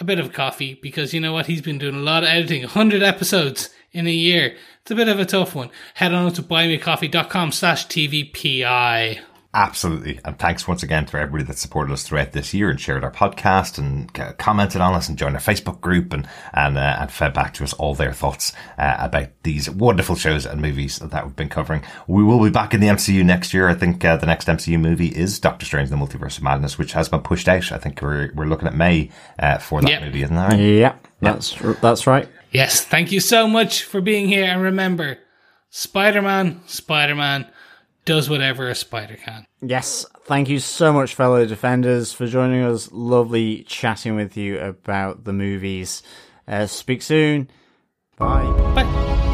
a bit of coffee because you know what? He's been doing a lot of editing, 100 episodes in a year. It's a bit of a tough one. Head on to buymeacoffee.com slash TVPI. Absolutely. And thanks once again to everybody that supported us throughout this year and shared our podcast and commented on us and joined our Facebook group and, and, uh, and fed back to us all their thoughts uh, about these wonderful shows and movies that we've been covering. We will be back in the MCU next year. I think uh, the next MCU movie is Doctor Strange, the Multiverse of Madness, which has been pushed out. I think we're, we're looking at May uh, for that Yep. movie, isn't that right? Yeah, that's that's right. Yes, thank you so much for being here. And remember, Spider Man, Spider Man does whatever a spider can. Yes, thank you so much, fellow defenders, for joining us. Lovely chatting with you about the movies. Uh, speak soon. Bye. Bye.